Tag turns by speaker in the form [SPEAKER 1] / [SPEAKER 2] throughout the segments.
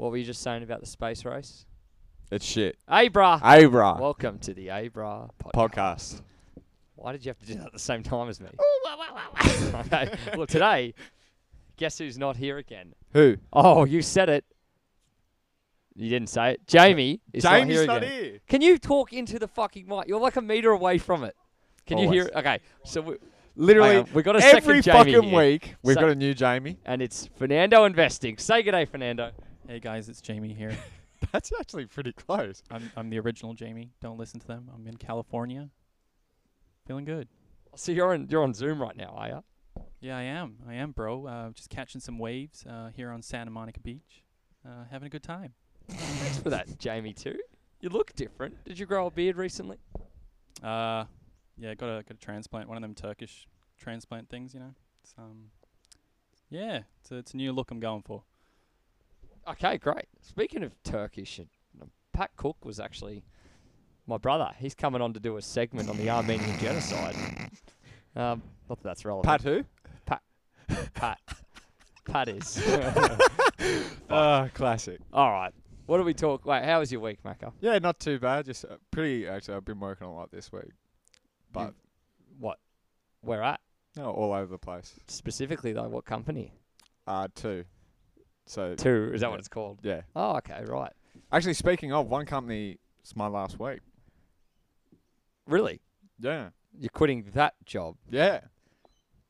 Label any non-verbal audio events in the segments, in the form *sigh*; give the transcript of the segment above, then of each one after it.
[SPEAKER 1] What were you just saying about the space race?
[SPEAKER 2] It's shit.
[SPEAKER 1] Abra.
[SPEAKER 2] Abra
[SPEAKER 1] Welcome to the Abra podcast.
[SPEAKER 2] podcast.
[SPEAKER 1] Why did you have to do that at the same time as me? *laughs* Oh, *laughs* okay. Well, today, guess who's not here again?
[SPEAKER 2] Who?
[SPEAKER 1] Oh, you said it. You didn't say it. Jamie is not
[SPEAKER 2] Jamie's
[SPEAKER 1] here
[SPEAKER 2] not here.
[SPEAKER 1] Can you talk into the fucking mic? You're like a meter away from it. Can you hear it? Okay. So we,
[SPEAKER 2] Literally,
[SPEAKER 1] we got a
[SPEAKER 2] every
[SPEAKER 1] second Jamie
[SPEAKER 2] fucking
[SPEAKER 1] here,
[SPEAKER 2] week we've
[SPEAKER 1] So-
[SPEAKER 2] got a new Jamie.
[SPEAKER 1] and it's Fernando Investing. Say good day, Fernando.
[SPEAKER 3] Hey guys, it's Jamie here. *laughs*
[SPEAKER 2] That's actually pretty close.
[SPEAKER 3] I'm I'm the original Jamie. Don't listen to them. I'm in California. Feeling good.
[SPEAKER 1] So you're on you're on Zoom right now, are you?
[SPEAKER 3] Yeah, I am. I am, bro. Uh, just catching some waves uh, here on Santa Monica Beach. Uh, having a good time.
[SPEAKER 1] Thanks for that, Jamie. Too. You look different. Did you grow a beard recently?
[SPEAKER 3] Uh, yeah, got a got a transplant. One of them Turkish transplant things, you know. It's, um, yeah, it's a, it's a new look I'm going for.
[SPEAKER 1] Okay, great. Speaking of Turkish, uh, Pat Cook was actually my brother. He's coming on to do a segment on the Armenian genocide. Um, not that that's relevant.
[SPEAKER 2] Pat who?
[SPEAKER 1] Pat. Pat Pat is. *laughs*
[SPEAKER 2] Ah, classic.
[SPEAKER 1] All right. What do we talk? Wait, how was your week, Macca?
[SPEAKER 2] Yeah, not too bad. Just uh, pretty. Actually, I've been working a lot this week, but
[SPEAKER 1] What? Where at?
[SPEAKER 2] no, all over the place.
[SPEAKER 1] Specifically, though, what company?
[SPEAKER 2] Uh, two. So
[SPEAKER 1] Two. Is that
[SPEAKER 2] Yeah.
[SPEAKER 1] what it's called?
[SPEAKER 2] yeah.
[SPEAKER 1] Oh, okay, right.
[SPEAKER 2] Actually, speaking of one company, it's my last week.
[SPEAKER 1] Really?
[SPEAKER 2] Yeah.
[SPEAKER 1] You're quitting that job?
[SPEAKER 2] Yeah.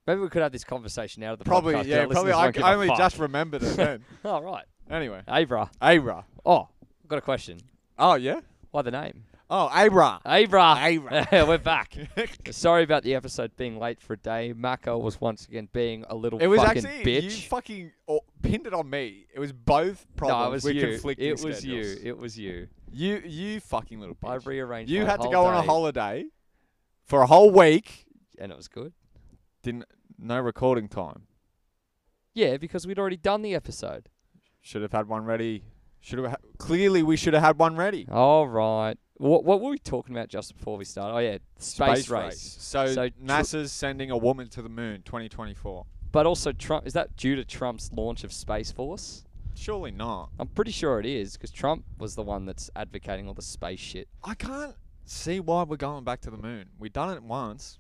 [SPEAKER 1] Maybe we could have this conversation out of the
[SPEAKER 2] Probably.
[SPEAKER 1] podcast.
[SPEAKER 2] Yeah. Probably. I
[SPEAKER 1] won't
[SPEAKER 2] c-
[SPEAKER 1] give a
[SPEAKER 2] only just remembered it then. *laughs*
[SPEAKER 1] Oh, right.
[SPEAKER 2] Anyway,
[SPEAKER 1] Abra.
[SPEAKER 2] Abra.
[SPEAKER 1] Oh, I've got a question.
[SPEAKER 2] Oh yeah.
[SPEAKER 1] Why the name?
[SPEAKER 2] Oh, Abra.
[SPEAKER 1] Abra.
[SPEAKER 2] Abra. *laughs*
[SPEAKER 1] We're back. *laughs* Sorry about the episode being late for a day. Mako was once again being a little
[SPEAKER 2] It was
[SPEAKER 1] fucking
[SPEAKER 2] actually you
[SPEAKER 1] bitch.
[SPEAKER 2] fucking oh, pinned it on me. It was both problems
[SPEAKER 1] no, it was
[SPEAKER 2] with
[SPEAKER 1] you.
[SPEAKER 2] conflicting
[SPEAKER 1] It was you. It was you.
[SPEAKER 2] You you fucking little
[SPEAKER 1] I
[SPEAKER 2] bitch.
[SPEAKER 1] rearranged.
[SPEAKER 2] you had to go on a holiday for a whole week.
[SPEAKER 1] and it was good.
[SPEAKER 2] Didn't no recording time.
[SPEAKER 1] Yeah, because we'd already done the episode.
[SPEAKER 2] Should have had one ready. Should have ha- clearly we should have had one ready.
[SPEAKER 1] All right. What what were we talking about just before we started? Oh yeah, space, race.
[SPEAKER 2] So,
[SPEAKER 1] So tr-
[SPEAKER 2] NASA's sending a woman to the moon 2024.
[SPEAKER 1] But also Trump is that due to Trump's launch of Space Force?
[SPEAKER 2] Surely not.
[SPEAKER 1] I'm pretty sure it is because Trump was the one that's advocating all the space shit.
[SPEAKER 2] I can't see why we're going back to the moon. We've done it once.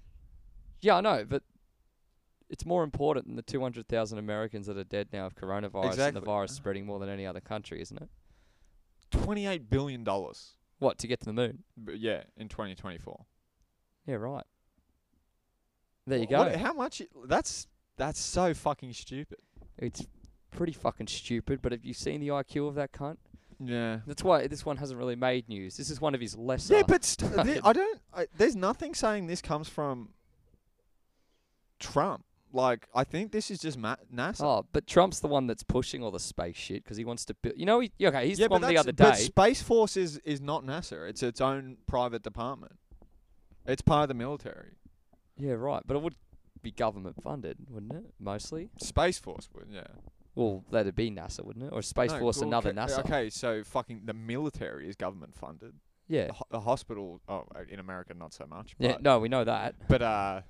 [SPEAKER 1] Yeah, I know, but it's more important than the 200,000 Americans that are dead now of coronavirus and the virus spreading more than any other country, isn't it?
[SPEAKER 2] 28 billion dollars.
[SPEAKER 1] What to get to the moon?
[SPEAKER 2] Yeah, in 2024.
[SPEAKER 1] Yeah, right. There you go.
[SPEAKER 2] what- how much? That's that's so fucking stupid.
[SPEAKER 1] It's pretty fucking stupid, but have you seen the IQ of that cunt?
[SPEAKER 2] Yeah.
[SPEAKER 1] That's why this one hasn't really made news. This is one of his lesser.
[SPEAKER 2] Yeah, but st- *laughs*
[SPEAKER 1] fucking-
[SPEAKER 2] I don't. I, there's nothing saying this comes from Trump. Like, I think this is just ma- NASA.
[SPEAKER 1] Oh, but Trump's the one that's pushing all the space shit because he wants to build. You know, he, okay, he's
[SPEAKER 2] yeah,
[SPEAKER 1] the one the other
[SPEAKER 2] But. Space Force is is not NASA. It's its own private department. It's part of the military.
[SPEAKER 1] yeah, right. But it would be government funded, wouldn't it? Mostly.
[SPEAKER 2] Space Force would, yeah.
[SPEAKER 1] Well, that'd be NASA, wouldn't it? Or Space
[SPEAKER 2] No,
[SPEAKER 1] Force, another
[SPEAKER 2] okay,
[SPEAKER 1] NASA.
[SPEAKER 2] Okay, so fucking the military is government funded.
[SPEAKER 1] Yeah.
[SPEAKER 2] The, ho- the hospital, oh, in America, not so much.
[SPEAKER 1] Yeah. No, we know that.
[SPEAKER 2] but uh,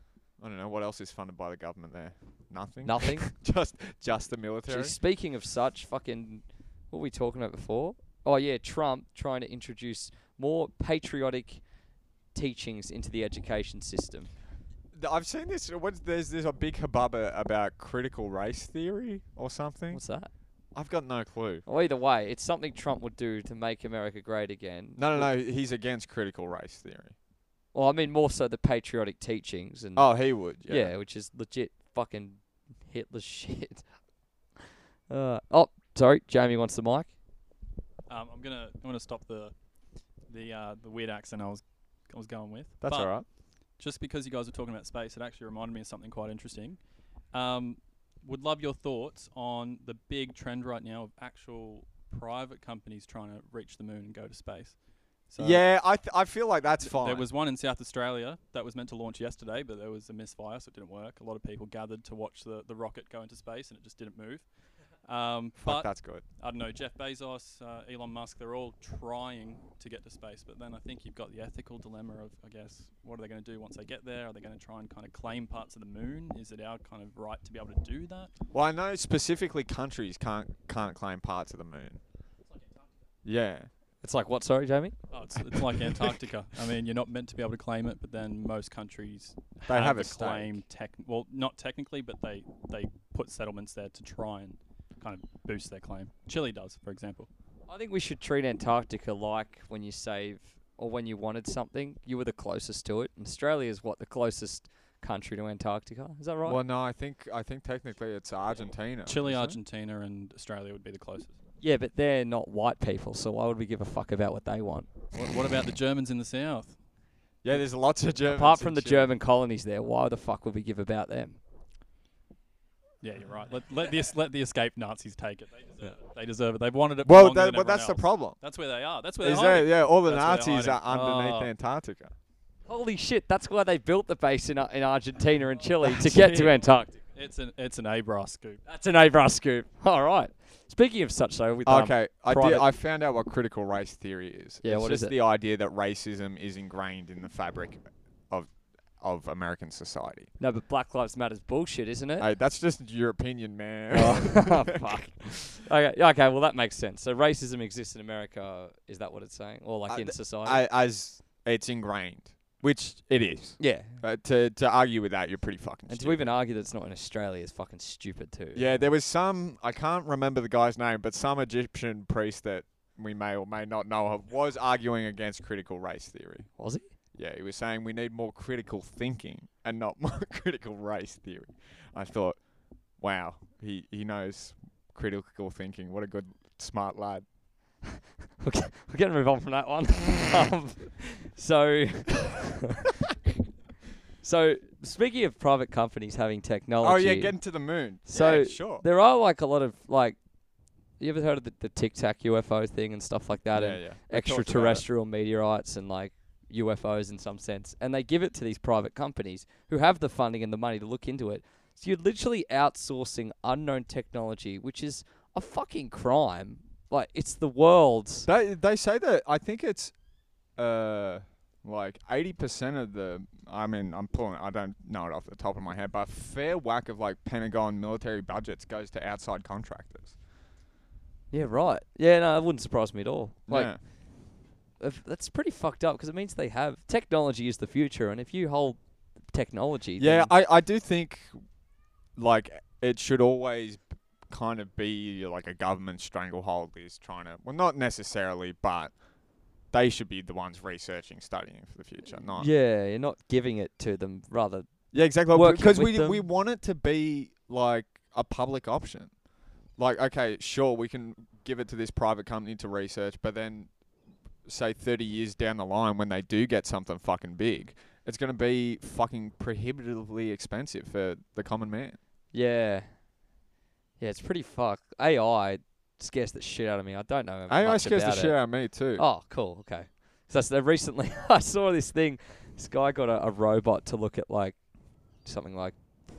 [SPEAKER 2] I don't know what else is funded by the government there. Nothing.
[SPEAKER 1] Nothing. *laughs*
[SPEAKER 2] just just the military.
[SPEAKER 1] Speaking of such, fucking, what were we talking about before? Oh yeah, Trump trying to introduce more patriotic teachings into the education system.
[SPEAKER 2] I've seen this. What's there's there's a big hubbub about critical race theory or something.
[SPEAKER 1] What's that?
[SPEAKER 2] I've got no clue.
[SPEAKER 1] Well, either way, it's something Trump would do to make America great again.
[SPEAKER 2] No, no, no. He's against critical race theory.
[SPEAKER 1] Well, I mean more so the patriotic teachings and
[SPEAKER 2] Oh, he would. Yeah.
[SPEAKER 1] yeah, which is legit fucking Hitler *laughs* shit. Uh, oh, sorry, Jamie wants the mic.
[SPEAKER 3] Um, I'm gonna I'm gonna stop the the uh, the weird accent I was I was going with.
[SPEAKER 2] That's
[SPEAKER 3] But
[SPEAKER 2] all right.
[SPEAKER 3] Just because you guys were talking about space, it actually reminded me of something quite interesting. Um, would love your thoughts on the big trend right now of actual private companies trying to reach the moon and go to space. So
[SPEAKER 2] yeah, I th- I feel like that's
[SPEAKER 3] th-
[SPEAKER 2] fine.
[SPEAKER 3] There was one in South Australia that was meant to launch yesterday, but there was a misfire, so it didn't work. A lot of people gathered to watch the, the rocket go into space, and it just didn't move. Um, *laughs*
[SPEAKER 2] Fuck,
[SPEAKER 3] but
[SPEAKER 2] that's good.
[SPEAKER 3] I don't know, Jeff Bezos, uh, Elon Musk, they're all trying to get to space, but then I think you've got the ethical dilemma of, I guess, what are they going to do once they get there? Are they going to try and kind of claim parts of the moon? Is it our kind of right to be able to do that?
[SPEAKER 2] Well, I know specifically countries can't can't claim parts of the moon. Yeah.
[SPEAKER 1] It's like what? Sorry, Jamie.
[SPEAKER 3] Oh, it's, it's like Antarctica. I mean, you're not meant to be able to claim it, but then most countries
[SPEAKER 2] They have a
[SPEAKER 3] the claim. Tech, well, not technically, but they they put settlements there to try and kind of boost their claim. Chile does, for example.
[SPEAKER 1] I think we should treat Antarctica like when you save or when you wanted something, you were the closest to it. And Australia is what the closest country to Antarctica. Is that right?
[SPEAKER 2] Well, no, I think I think technically it's Argentina.
[SPEAKER 3] Chile,
[SPEAKER 2] isn't it?
[SPEAKER 3] Argentina, and Australia would be the closest.
[SPEAKER 1] Yeah, but they're not white people, so why would we give a fuck about what they want?
[SPEAKER 3] What, what about the Germans in the south?
[SPEAKER 2] Yeah, there's lots of Germans.
[SPEAKER 1] Apart from the
[SPEAKER 2] Chile.
[SPEAKER 1] German colonies there, why the fuck would we give about them?
[SPEAKER 3] Yeah, you're right. Let let the let the escaped Nazis take it. They deserve it. They deserve it. They've wanted it.
[SPEAKER 2] Well, that,
[SPEAKER 3] than
[SPEAKER 2] well,
[SPEAKER 3] everyone
[SPEAKER 2] that's the problem.
[SPEAKER 3] That's where they are. That's where
[SPEAKER 2] Is
[SPEAKER 3] they're
[SPEAKER 2] there, yeah, all the
[SPEAKER 3] That's
[SPEAKER 2] Nazis
[SPEAKER 3] they're
[SPEAKER 2] underneath.
[SPEAKER 3] Oh.
[SPEAKER 2] Antarctica.
[SPEAKER 1] Holy shit, that's why they built the base in, Ar- in Argentina and Chile to get to Antarctica.
[SPEAKER 3] It's an it's an Abra scoop.
[SPEAKER 1] That's an Abra scoop. All right. Speaking of such, though, with um,
[SPEAKER 2] Okay, I did. I found out what critical race theory is.
[SPEAKER 1] Yeah,
[SPEAKER 2] it's
[SPEAKER 1] what is
[SPEAKER 2] just
[SPEAKER 1] it?
[SPEAKER 2] the idea that racism is ingrained in the fabric of of American society.
[SPEAKER 1] no, but Black Lives Matter's bullshit, isn't it?
[SPEAKER 2] Hey, that's just your opinion, man.
[SPEAKER 1] Oh, *laughs* *laughs* fuck. Okay, okay, well that makes sense. So racism exists in America. Is that what it's saying, or like
[SPEAKER 2] Uh,
[SPEAKER 1] in society?
[SPEAKER 2] I, as it's ingrained, which it is.
[SPEAKER 1] yeah,
[SPEAKER 2] Uh, to to argue with that, you're pretty fucking. Stupid.
[SPEAKER 1] And to
[SPEAKER 2] stupid.
[SPEAKER 1] even argue that it's not in Australia is fucking stupid too.
[SPEAKER 2] Yeah, there was some. I can't remember the guy's name, but some Egyptian priest that we may or may not know of was arguing against critical race theory.
[SPEAKER 1] was he?
[SPEAKER 2] Yeah, he was saying we need more critical thinking and not *laughs* more critical race theory. I thought, wow, he he knows critical thinking. What a good smart lad.
[SPEAKER 1] Okay, *laughs* we're gonna move on from that one. *laughs* um, so, *laughs* so speaking of private companies having technology,
[SPEAKER 2] Oh yeah, getting to the moon.
[SPEAKER 1] So,
[SPEAKER 2] yeah, sure.
[SPEAKER 1] there are like a lot of like. You ever heard of the, the Tic Tac UFO thing and stuff like that,
[SPEAKER 2] yeah,
[SPEAKER 1] and
[SPEAKER 2] yeah. We talked about it.
[SPEAKER 1] extraterrestrial meteorites and like UFOs in some sense, and they give it to these private companies who have the funding and the money to look into it. So you're literally outsourcing unknown technology, which is a fucking crime. Like it's the world's.
[SPEAKER 2] They they say that I think it's uh like eighty percent of the I mean I'm pulling I don't know it off the top of my head, but a fair whack of like Pentagon military budgets goes to outside contractors.
[SPEAKER 1] Yeah, right. Yeah, no, it wouldn't surprise me at all. Like
[SPEAKER 2] yeah.
[SPEAKER 1] if, that's pretty fucked up because it means they have technology is the future, and if you hold technology,
[SPEAKER 2] Yeah, I, I do think like it should always kind of be like a government stranglehold is trying to well not necessarily, but they should be the ones researching, studying for the future, not
[SPEAKER 1] yeah, you're not giving it to them. Rather,
[SPEAKER 2] Yeah, exactly. Because we
[SPEAKER 1] them.
[SPEAKER 2] we want it to be like a public option. Like, okay, sure, we can give it to this private company to research, but then say 30 years down the line when they do get something fucking big, it's going to be fucking prohibitively expensive for the common man.
[SPEAKER 1] yeah, yeah, it's pretty fucked. AI scares the shit out of me. I don't know.
[SPEAKER 2] AI
[SPEAKER 1] much
[SPEAKER 2] scares the
[SPEAKER 1] about
[SPEAKER 2] shit
[SPEAKER 1] it.
[SPEAKER 2] out of me too.
[SPEAKER 1] Oh, cool. Okay. So the recently *laughs* I saw this thing. This guy got a, a robot to look at like something like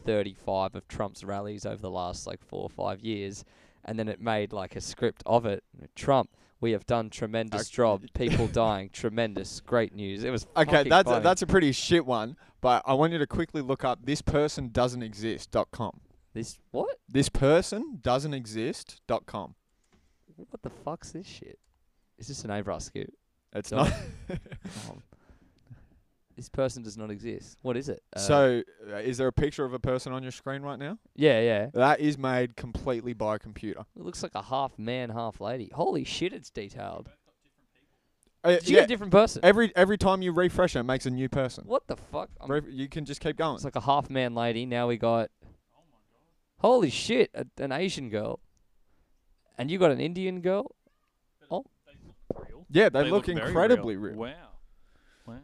[SPEAKER 1] 35 of Trump's rallies over the last like four or five years, and then it made like a script of it. Trump, we have done tremendous job. *laughs* People dying, tremendous, great news. It was
[SPEAKER 2] Okay, that's a, that's a pretty shit one, but I want you to quickly look up this person doesn't exist.com.
[SPEAKER 1] this what?
[SPEAKER 2] This person doesn't exist. dot com.
[SPEAKER 1] What the fuck's this shit? Is this an Abra scoop?
[SPEAKER 2] It's not. *laughs*
[SPEAKER 1] Um, this person does not exist. What is it? Uh,
[SPEAKER 2] so, uh, is there a picture of a person on your screen right now?
[SPEAKER 1] yeah, yeah.
[SPEAKER 2] That is made completely by a computer.
[SPEAKER 1] It looks like a half man, half lady. Holy shit, it's detailed.
[SPEAKER 2] Uh,
[SPEAKER 1] Did you
[SPEAKER 2] yeah,
[SPEAKER 1] get a different person?
[SPEAKER 2] every every time you refresh it, it makes a new person.
[SPEAKER 1] What the fuck? I'm-
[SPEAKER 2] Ref- you can just keep going.
[SPEAKER 1] it's like a half man lady. Now we got. Holy shit, a, an Asian girl. And you got an Indian girl? Oh. Oh.
[SPEAKER 3] Real.
[SPEAKER 2] Yeah, they, look,
[SPEAKER 3] very
[SPEAKER 2] incredibly
[SPEAKER 3] real.
[SPEAKER 2] real.
[SPEAKER 3] Wow. Wow.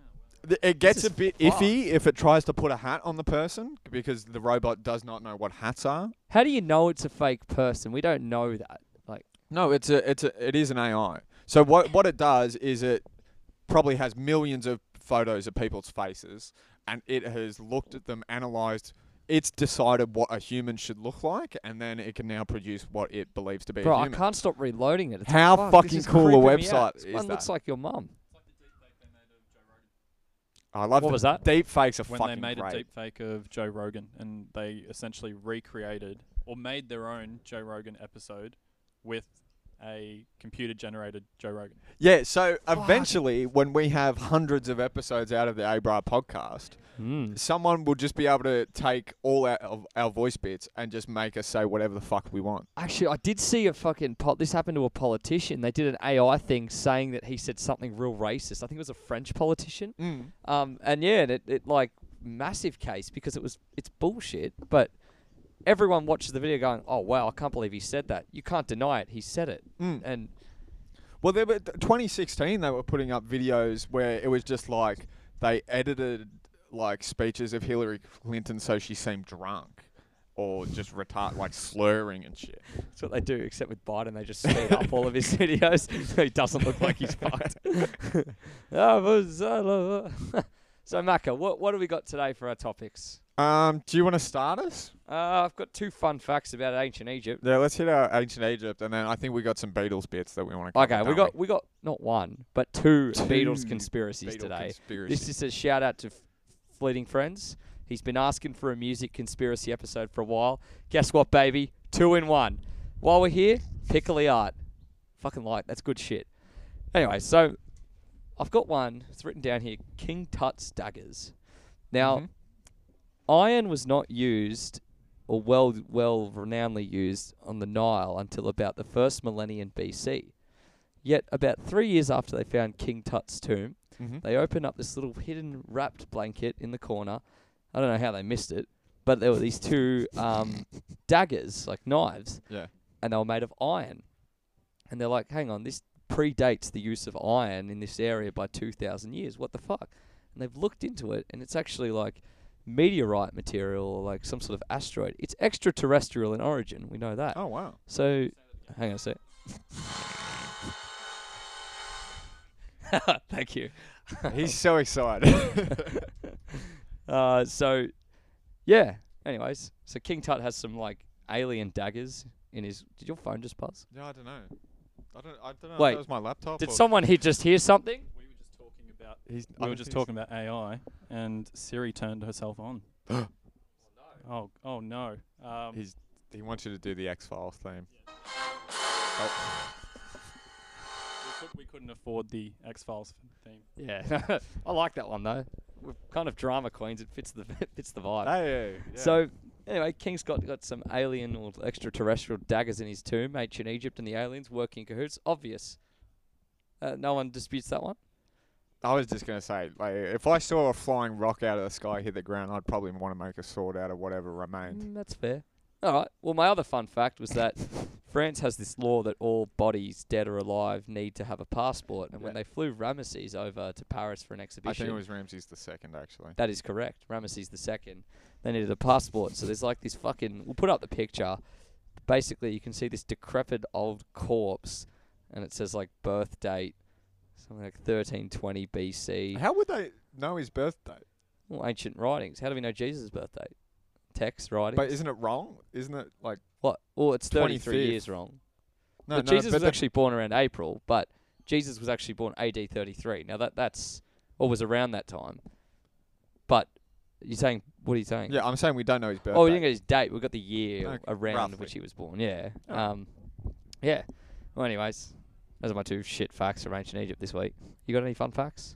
[SPEAKER 2] Th- It gets a
[SPEAKER 1] is
[SPEAKER 2] bit
[SPEAKER 1] fucked.
[SPEAKER 2] iffy if it tries to put a hat on the person because the robot does not know what hats are.
[SPEAKER 1] How do you know it's a fake person? We don't know that. Like,
[SPEAKER 2] No, it's a it's a it is an AI. So what what it does is it probably has millions of photos of people's faces and it has looked at them, analyzed it's decided what a human should look like, and then it can now produce what it believes to be
[SPEAKER 1] bro,
[SPEAKER 2] a
[SPEAKER 1] I
[SPEAKER 2] human.
[SPEAKER 1] can't stop reloading it. It's
[SPEAKER 2] How
[SPEAKER 1] like, fuck,
[SPEAKER 2] fucking cool a
[SPEAKER 1] creeping me out.
[SPEAKER 2] website
[SPEAKER 1] This
[SPEAKER 2] is
[SPEAKER 1] one looks like your mum.
[SPEAKER 2] I love
[SPEAKER 1] What
[SPEAKER 2] the
[SPEAKER 1] was that?
[SPEAKER 2] deep fakes are
[SPEAKER 3] when
[SPEAKER 2] fucking
[SPEAKER 3] they made
[SPEAKER 2] great.
[SPEAKER 3] a deep fake of Joe Rogan and they essentially recreated or made their own Joe Rogan episode with a computer generated Joe Rogan.
[SPEAKER 2] Yeah, so eventually, when we have hundreds of episodes out of the Abra podcast,
[SPEAKER 1] Mm.
[SPEAKER 2] someone will just be able to take all our, of our voice bits and just make us say whatever the fuck we want.
[SPEAKER 1] Actually, I did see a fucking. pot. this happened to a politician. They did an AI thing saying that he said something real racist. I think it was a French politician.
[SPEAKER 2] Mm.
[SPEAKER 1] Um, and yeah, and it, it like massive case because it was it's bullshit. But everyone watches the video going, "Oh wow, I can't believe he said that." You can't deny it. He said it,
[SPEAKER 2] Mm.
[SPEAKER 1] and
[SPEAKER 2] Well, they were 2016. They were putting up videos where it was just like they edited like speeches of Hillary Clinton so she seemed drunk or just retard like slurring and shit.
[SPEAKER 1] that's what they do. Except with Biden, they just speed up all of his *laughs* videos so he doesn't look like he's fucked. *laughs* *laughs* Ah, uh, so Macca, what what do we got today for our topics?
[SPEAKER 2] Um, do you want to start us?
[SPEAKER 1] Uh, I've got two fun facts about ancient Egypt.
[SPEAKER 2] Yeah, let's hit our ancient Egypt, and then I think we got some Beatles bits that we want to.
[SPEAKER 1] Okay, we got we got not one but two,
[SPEAKER 2] Two
[SPEAKER 1] Beatles conspiracies
[SPEAKER 2] Beatle
[SPEAKER 1] today.
[SPEAKER 2] conspiracies.
[SPEAKER 1] This is a shout out to Fleeting Friends. He's been asking for a music conspiracy episode for a while. Guess what, baby? Two in one. While we're here, Piccoli art. Fucking like that's good shit. Anyway, so I've got one. It's written down here. King Tut's daggers. Now,
[SPEAKER 2] Mhm.
[SPEAKER 1] Iron was not used or well well renownedly used on the Nile until about the first millennium BC. Yet about three years after they found King Tut's tomb,
[SPEAKER 2] Mhm.
[SPEAKER 1] they opened up this little hidden wrapped blanket in the corner. I don't know how they missed it, but there were these two um, *laughs* daggers, like knives,
[SPEAKER 2] Yeah.
[SPEAKER 1] and they were made of iron. And they're like, hang on, this predates the use of iron in this area by 2,000 years. What the fuck? And they've looked into it, and it's actually like meteorite material or like some sort of asteroid. It's extraterrestrial in origin. We know that.
[SPEAKER 2] Oh wow.
[SPEAKER 1] So, hang on a sec. *laughs* Thank you.
[SPEAKER 2] He's so excited. *laughs*
[SPEAKER 1] uh, so, yeah. Anyways, so King Tut has some like alien daggers in his. Did your phone just buzz?
[SPEAKER 2] yeah, I don't know. I don't. I don't know.
[SPEAKER 1] Wait,
[SPEAKER 2] that was my laptop.
[SPEAKER 1] Did someone here just hear something?
[SPEAKER 3] We were just talking about
[SPEAKER 2] He's, I
[SPEAKER 3] we were just talking about AI, and Siri turned herself on. *gasps* oh, oh no! Um,
[SPEAKER 2] He's. He wants you to do the X Files theme.
[SPEAKER 3] we, could, we couldn't afford the X Files theme.
[SPEAKER 1] Yeah, *laughs* I like that one though. We're kind of drama queens. It fits the *laughs* fits the vibe.
[SPEAKER 2] Hey.
[SPEAKER 1] So anyway, King's got got some alien or extraterrestrial daggers in his tomb. Ancient Egypt and the aliens working in cahoots. Obvious. Uh, no one disputes that one.
[SPEAKER 2] I was just gonna say, like, if I saw a flying rock out of the sky hit the ground, I'd probably want to make a sword out of whatever remained.
[SPEAKER 1] Mm, that's fair. All right. Well, my other fun fact was that *laughs* France has this law that all bodies, dead or alive, need to have a passport. And when they flew Ramesses over to Paris for an exhibition, I
[SPEAKER 2] think it was Ramses the second, actually.
[SPEAKER 1] That is correct. Ramesses the second. They needed a passport, so there's like this fucking. We'll put up the picture. Basically, you can see this decrepit old corpse, and it says like birth date, something like 1320 BC.
[SPEAKER 2] How would they know his birthday?
[SPEAKER 1] Well, ancient writings. How do we know Jesus' birth date? Text writings.
[SPEAKER 2] But isn't it wrong? Isn't it like
[SPEAKER 1] what? Well, it's 33
[SPEAKER 2] 25th.
[SPEAKER 1] years wrong.
[SPEAKER 2] no?
[SPEAKER 1] but
[SPEAKER 2] no,
[SPEAKER 1] Jesus was actually born around April, but Jesus was actually born AD 33. Now that that's or was around that time. But you're saying what are you saying?
[SPEAKER 2] Yeah, I'm saying we don't know his birthday.
[SPEAKER 1] Oh, we didn't get his date. We got the year
[SPEAKER 2] Okay,
[SPEAKER 1] around
[SPEAKER 2] roughly.
[SPEAKER 1] which he was born. Yeah.
[SPEAKER 2] Oh.
[SPEAKER 1] Um, yeah. Well, anyways, those are my two shit facts from ancient Egypt this week. You got any fun facts?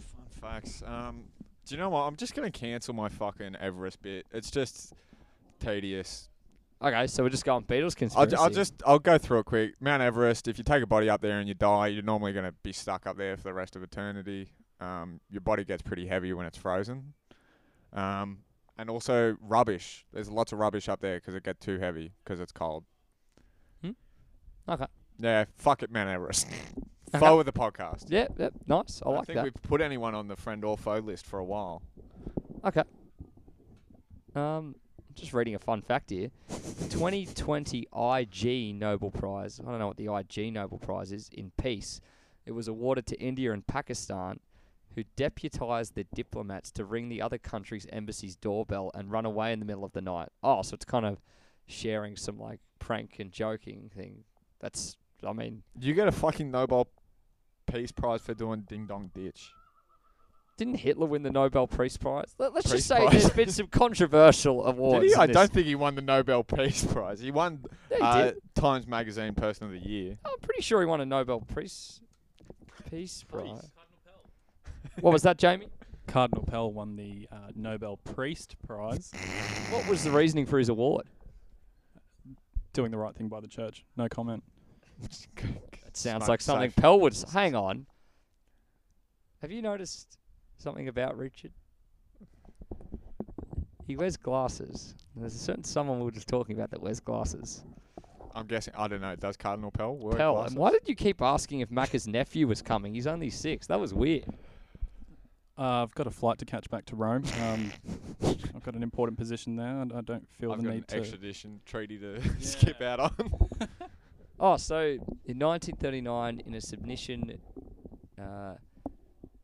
[SPEAKER 2] Fun facts. Um, do you know what? I'm just gonna cancel my fucking Everest bit. It's just tedious.
[SPEAKER 1] Okay, so we're just going Beatles
[SPEAKER 2] I'll,
[SPEAKER 1] conspiracy.
[SPEAKER 2] ju- I'll just I'll go through it quick. Mount Everest. If you take a body up there and you die, you're normally gonna be stuck up there for the rest of eternity. Um, your body gets pretty heavy when it's frozen. Um, and also rubbish. There's lots of rubbish up there 'cause it gets too heavy 'cause it's cold. Hmm.
[SPEAKER 1] Okay.
[SPEAKER 2] Yeah, fuck it, Mount Everest.
[SPEAKER 1] Okay.
[SPEAKER 2] Foe of the podcast.
[SPEAKER 1] Yeah, yeah, nice. I like that.
[SPEAKER 2] I
[SPEAKER 1] like
[SPEAKER 2] think
[SPEAKER 1] that.
[SPEAKER 2] we've put anyone on the friend or foe list for a while.
[SPEAKER 1] Okay. Um, just reading a fun fact here. 2020 Ig Nobel Prize. I don't know what the Ig Nobel Prize is in peace. It was awarded to India and Pakistan, who deputized their diplomats to ring the other country's embassy's doorbell and run away in the middle of the night. Oh, so it's kind of sharing some like prank and joking thing. That's, I mean,
[SPEAKER 2] You get a fucking Nobel Peace Prize for doing Ding Dong Ditch.
[SPEAKER 1] Didn't Hitler win the Nobel Peace Prize? Let, us just say
[SPEAKER 2] Prize.
[SPEAKER 1] there's been some controversial awards. *laughs*
[SPEAKER 2] Did he? I
[SPEAKER 1] this.
[SPEAKER 2] don't think he won the Nobel Peace Prize. He won
[SPEAKER 1] Yeah, he
[SPEAKER 2] uh,
[SPEAKER 1] did.
[SPEAKER 2] Times Magazine Person of the Year.
[SPEAKER 1] I'm pretty sure he won a Nobel Peace Peace Prize. *laughs* What was that, Jamie?
[SPEAKER 3] Cardinal Pell won the uh, Nobel Priest Prize,
[SPEAKER 1] What was the reasoning for his award?
[SPEAKER 3] doing the right thing by the church. No comment.
[SPEAKER 1] It sounds like something
[SPEAKER 2] safe.
[SPEAKER 1] Pell would. s- Hang on. Have you noticed something about Richard? He wears glasses. There's a certain someone we were just talking about that wears glasses.
[SPEAKER 2] I'm guessing. I don't know. Does Cardinal Pell work?
[SPEAKER 1] Pell.
[SPEAKER 2] glasses?
[SPEAKER 1] And why did you keep asking if Macca's nephew was coming? He's only six. That was weird.
[SPEAKER 3] Uh, I've got a flight to catch back to Rome. Um, I've got an important position there, and I don't feel
[SPEAKER 2] I've
[SPEAKER 3] the
[SPEAKER 2] got an
[SPEAKER 3] need to.
[SPEAKER 2] extradition treaty to *laughs* skip out on. *laughs*
[SPEAKER 1] Oh, so in 1939, in a submission, uh,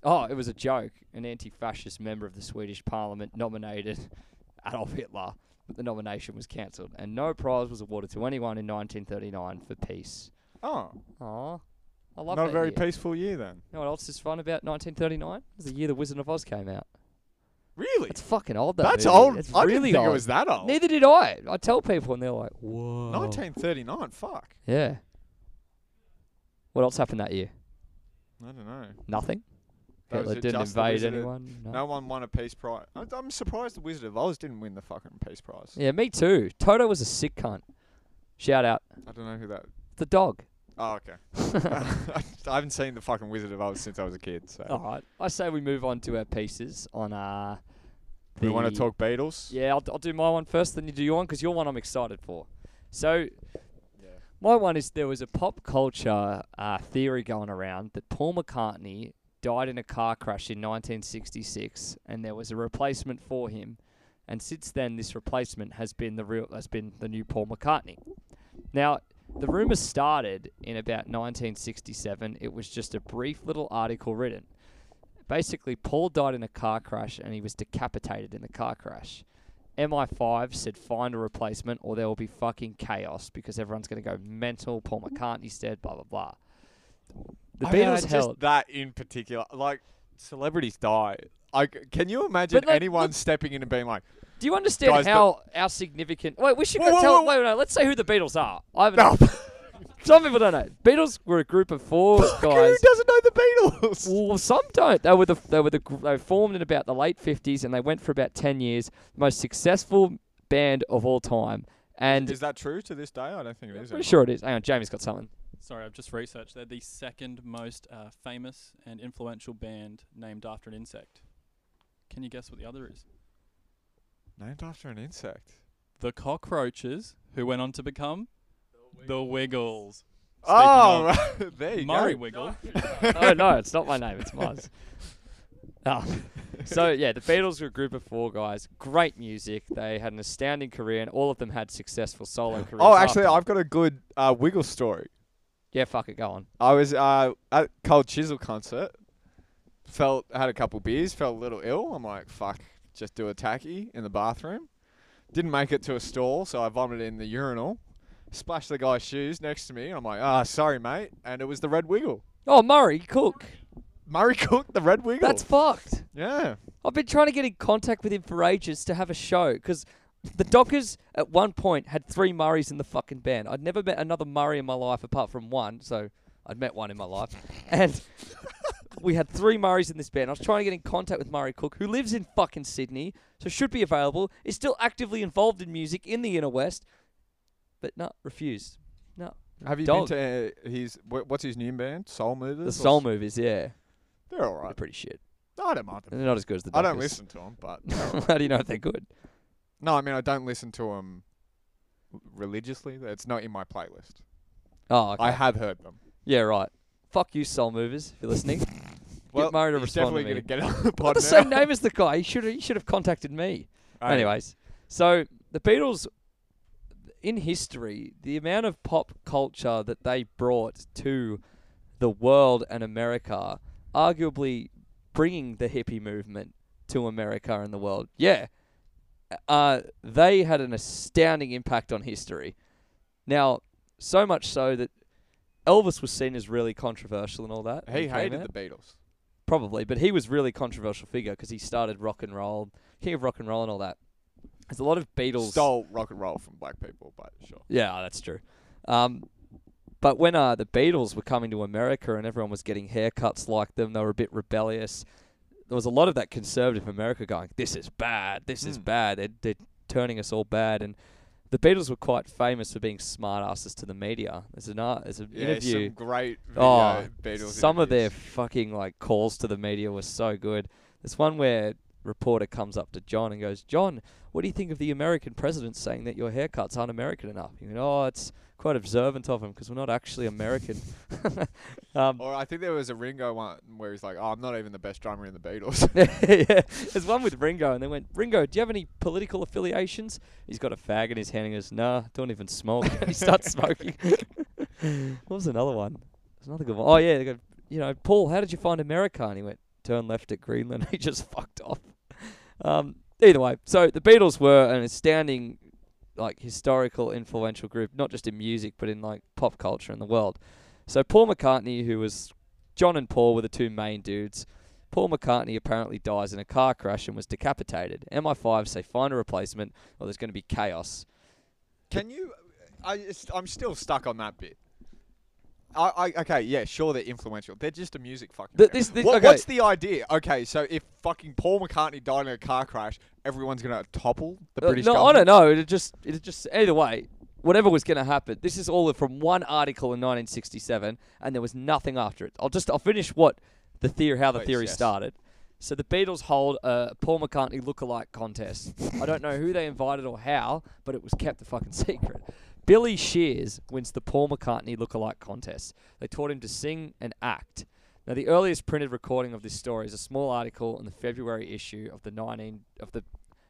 [SPEAKER 1] oh, it was a joke. An anti-fascist member of the Swedish Parliament nominated *laughs* Adolf Hitler, but the nomination was cancelled, and no prize was awarded to anyone in 1939 for peace.
[SPEAKER 2] oh,
[SPEAKER 1] Aw, I love
[SPEAKER 2] not a very
[SPEAKER 1] year.
[SPEAKER 2] peaceful year then.
[SPEAKER 1] You know what else is fun about 1939? It was the year The Wizard of Oz came out.
[SPEAKER 2] Really?
[SPEAKER 1] It's fucking old. That
[SPEAKER 2] That's
[SPEAKER 1] movie.
[SPEAKER 2] old.
[SPEAKER 1] It's
[SPEAKER 2] I
[SPEAKER 1] really
[SPEAKER 2] didn't think
[SPEAKER 1] old.
[SPEAKER 2] it was that old.
[SPEAKER 1] Neither did I. I tell people, and they're like, "Whoa."
[SPEAKER 2] 1939. Fuck.
[SPEAKER 1] Yeah. What else happened that year?
[SPEAKER 2] I don't know.
[SPEAKER 1] Nothing.
[SPEAKER 2] That
[SPEAKER 1] Hitler didn't
[SPEAKER 2] just the
[SPEAKER 1] invade
[SPEAKER 2] Wizard of-
[SPEAKER 1] anyone. No.
[SPEAKER 2] No one won a peace prize. I- I'm surprised the Wizard of Oz didn't win the fucking peace prize.
[SPEAKER 1] Yeah, me too. Toto was a sick cunt. Shout out
[SPEAKER 2] I don't know who that.
[SPEAKER 1] the dog.
[SPEAKER 2] Oh, okay. *laughs* *laughs* I haven't seen the fucking Wizard of Oz since I was a kid. So
[SPEAKER 1] All right. I say we move on to our pieces on uh.
[SPEAKER 2] we want to talk Beatles.
[SPEAKER 1] Yeah, I'll, I'll do my one first, then you do your one because your one I'm excited for. So, my one is there was a pop culture uh, theory going around that Paul McCartney died in a car crash in 1966, and there was a replacement for him. And since then, this replacement has been the real has been the new Paul McCartney. Now, the rumor started in about 1967. It was just a brief little article written. Basically, Paul died in a car crash and he was decapitated in the car crash. MI5 said find a replacement or there will be fucking chaos because everyone's going to go mental. Paul McCartney's dead, blah, blah, blah. The
[SPEAKER 2] I mean,
[SPEAKER 1] Beatles
[SPEAKER 2] just
[SPEAKER 1] held.
[SPEAKER 2] that in particular. Like celebrities die. Like, can you imagine
[SPEAKER 1] like,
[SPEAKER 2] anyone
[SPEAKER 1] look-
[SPEAKER 2] stepping in and being like,
[SPEAKER 1] Do you understand
[SPEAKER 2] Guys, but-
[SPEAKER 1] how how significant? Wait, we should
[SPEAKER 2] Whoa,
[SPEAKER 1] go
[SPEAKER 2] whoa,
[SPEAKER 1] tell.
[SPEAKER 2] whoa,
[SPEAKER 1] Wait, no, let's say who the Beatles are. I haven't.
[SPEAKER 2] "No, *laughs*
[SPEAKER 1] Some people don't know. Beatles were a group of four guys.
[SPEAKER 2] who doesn't know the Beatles?"
[SPEAKER 1] Well, some don't. They were the they were the they were formed in about the late fifties, and they went for about ten years. Most successful band of all time, and
[SPEAKER 2] Is that true to this day? I don't think it
[SPEAKER 1] I'm pretty
[SPEAKER 2] anymore.
[SPEAKER 1] sure it is. Hang on, Jamie's got something.
[SPEAKER 3] Sorry, I've just researched. They're the second most uh, famous and influential band named after an insect. Can you guess what the other is?
[SPEAKER 2] Named after an insect.
[SPEAKER 3] The Cockroaches, who went on to become the Wiggles.
[SPEAKER 2] Oh, *laughs* there you
[SPEAKER 3] Murray
[SPEAKER 2] go.
[SPEAKER 3] Wiggle.
[SPEAKER 1] oh *laughs* no, it's not my name. It's mine. Oh. *laughs* So yeah, the Beatles were a group of four guys. Great music. They had an astounding career, and all of them had successful solo careers.
[SPEAKER 2] Oh, actually,
[SPEAKER 1] after.
[SPEAKER 2] I've got a good uh, Wiggle story.
[SPEAKER 1] yeah, fuck it, go on.
[SPEAKER 2] I was uh, at Cold Chisel concert. Felt had a couple beers. Felt a little ill. I'm like, fuck, just do a tacky in the bathroom. Didn't make it to a stall, so I vomited in the urinal. Splashed the guy's shoes next to me. And I'm like, ah, sorry, mate. And it was the Red Wiggle.
[SPEAKER 1] Oh, Murray Cook.
[SPEAKER 2] Murray Cook, the Red Wiggle.
[SPEAKER 1] That's fucked.
[SPEAKER 2] yeah.
[SPEAKER 1] I've been trying to get in contact with him for ages to have a show because the Dockers at one point had three Murrays in the fucking band. I'd never met another Murray in my life apart from one, so I'd met one in my life. And we had three Murrays in this band. I was trying to get in contact with Murray Cook, who lives in fucking Sydney, so should be available, is still actively involved in music in the inner west, but no, refused. No.
[SPEAKER 2] Have you
[SPEAKER 1] Dog.
[SPEAKER 2] been to uh, his wh- what's his new band? Soul Movers.
[SPEAKER 1] The Soul
[SPEAKER 2] s-
[SPEAKER 1] Movies, yeah.
[SPEAKER 2] They're all
[SPEAKER 1] They're
[SPEAKER 2] right.
[SPEAKER 1] pretty shit.
[SPEAKER 2] I don't mind them.
[SPEAKER 1] They're not as good as the
[SPEAKER 2] I don't listen to them, but *laughs*
[SPEAKER 1] How do you know if they're good?
[SPEAKER 2] no, I mean I don't listen to them religiously. It's not in my playlist.
[SPEAKER 1] Oh, okay.
[SPEAKER 2] I have heard them.
[SPEAKER 1] Yeah, right. Fuck you, Soul Movers, if you're listening. *laughs*
[SPEAKER 2] Well,
[SPEAKER 1] Murray to
[SPEAKER 2] he's
[SPEAKER 1] respond to
[SPEAKER 2] definitely
[SPEAKER 1] me.
[SPEAKER 2] gonna get on the
[SPEAKER 1] I've got the
[SPEAKER 2] now.
[SPEAKER 1] same name as the guy. He should he should have contacted me.
[SPEAKER 2] Hey,
[SPEAKER 1] Anyways, so the Beatles, in history, the amount of pop culture that they brought to the world and America, arguably bringing the hippie movement to America and the world. Yeah, uh, they had an astounding impact on history. Now, so much so that Elvis was seen as really controversial and all that. when
[SPEAKER 2] he hated
[SPEAKER 1] out.
[SPEAKER 2] the Beatles.
[SPEAKER 1] probably, but he was really controversial figure because he started rock and roll, king of rock and roll, and all that. There's a lot of Beatles.
[SPEAKER 2] Stole rock and roll from black people, but sure.
[SPEAKER 1] Yeah, that's true. Um, but when uh, the Beatles were coming to America and everyone was getting haircuts like them, they were a bit rebellious. There was a lot of that conservative America going, "This is bad. This is
[SPEAKER 2] Mm.
[SPEAKER 1] bad. They're, they're turning us all bad." And the Beatles were quite famous for being smartasses to the media. There's an art, there's an
[SPEAKER 2] Yeah,
[SPEAKER 1] interview.
[SPEAKER 2] some great video
[SPEAKER 1] Oh,
[SPEAKER 2] Beatles
[SPEAKER 1] some of their fucking like calls to the media were so good. There's one where reporter comes up to John and goes, "John, what do you think of the American president saying that your haircuts aren't American enough?" You know, oh, it's quite observant of him because we're not actually American. *laughs* um,
[SPEAKER 2] Or I think there was a Ringo one where he's like, "Oh, I'm not even the best drummer in the Beatles." *laughs*
[SPEAKER 1] yeah, there's one with Ringo, and they went, "Ringo, do you have any political affiliations?" He's got a fag in his hand and goes, "Nah, don't even smoke." *laughs* he starts smoking. what was another one? There's another good one. Oh yeah, they go, you know, Paul, how did you find America? And he went, "Turn left at Greenland." he just fucked off. Um, either way, so the Beatles were an astounding, like historical, influential group, not just in music but in like pop culture in the world. So Paul McCartney, who was John and Paul were the two main dudes. Paul McCartney apparently dies in a car crash and was decapitated. MI5 say find a replacement or there's going to be chaos.
[SPEAKER 2] Can you? I I'm still stuck on that bit. I, I okay, yeah, sure they're influential. They're just a music fucking.
[SPEAKER 1] Th- this- this-
[SPEAKER 2] What-
[SPEAKER 1] okay.
[SPEAKER 2] What's the idea? Okay, so if fucking Paul McCartney died in a car crash, everyone's gonna topple the
[SPEAKER 1] Uh,
[SPEAKER 2] British
[SPEAKER 1] no, I don't know. It just, it just either way, whatever was going to happen. This is all from one article in 1967, and there was nothing after it. I'll just, I'll finish what the theory, how the
[SPEAKER 2] Please,
[SPEAKER 1] theory
[SPEAKER 2] yes.
[SPEAKER 1] started. So the Beatles hold a Paul McCartney lookalike contest. I don't know who they invited or how, but it was kept a fucking *laughs* secret. Billy Shears wins the Paul McCartney lookalike contest. They taught him to sing and act. Now, the earliest printed recording of this story is a small article in the February issue of the 19 of the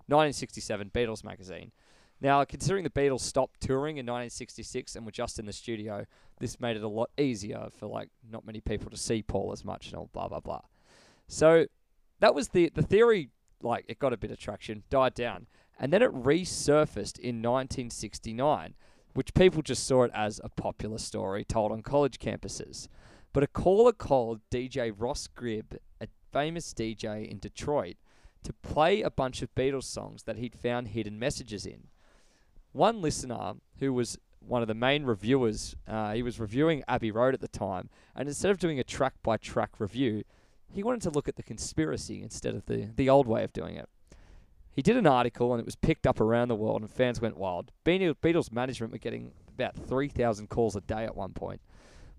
[SPEAKER 1] 1967 Beatles magazine. Now, considering the Beatles stopped touring in 1966 and were just in the studio, this made it a lot easier for like not many people to see Paul as much and all blah blah blah. So that was the the theory. Like it got a bit of traction, died down, and then it resurfaced in 1969, which people just saw it as a popular story told on college campuses. But a caller called DJ Russ Gibb, a famous DJ in Detroit, to play a bunch of Beatles songs that he'd found hidden messages in. One listener, who was one of the main reviewers, uh, he was reviewing Abbey Road at the time, and instead of doing a track by track review, he wanted to look at the conspiracy instead of the, the old way of doing it. He did an article and it was picked up around the world, and fans went wild. Beatles management were getting about 3,000 calls a day at one point.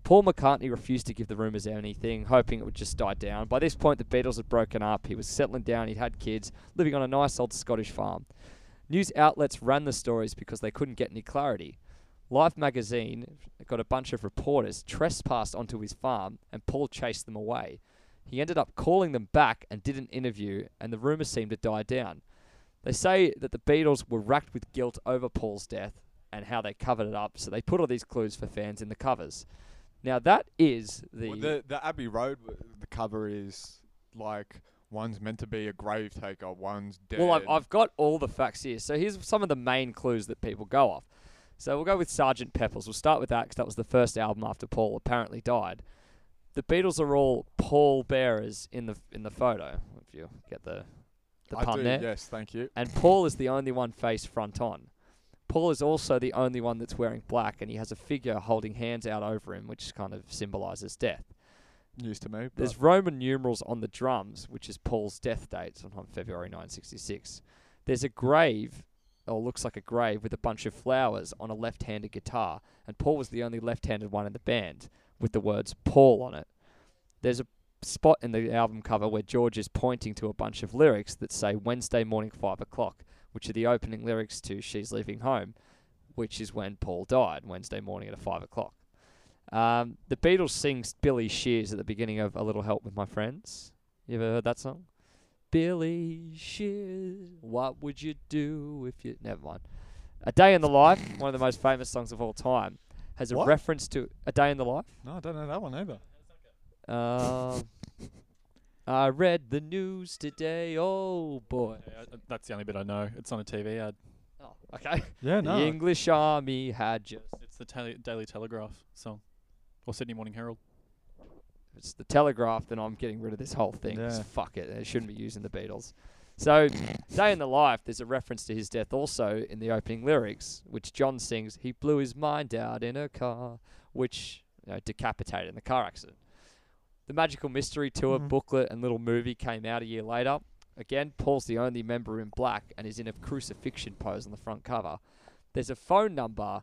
[SPEAKER 1] Paul McCartney refused to give the rumours anything, hoping it would just die down. By this point, the Beatles had broken up. He was settling down, he'd had kids, living on a nice old Scottish farm. News outlets ran the stories because they couldn't get any clarity. Life magazine got a bunch of reporters trespassed onto his farm, and Paul chased them away. He ended up calling them back and did an interview, and the rumours seemed to die down. They say that the Beatles were racked with guilt over Paul's death and how they covered it up, so they put all these clues for fans in the covers. Now that is the,
[SPEAKER 2] Well, the the Abbey Road, the cover is like one's meant to be a grave taker, one's dead.
[SPEAKER 1] well. I've, I've got all the facts here. So here's some of the main clues that people go off. So we'll go with Sergeant Pepper's. We'll start with that because that was the first album after Paul apparently died. The Beatles are all Paul bearers in the in the photo. If you get the the
[SPEAKER 2] I
[SPEAKER 1] pun
[SPEAKER 2] do,
[SPEAKER 1] there.
[SPEAKER 2] yes, thank you.
[SPEAKER 1] and Paul is the only one face front on. Paul is also the only one that's wearing black, and he has a figure holding hands out over him, which kind of symbolizes death.
[SPEAKER 2] News to me.
[SPEAKER 1] There's Roman numerals on the drums, which is Paul's death date, sometime February 1966. There's a grave, or looks like a grave, with a bunch of flowers on a left-handed guitar, and Paul was the only left-handed one in the band, with the words Paul on it. There's a spot in the album cover where George is pointing to a bunch of lyrics that say Wednesday morning, 5 o'clock, which are the opening lyrics to She's Leaving Home, which is when Paul died, Wednesday morning at 5 o'clock. Um, the Beatles sing Billy Shears at the beginning of A Little Help with My Friends. You ever heard that song? Billy Shears, what would you do if you. Never mind. A Day in the Life, one of the most famous songs of all time, has a
[SPEAKER 2] What?
[SPEAKER 1] reference to A Day in the Life.
[SPEAKER 2] no, I don't know that one either.
[SPEAKER 1] Um, I read the news today. Oh boy.
[SPEAKER 3] Yeah, that's the only bit I know. It's on a TV ad.
[SPEAKER 1] Oh, okay.
[SPEAKER 2] Yeah, no.
[SPEAKER 1] The English Army had just.
[SPEAKER 3] It's the Tele- Daily Telegraph song, or Sydney Morning Herald.
[SPEAKER 1] If it's the Telegraph, then I'm getting rid of this whole thing.
[SPEAKER 2] Yeah.
[SPEAKER 1] Fuck it. They shouldn't be using the Beatles. So, *laughs* Day in the Life, there's a reference to his death also in the opening lyrics, which John sings, He blew his mind out in a car, which you know, decapitated in the car accident. The Magical Mystery Tour
[SPEAKER 2] Mhm.
[SPEAKER 1] booklet and little movie came out a year later. Again, Paul's the only member in black and is in a crucifixion pose on the front cover. There's a phone number,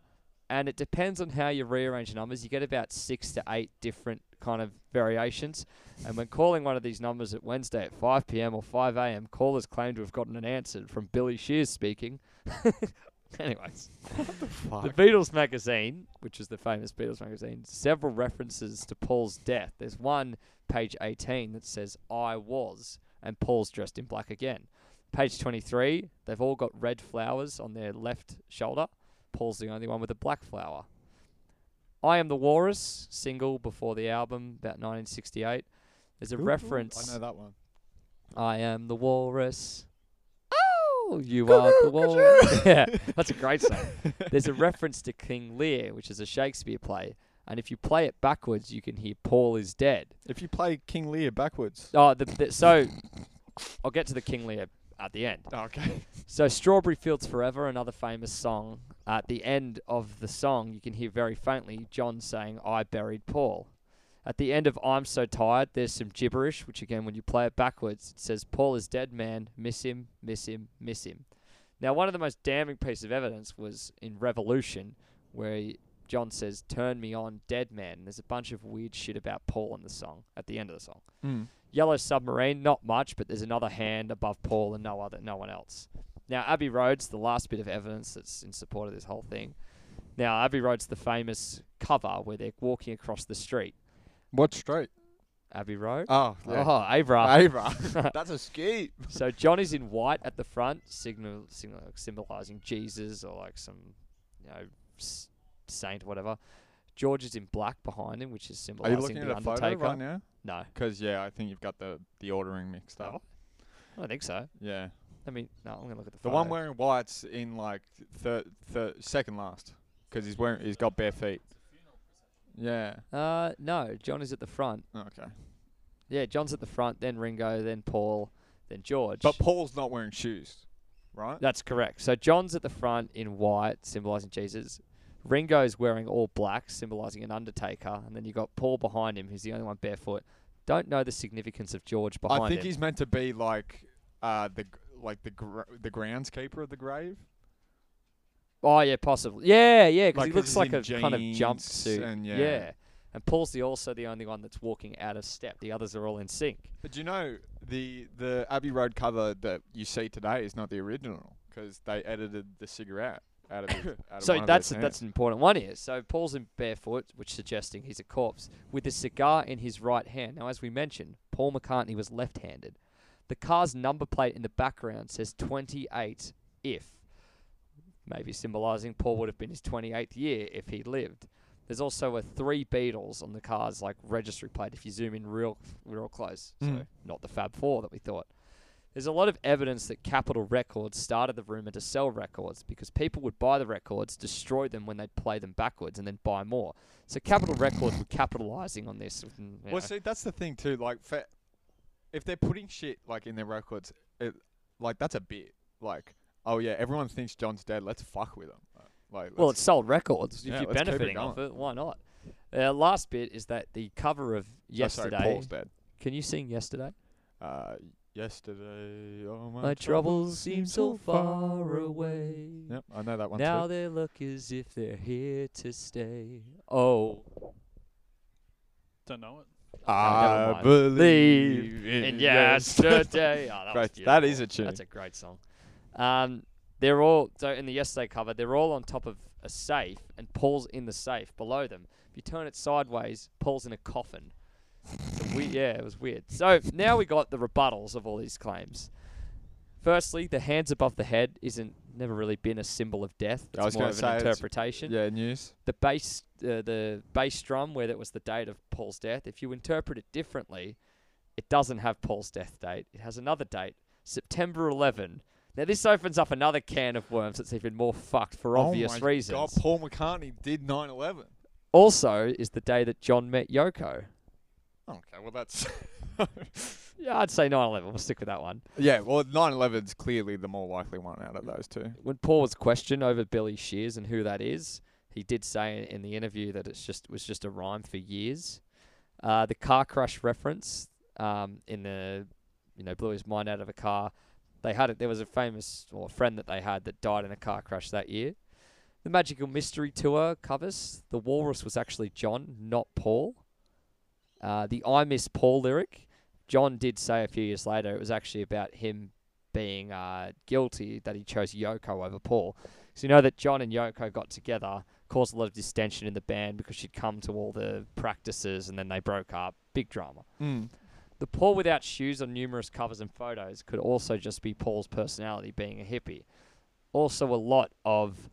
[SPEAKER 1] and it depends on how you rearrange the numbers. You get about six to eight different kind of variations. And when calling one of these numbers at Wednesday at 5 p.m. or 5 a.m., callers claim to have gotten an answer from Billy Shears speaking. *laughs* *laughs* Anyways, the
[SPEAKER 2] Fuck.
[SPEAKER 1] Beatles magazine, which is the famous Beatles magazine, several references to Paul's death. There's one, page 18, that says, I was, and Paul's dressed in black again. Page 23, they've all got red flowers on their left shoulder. Paul's the only one with a black flower. I Am the Walrus, single before the album, about 1968. There's a
[SPEAKER 2] Ooh, ooh,
[SPEAKER 1] reference.
[SPEAKER 2] I know that one.
[SPEAKER 1] I am the walrus. Oh, you are the walrus. *laughs* yeah, that's a great song. *laughs* There's a reference to King Lear, which is a Shakespeare play, and if you play it backwards, you can hear Paul is dead.
[SPEAKER 2] If you play King Lear backwards.
[SPEAKER 1] Oh, the, the, so I'll get to the King Lear at the end.
[SPEAKER 2] Oh, okay. *laughs*
[SPEAKER 1] So Strawberry Fields Forever, another famous song. At the end of the song, you can hear very faintly John saying, I buried Paul. At the end of I'm So Tired, there's some gibberish, which again, when you play it backwards, it says, Paul is dead, man. Miss him, miss him, miss him. Now, one of the most damning pieces of evidence was in Revolution, where John says, Turn me on, dead man. There's a bunch of weird shit about Paul in the song, at the end of the song.
[SPEAKER 2] Mm.
[SPEAKER 1] Yellow Submarine, not much, but there's another hand above Paul and no other, no one else. Now, Abbey Road's the last bit of evidence that's in support of this whole thing. Now, Abbey Road's the famous cover where they're walking across the street.
[SPEAKER 2] What street?
[SPEAKER 1] Abbey Road.
[SPEAKER 2] Oh, yeah.
[SPEAKER 1] Oh, Abra.
[SPEAKER 2] Ava. *laughs* *laughs* That's a ski.
[SPEAKER 1] so John is in white at the front, signal, signal symbolizing Jesus or like some, you know, saint or whatever. George is in black behind him, which is
[SPEAKER 2] Are
[SPEAKER 1] symbolizing
[SPEAKER 2] you looking
[SPEAKER 1] the
[SPEAKER 2] at a
[SPEAKER 1] Undertaker.
[SPEAKER 2] photo right now?
[SPEAKER 1] No,
[SPEAKER 2] Because yeah, I think you've got the the ordering mixed up.
[SPEAKER 1] Oh. I don't think so.
[SPEAKER 2] Yeah.
[SPEAKER 1] Let me. No, I'm gonna look at the.
[SPEAKER 2] The
[SPEAKER 1] photo.
[SPEAKER 2] one wearing white's in like third, third, second last, because he's wearing, he's got bare feet. Yeah.
[SPEAKER 1] Uh, no, John is at the front.
[SPEAKER 2] Okay.
[SPEAKER 1] Yeah, John's at the front, then Ringo, then Paul, then George.
[SPEAKER 2] But Paul's not wearing shoes, right?
[SPEAKER 1] That's correct. So John's at the front in white, symbolizing Jesus. Ringo's wearing all black, symbolizing an Undertaker, and then you got Paul behind him, who's the only one barefoot. Don't know the significance of George behind him.
[SPEAKER 2] I think
[SPEAKER 1] him.
[SPEAKER 2] he's meant to be like uh the like the gr- the groundskeeper of the grave.
[SPEAKER 1] Oh yeah, possibly. Yeah, yeah, because
[SPEAKER 2] Like,
[SPEAKER 1] he
[SPEAKER 2] 'cause
[SPEAKER 1] looks
[SPEAKER 2] he's
[SPEAKER 1] like a
[SPEAKER 2] in
[SPEAKER 1] kind of
[SPEAKER 2] jeans
[SPEAKER 1] jumpsuit.
[SPEAKER 2] and
[SPEAKER 1] yeah.
[SPEAKER 2] yeah.
[SPEAKER 1] And Paul's the also the only one that's walking out of step. The others are all in sync.
[SPEAKER 2] But do you know the the Abbey Road cover that you see today is not the original because they edited the cigarette out of his, *coughs* out of
[SPEAKER 1] So
[SPEAKER 2] one of
[SPEAKER 1] that's
[SPEAKER 2] their
[SPEAKER 1] that's an important one here. So Paul's in barefoot, which suggesting he's a corpse, with a cigar in his right hand. Now, as we mentioned, Paul McCartney was left-handed. The car's number plate in the background says 28 if, maybe symbolising Paul would have been his 28th year if he lived. There's also a three Beatles on the car's like registry plate if you zoom in real real close. So
[SPEAKER 2] Mm.
[SPEAKER 1] not the Fab Four that we thought. There's a lot of evidence that Capitol Records started the rumor to sell records because people would buy the records, destroy them when they'd play them backwards, and then buy more. So Capitol Records were capitalizing on this. and, you know.
[SPEAKER 2] Well, see, that's the thing too. Like, if they're putting shit like in their records, it, like that's a bit like, oh yeah, everyone thinks John's dead. Let's fuck with him. Like,
[SPEAKER 1] well, it's sold records.
[SPEAKER 2] Yeah,
[SPEAKER 1] if you're
[SPEAKER 2] let's it
[SPEAKER 1] benefiting off it, why not? Uh, last bit is that the cover of
[SPEAKER 2] oh,
[SPEAKER 1] yesterday.
[SPEAKER 2] sorry, Paul's dead.
[SPEAKER 1] Can you sing yesterday?
[SPEAKER 2] Uh, yesterday, oh my,
[SPEAKER 1] My troubles seem so far away.
[SPEAKER 2] Yep, I know that one
[SPEAKER 1] Now
[SPEAKER 2] too.
[SPEAKER 1] they look as if they're here to stay. Oh,
[SPEAKER 3] Don't know it.
[SPEAKER 1] never
[SPEAKER 2] I believe in
[SPEAKER 1] and yesterday. *laughs* oh, that, was
[SPEAKER 2] Great, that is a tune.
[SPEAKER 1] That's a great song. Um, they're all so in the yesterday cover. They're all on top of a safe, and Paul's in the safe below them. If you turn it sideways, Paul's in a coffin. So we, *laughs* yeah, it was weird. So now we got the rebuttals of all these claims. Firstly, the hands above the head isn't never really been a symbol of death.
[SPEAKER 2] I
[SPEAKER 1] It's
[SPEAKER 2] was
[SPEAKER 1] more
[SPEAKER 2] gonna
[SPEAKER 1] of
[SPEAKER 2] say
[SPEAKER 1] an
[SPEAKER 2] it's-
[SPEAKER 1] interpretation
[SPEAKER 2] Yeah, news.
[SPEAKER 1] the bass uh, the bass drum where that was the date of Paul's death. If you interpret it differently, it doesn't have Paul's death date. It has another date, September 11. Now this opens up another can of worms that's even more fucked for obvious
[SPEAKER 2] oh my
[SPEAKER 1] reasons.
[SPEAKER 2] God, Paul McCartney did 9/11.
[SPEAKER 1] Also, is the day that John met Yoko.
[SPEAKER 2] Okay, well that's *laughs*
[SPEAKER 1] Yeah, I'd say 9/11. We'll stick with that one.
[SPEAKER 2] yeah. Well, 9/11's clearly the more likely one out of those two.
[SPEAKER 1] When Paul was questioned over Billy Shears and who that is, he did say in the interview that it's just was just a rhyme for years. Uh, the car crash reference um, in the you know blew his mind out of a car. They had it. There was a famous or a friend that they had that died in a car crash that year. The Magical Mystery Tour covers the walrus was actually John, not Paul. Uh, the I Miss Paul lyric, John did say a few years later it was actually about him being uh, guilty that he chose Yoko over Paul. So you know that John and Yoko got together, caused a lot of distension in the band because she'd come to all the practices and then they broke up. Big drama.
[SPEAKER 2] Mm.
[SPEAKER 1] The Paul without shoes on numerous covers and photos could also just be Paul's personality being a hippie. Also, a lot of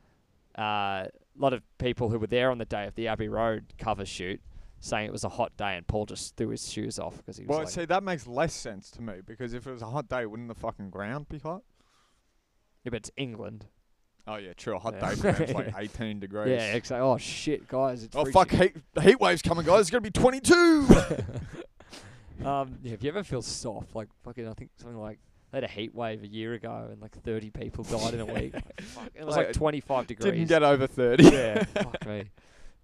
[SPEAKER 1] uh, lot of people who were there on the day of the Abbey Road cover shoot saying it was a hot day and Paul just threw his shoes off because he was
[SPEAKER 2] Well,
[SPEAKER 1] like,
[SPEAKER 2] see, that makes less sense to me because if it was a hot day, wouldn't the fucking ground be hot?
[SPEAKER 1] yeah, but it's England.
[SPEAKER 2] Oh yeah, true. A hot
[SPEAKER 1] Yeah.
[SPEAKER 2] day like *laughs* 18 degrees.
[SPEAKER 1] Yeah, exactly. Oh shit, guys! It's
[SPEAKER 2] Oh
[SPEAKER 1] freezing.
[SPEAKER 2] fuck, heat heat waves coming, guys. It's gonna be 22. *laughs* *laughs*
[SPEAKER 1] Um, yeah, if you ever feel soft, like fucking, I think something like they had a heat wave a year ago and like 30 people died in a week. *laughs* Like, fuck, it was like
[SPEAKER 2] Like,
[SPEAKER 1] 25 degrees.
[SPEAKER 2] Didn't get over 30.
[SPEAKER 1] yeah, *laughs* fuck me.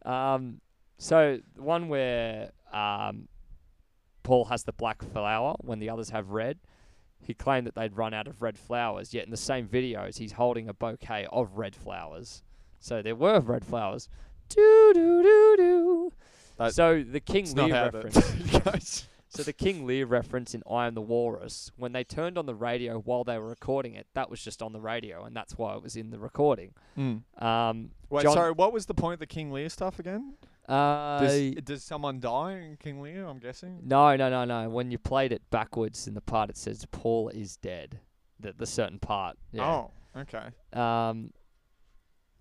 [SPEAKER 1] Um, so the one where um, Paul has the black flower when the others have red. He claimed that they'd run out of red flowers, yet in the same videos he's holding a bouquet of red flowers. So there were red flowers. Do do do do.
[SPEAKER 2] That-
[SPEAKER 1] So the King Lear reference. *laughs* So the King Lear reference in I Am the Walrus, when they turned on the radio while they were recording it, that was just on the radio, and that's why it was in the recording.
[SPEAKER 2] Mm.
[SPEAKER 1] Um,
[SPEAKER 2] Wait,
[SPEAKER 1] John-
[SPEAKER 2] sorry. What was the point of the King Lear stuff again?
[SPEAKER 1] uh,
[SPEAKER 2] Does, does someone die in King Lear? I'm guessing.
[SPEAKER 1] no, no, no, no. When you played it backwards in the part, it says Paul is dead. The the certain part. Yeah.
[SPEAKER 2] Oh, okay.
[SPEAKER 1] Um,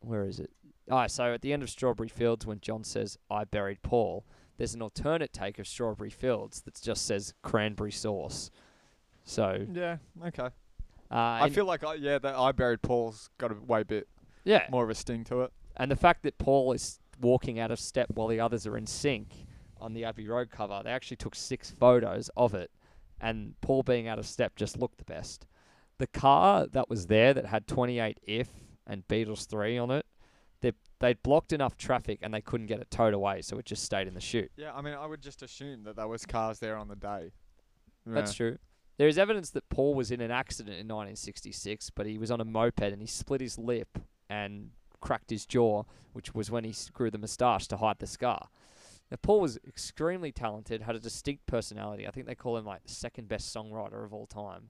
[SPEAKER 1] where is it? Oh, so at the end of Strawberry Fields, when John says "I buried Paul," there's an alternate take of Strawberry Fields that just says cranberry sauce. So
[SPEAKER 2] Yeah. Okay.
[SPEAKER 1] uh,
[SPEAKER 2] I feel like I, yeah, that I buried Paul's got a way bit
[SPEAKER 1] yeah,
[SPEAKER 2] more of a sting to it.
[SPEAKER 1] And the fact that Paul is walking out of step while the others are in sync on the Abbey Road cover, they actually took six photos of it, and Paul being out of step just looked the best. The car that was there that had 28 If and Beatles 3 on it, they'd blocked enough traffic and they couldn't get it towed away, so it just stayed in the chute.
[SPEAKER 2] Yeah, I mean, I would just assume that there was cars there on the day.
[SPEAKER 1] That's true. There is evidence that Paul was in an accident in 1966, but he was on a moped and he split his lip and cracked his jaw, which was when he grew the moustache to hide the scar. Now, Paul was extremely talented, had a distinct personality. I think they call him like the second best songwriter of all time.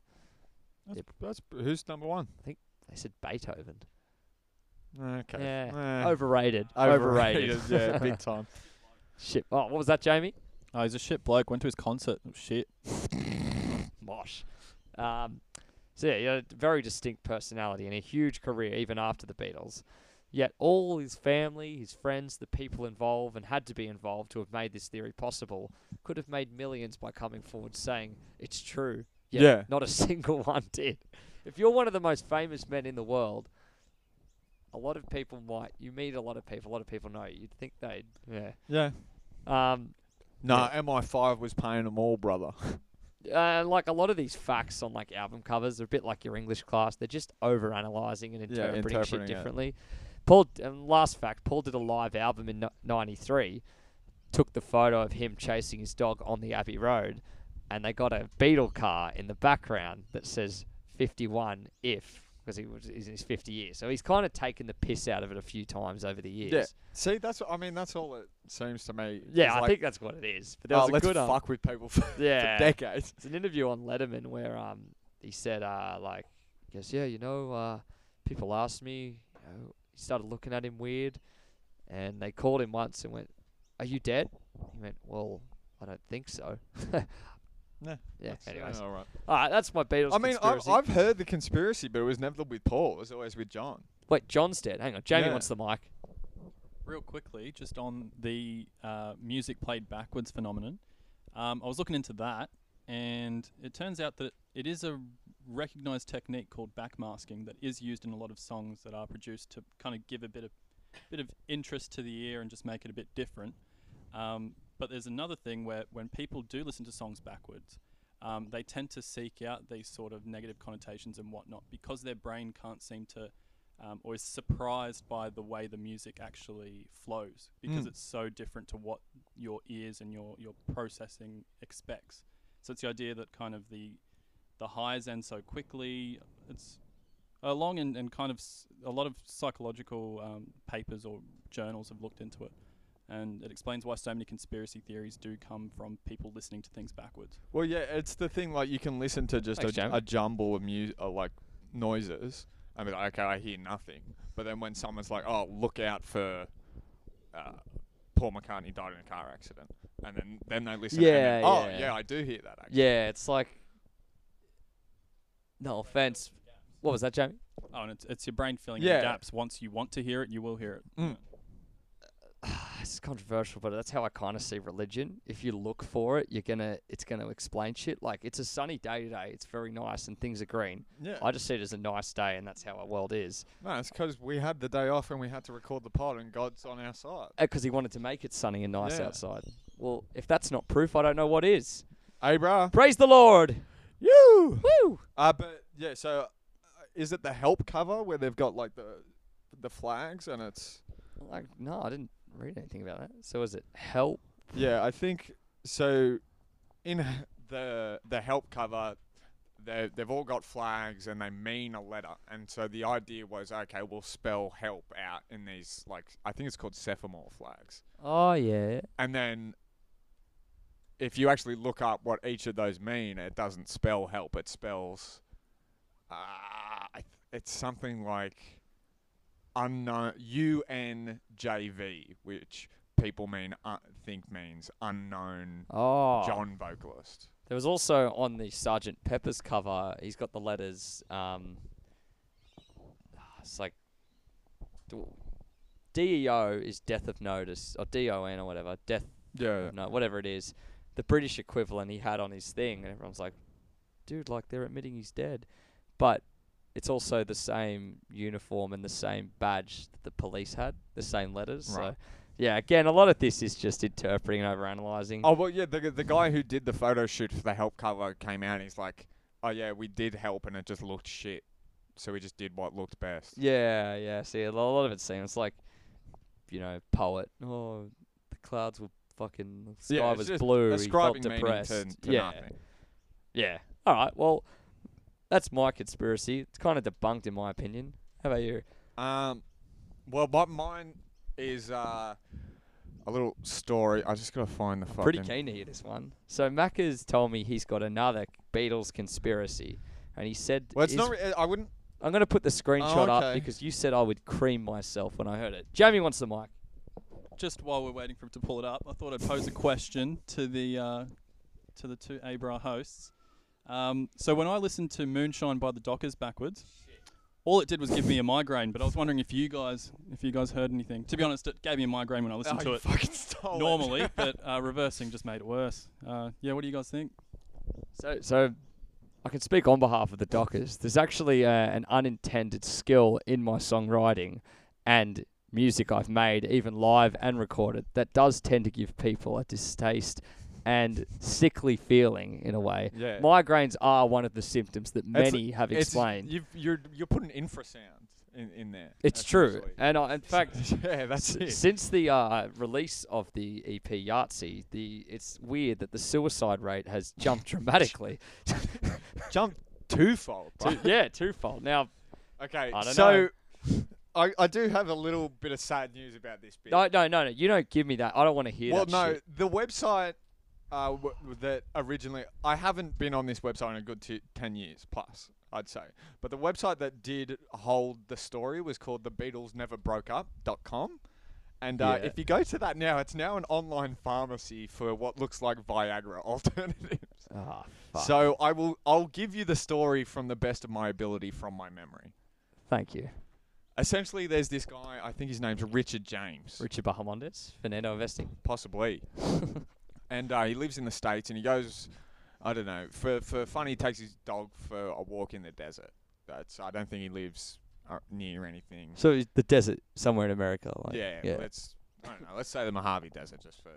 [SPEAKER 2] That's, that's who's number one.
[SPEAKER 1] I think they said Beethoven.
[SPEAKER 2] Okay.
[SPEAKER 1] Yeah.
[SPEAKER 2] Eh,
[SPEAKER 1] Overrated. Overrated.
[SPEAKER 2] yeah, big time. *laughs*
[SPEAKER 1] Shit. Oh, what was that, Jamie?
[SPEAKER 3] Oh, he's a shit bloke. Went to his concert. Oh, shit. *laughs*
[SPEAKER 1] Mosh. Um, so yeah, he had a very distinct personality and a huge career even after the Beatles. Yet all his family, his friends, the people involved and had to be involved to have made this theory possible could have made millions by coming forward saying it's true. Yet
[SPEAKER 2] Yeah.
[SPEAKER 1] Not a *laughs* single one did. If you're one of the most famous men in the world, a lot of people might you meet a lot of people, a lot of people know you. You'd think they'd yeah.
[SPEAKER 2] Yeah.
[SPEAKER 1] Um
[SPEAKER 2] No, MI5 was paying them all, brother.
[SPEAKER 1] uh, like a lot of these facts on like album covers are a bit like your English class. They're just over analyzing and
[SPEAKER 2] Yeah,
[SPEAKER 1] interpreting shit
[SPEAKER 2] interpreting it.
[SPEAKER 1] differently. Paul, um, last fact, Paul did a live album in '93. Took the photo of him chasing his dog on the Abbey Road, and they got a Beetle car in the background that says 51 if because he was he's in his 50 years. So he's kind of taken the piss out of it a few times over the years.
[SPEAKER 2] Yeah. See, that's what, I mean, that's all it seems to me.
[SPEAKER 1] Yeah,
[SPEAKER 2] It's
[SPEAKER 1] I
[SPEAKER 2] like,
[SPEAKER 1] think that's what it is. But there
[SPEAKER 2] oh,
[SPEAKER 1] was a
[SPEAKER 2] let's
[SPEAKER 1] good um,
[SPEAKER 2] fuck with people for,
[SPEAKER 1] yeah,
[SPEAKER 2] for decades.
[SPEAKER 1] It's an interview on Letterman where um he said uh like he goes yeah you know uh people asked me you know he started looking at him weird and they called him once and went are you dead he went well I don't think so *laughs*
[SPEAKER 2] Nah,
[SPEAKER 1] yeah
[SPEAKER 2] That's-
[SPEAKER 1] anyways
[SPEAKER 2] all right.
[SPEAKER 1] all right that's my Beatles
[SPEAKER 2] I mean, I've,
[SPEAKER 1] conspiracy.
[SPEAKER 2] I've heard the conspiracy, but it was never with Paul. It was always with John.
[SPEAKER 1] wait John's dead hang on Jamie
[SPEAKER 2] Yeah.
[SPEAKER 1] wants the mic
[SPEAKER 3] Real quickly, just on the uh, music played backwards phenomenon, um, I was looking into that, and it turns out that it is a recognized technique called backmasking that is used in a lot of songs that are produced to kind of give a bit of bit of interest to the ear and just make it a bit different. Um, But there's another thing where when people do listen to songs backwards, um, they tend to seek out these sort of negative connotations and whatnot because their brain can't seem to, um, or is surprised by the way the music actually flows because
[SPEAKER 2] Mm.
[SPEAKER 3] it's so different to what your ears and your, your processing expects. So it's the idea that kind of the the highs end so quickly. It's along and, and kind of s- a lot of psychological um, papers or journals have looked into it. And it explains why so many conspiracy theories do come from people listening to things backwards.
[SPEAKER 2] Well, yeah, it's the thing. Like you can listen to just
[SPEAKER 1] Thanks,
[SPEAKER 2] a, a jumble of music, uh, like noises, and be like, okay, I hear nothing. But then when someone's like, oh, look out for uh, Paul McCartney died in a car accident, and then then they listen. and
[SPEAKER 1] Yeah,
[SPEAKER 2] then, oh,
[SPEAKER 1] yeah.
[SPEAKER 2] yeah, I do hear that. Actually.
[SPEAKER 1] Yeah, it's like. No offense. What was that, Jamie?
[SPEAKER 3] Oh, and it's, it's your brain filling
[SPEAKER 2] Yeah.
[SPEAKER 3] in the gaps. Once you want to hear it, you will hear it.
[SPEAKER 2] Mm.
[SPEAKER 1] It's controversial, but that's how I kind of see religion. If you look for it, you're gonna it's gonna explain shit. Like it's a sunny day today. It's very nice and things are green.
[SPEAKER 2] Yeah.
[SPEAKER 1] I just see it as a nice day, and that's how our world is.
[SPEAKER 2] no, it's because we had the day off and we had to record the pod, and God's on our side.
[SPEAKER 1] Because he wanted to make it sunny and nice
[SPEAKER 2] Yeah.
[SPEAKER 1] outside. Well, if that's not proof, I don't know what is.
[SPEAKER 2] Hey, bruh.
[SPEAKER 1] Praise the Lord.
[SPEAKER 2] You.
[SPEAKER 1] Woo!
[SPEAKER 2] Uh, but yeah, so uh, is it the help cover where they've got like the the flags and it's
[SPEAKER 1] Like no, I didn't read anything about that. So is it help?
[SPEAKER 2] yeah, I think so. In *laughs* the the help cover, they they've all got flags and they mean a letter, and so the idea was okay, we'll spell help out in these like I think it's called semaphore flags,
[SPEAKER 1] Oh yeah.
[SPEAKER 2] and then. If you actually look up what each of those mean, it doesn't spell help. It spells, uh, it's something like unknown U N J V, which people mean uh, think means unknown
[SPEAKER 1] Oh.
[SPEAKER 2] John vocalist.
[SPEAKER 1] There was also on the Sergeant Pepper's cover. He's got the letters. Um, it's like DEO is death of notice or DON or whatever. Death
[SPEAKER 2] Yeah,
[SPEAKER 1] no, whatever it is. The British equivalent he had on his thing, and everyone's like, "Dude, like they're admitting he's dead," but it's also the same uniform and the same badge that the police had, the same letters.
[SPEAKER 2] Right.
[SPEAKER 1] So, yeah, again, a lot of this is just interpreting and overanalyzing.
[SPEAKER 2] Oh well, yeah. The the guy who did the photo shoot for the help cover came out. and He's like, "Oh yeah, we did help, and it just looked shit. So we just did what looked best."
[SPEAKER 1] Yeah, yeah. See, a lot of it seems like, you know, poet. Oh, the clouds were fucking, the sky
[SPEAKER 2] Yeah,
[SPEAKER 1] was blue. He felt depressed.
[SPEAKER 2] to, to
[SPEAKER 1] yeah,
[SPEAKER 2] nothing.
[SPEAKER 1] yeah. All right. Well, that's my conspiracy. It's kind of debunked in my opinion. How about you?
[SPEAKER 2] Um, well, my mine is uh a little story. I just gotta find the fucking.
[SPEAKER 1] Pretty keen to hear this one. So Macca's told me he's got another Beatles conspiracy, and he said,
[SPEAKER 2] Well, it's
[SPEAKER 1] his-
[SPEAKER 2] not. Re- I wouldn't.
[SPEAKER 1] I'm going to put the screenshot up
[SPEAKER 2] okay.
[SPEAKER 1] because you said I would cream myself when I heard it. Jamie wants the mic.
[SPEAKER 3] Just while we're waiting for him to pull it up, I thought I'd pose a question to the uh, to the two Abra hosts. Um, so when I listened to Moonshine by the Dockers backwards, all it did was give me a migraine. But I was wondering if you guys if you guys heard anything. To be honest, it gave me a migraine when I listened
[SPEAKER 2] oh,
[SPEAKER 3] to
[SPEAKER 2] you
[SPEAKER 3] it
[SPEAKER 2] fucking stole it.
[SPEAKER 3] normally, *laughs* but uh, reversing just made it worse. Uh, yeah, what do you guys think?
[SPEAKER 1] So, so I can speak on behalf of the Dockers. There's actually uh, an unintended skill in my songwriting and music I've made, even live and recorded, that does tend to give people a distaste and sickly feeling in a way.
[SPEAKER 2] Yeah.
[SPEAKER 1] Migraines are one of the symptoms that
[SPEAKER 2] It's-
[SPEAKER 1] many have explained.
[SPEAKER 2] You've, you're you're putting infrasound in in there.
[SPEAKER 1] It's true, and I, in fact, *laughs*
[SPEAKER 2] yeah, that's it.
[SPEAKER 1] Since the uh, release of the EP Yahtzee, the it's weird that the suicide rate has jumped *laughs* dramatically. *laughs*
[SPEAKER 2] jumped twofold.
[SPEAKER 1] Two- yeah, twofold. Now,
[SPEAKER 2] Okay,
[SPEAKER 1] I don't
[SPEAKER 2] so I I do have a little bit of sad news about this bit.
[SPEAKER 1] no, no, no, no. You don't give me that. I don't want to hear
[SPEAKER 2] well, no,
[SPEAKER 1] shit.
[SPEAKER 2] the website uh, w- that originally I haven't been on this website in a good t- ten years plus, I'd say. But the website that did hold the story was called the Beatles Never Broke Up.com. And uh,
[SPEAKER 1] Yeah.
[SPEAKER 2] if you go to that now, it's now an online pharmacy for what looks like Viagra *laughs* alternatives.
[SPEAKER 1] Ah, fuck.
[SPEAKER 2] So I will I'll give you the story from the best of my ability from my memory.
[SPEAKER 1] thank you,
[SPEAKER 2] Essentially, there's this guy. I think his name's Richard James.
[SPEAKER 1] Richard Bahamondes, Fernando Investing.
[SPEAKER 2] possibly. *laughs* and uh, he lives in the states, and he goes, I don't know, for for fun, he takes his dog for a walk in the desert. That's I don't think he lives uh, near anything.
[SPEAKER 1] So it's the desert somewhere in America. Like,
[SPEAKER 2] yeah,
[SPEAKER 1] yeah.
[SPEAKER 2] let's I don't know. Let's say the Mojave Desert, just for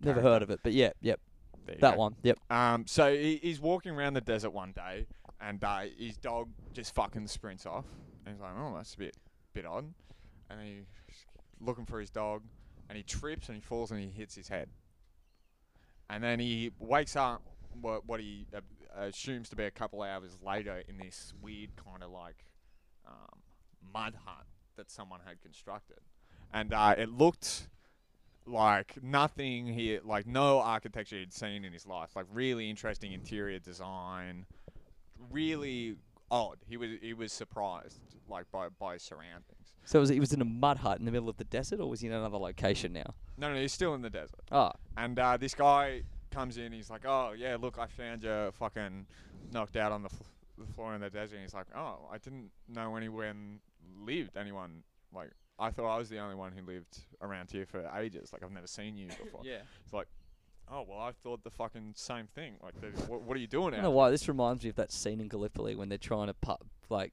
[SPEAKER 1] Never heard of it, but yeah, yep,
[SPEAKER 2] There you
[SPEAKER 1] that
[SPEAKER 2] go.
[SPEAKER 1] one. Yep.
[SPEAKER 2] Um, so he, he's walking around the desert one day, and uh, his dog just fucking sprints off. And he's like, "Oh, that's a bit, bit odd." And he's looking for his dog, and he trips and he falls and he hits his head. And then he wakes up, what what he uh, assumes to be a couple hours later, in this weird kind of like um, mud hut that someone had constructed, and uh, it looked like nothing he like no architecture he'd seen in his life. Like really interesting interior design. Really odd. He was he was surprised like by by surroundings
[SPEAKER 1] So was he was in a mud hut in the middle of the desert, or was he in another location now?
[SPEAKER 2] no no he's still in the desert
[SPEAKER 1] Oh,
[SPEAKER 2] and uh, this guy comes in he's like oh yeah look i found you fucking knocked out on the, f- the floor in the desert and he's like oh i didn't know anyone lived anyone like i thought i was the only one who lived around here for ages like i've never seen you before
[SPEAKER 1] yeah.
[SPEAKER 2] It's like, Oh well, I thought the fucking same thing. Like, the, what, what are you doing
[SPEAKER 1] I don't know why this reminds me of that scene in Gallipoli when they're trying to pu- like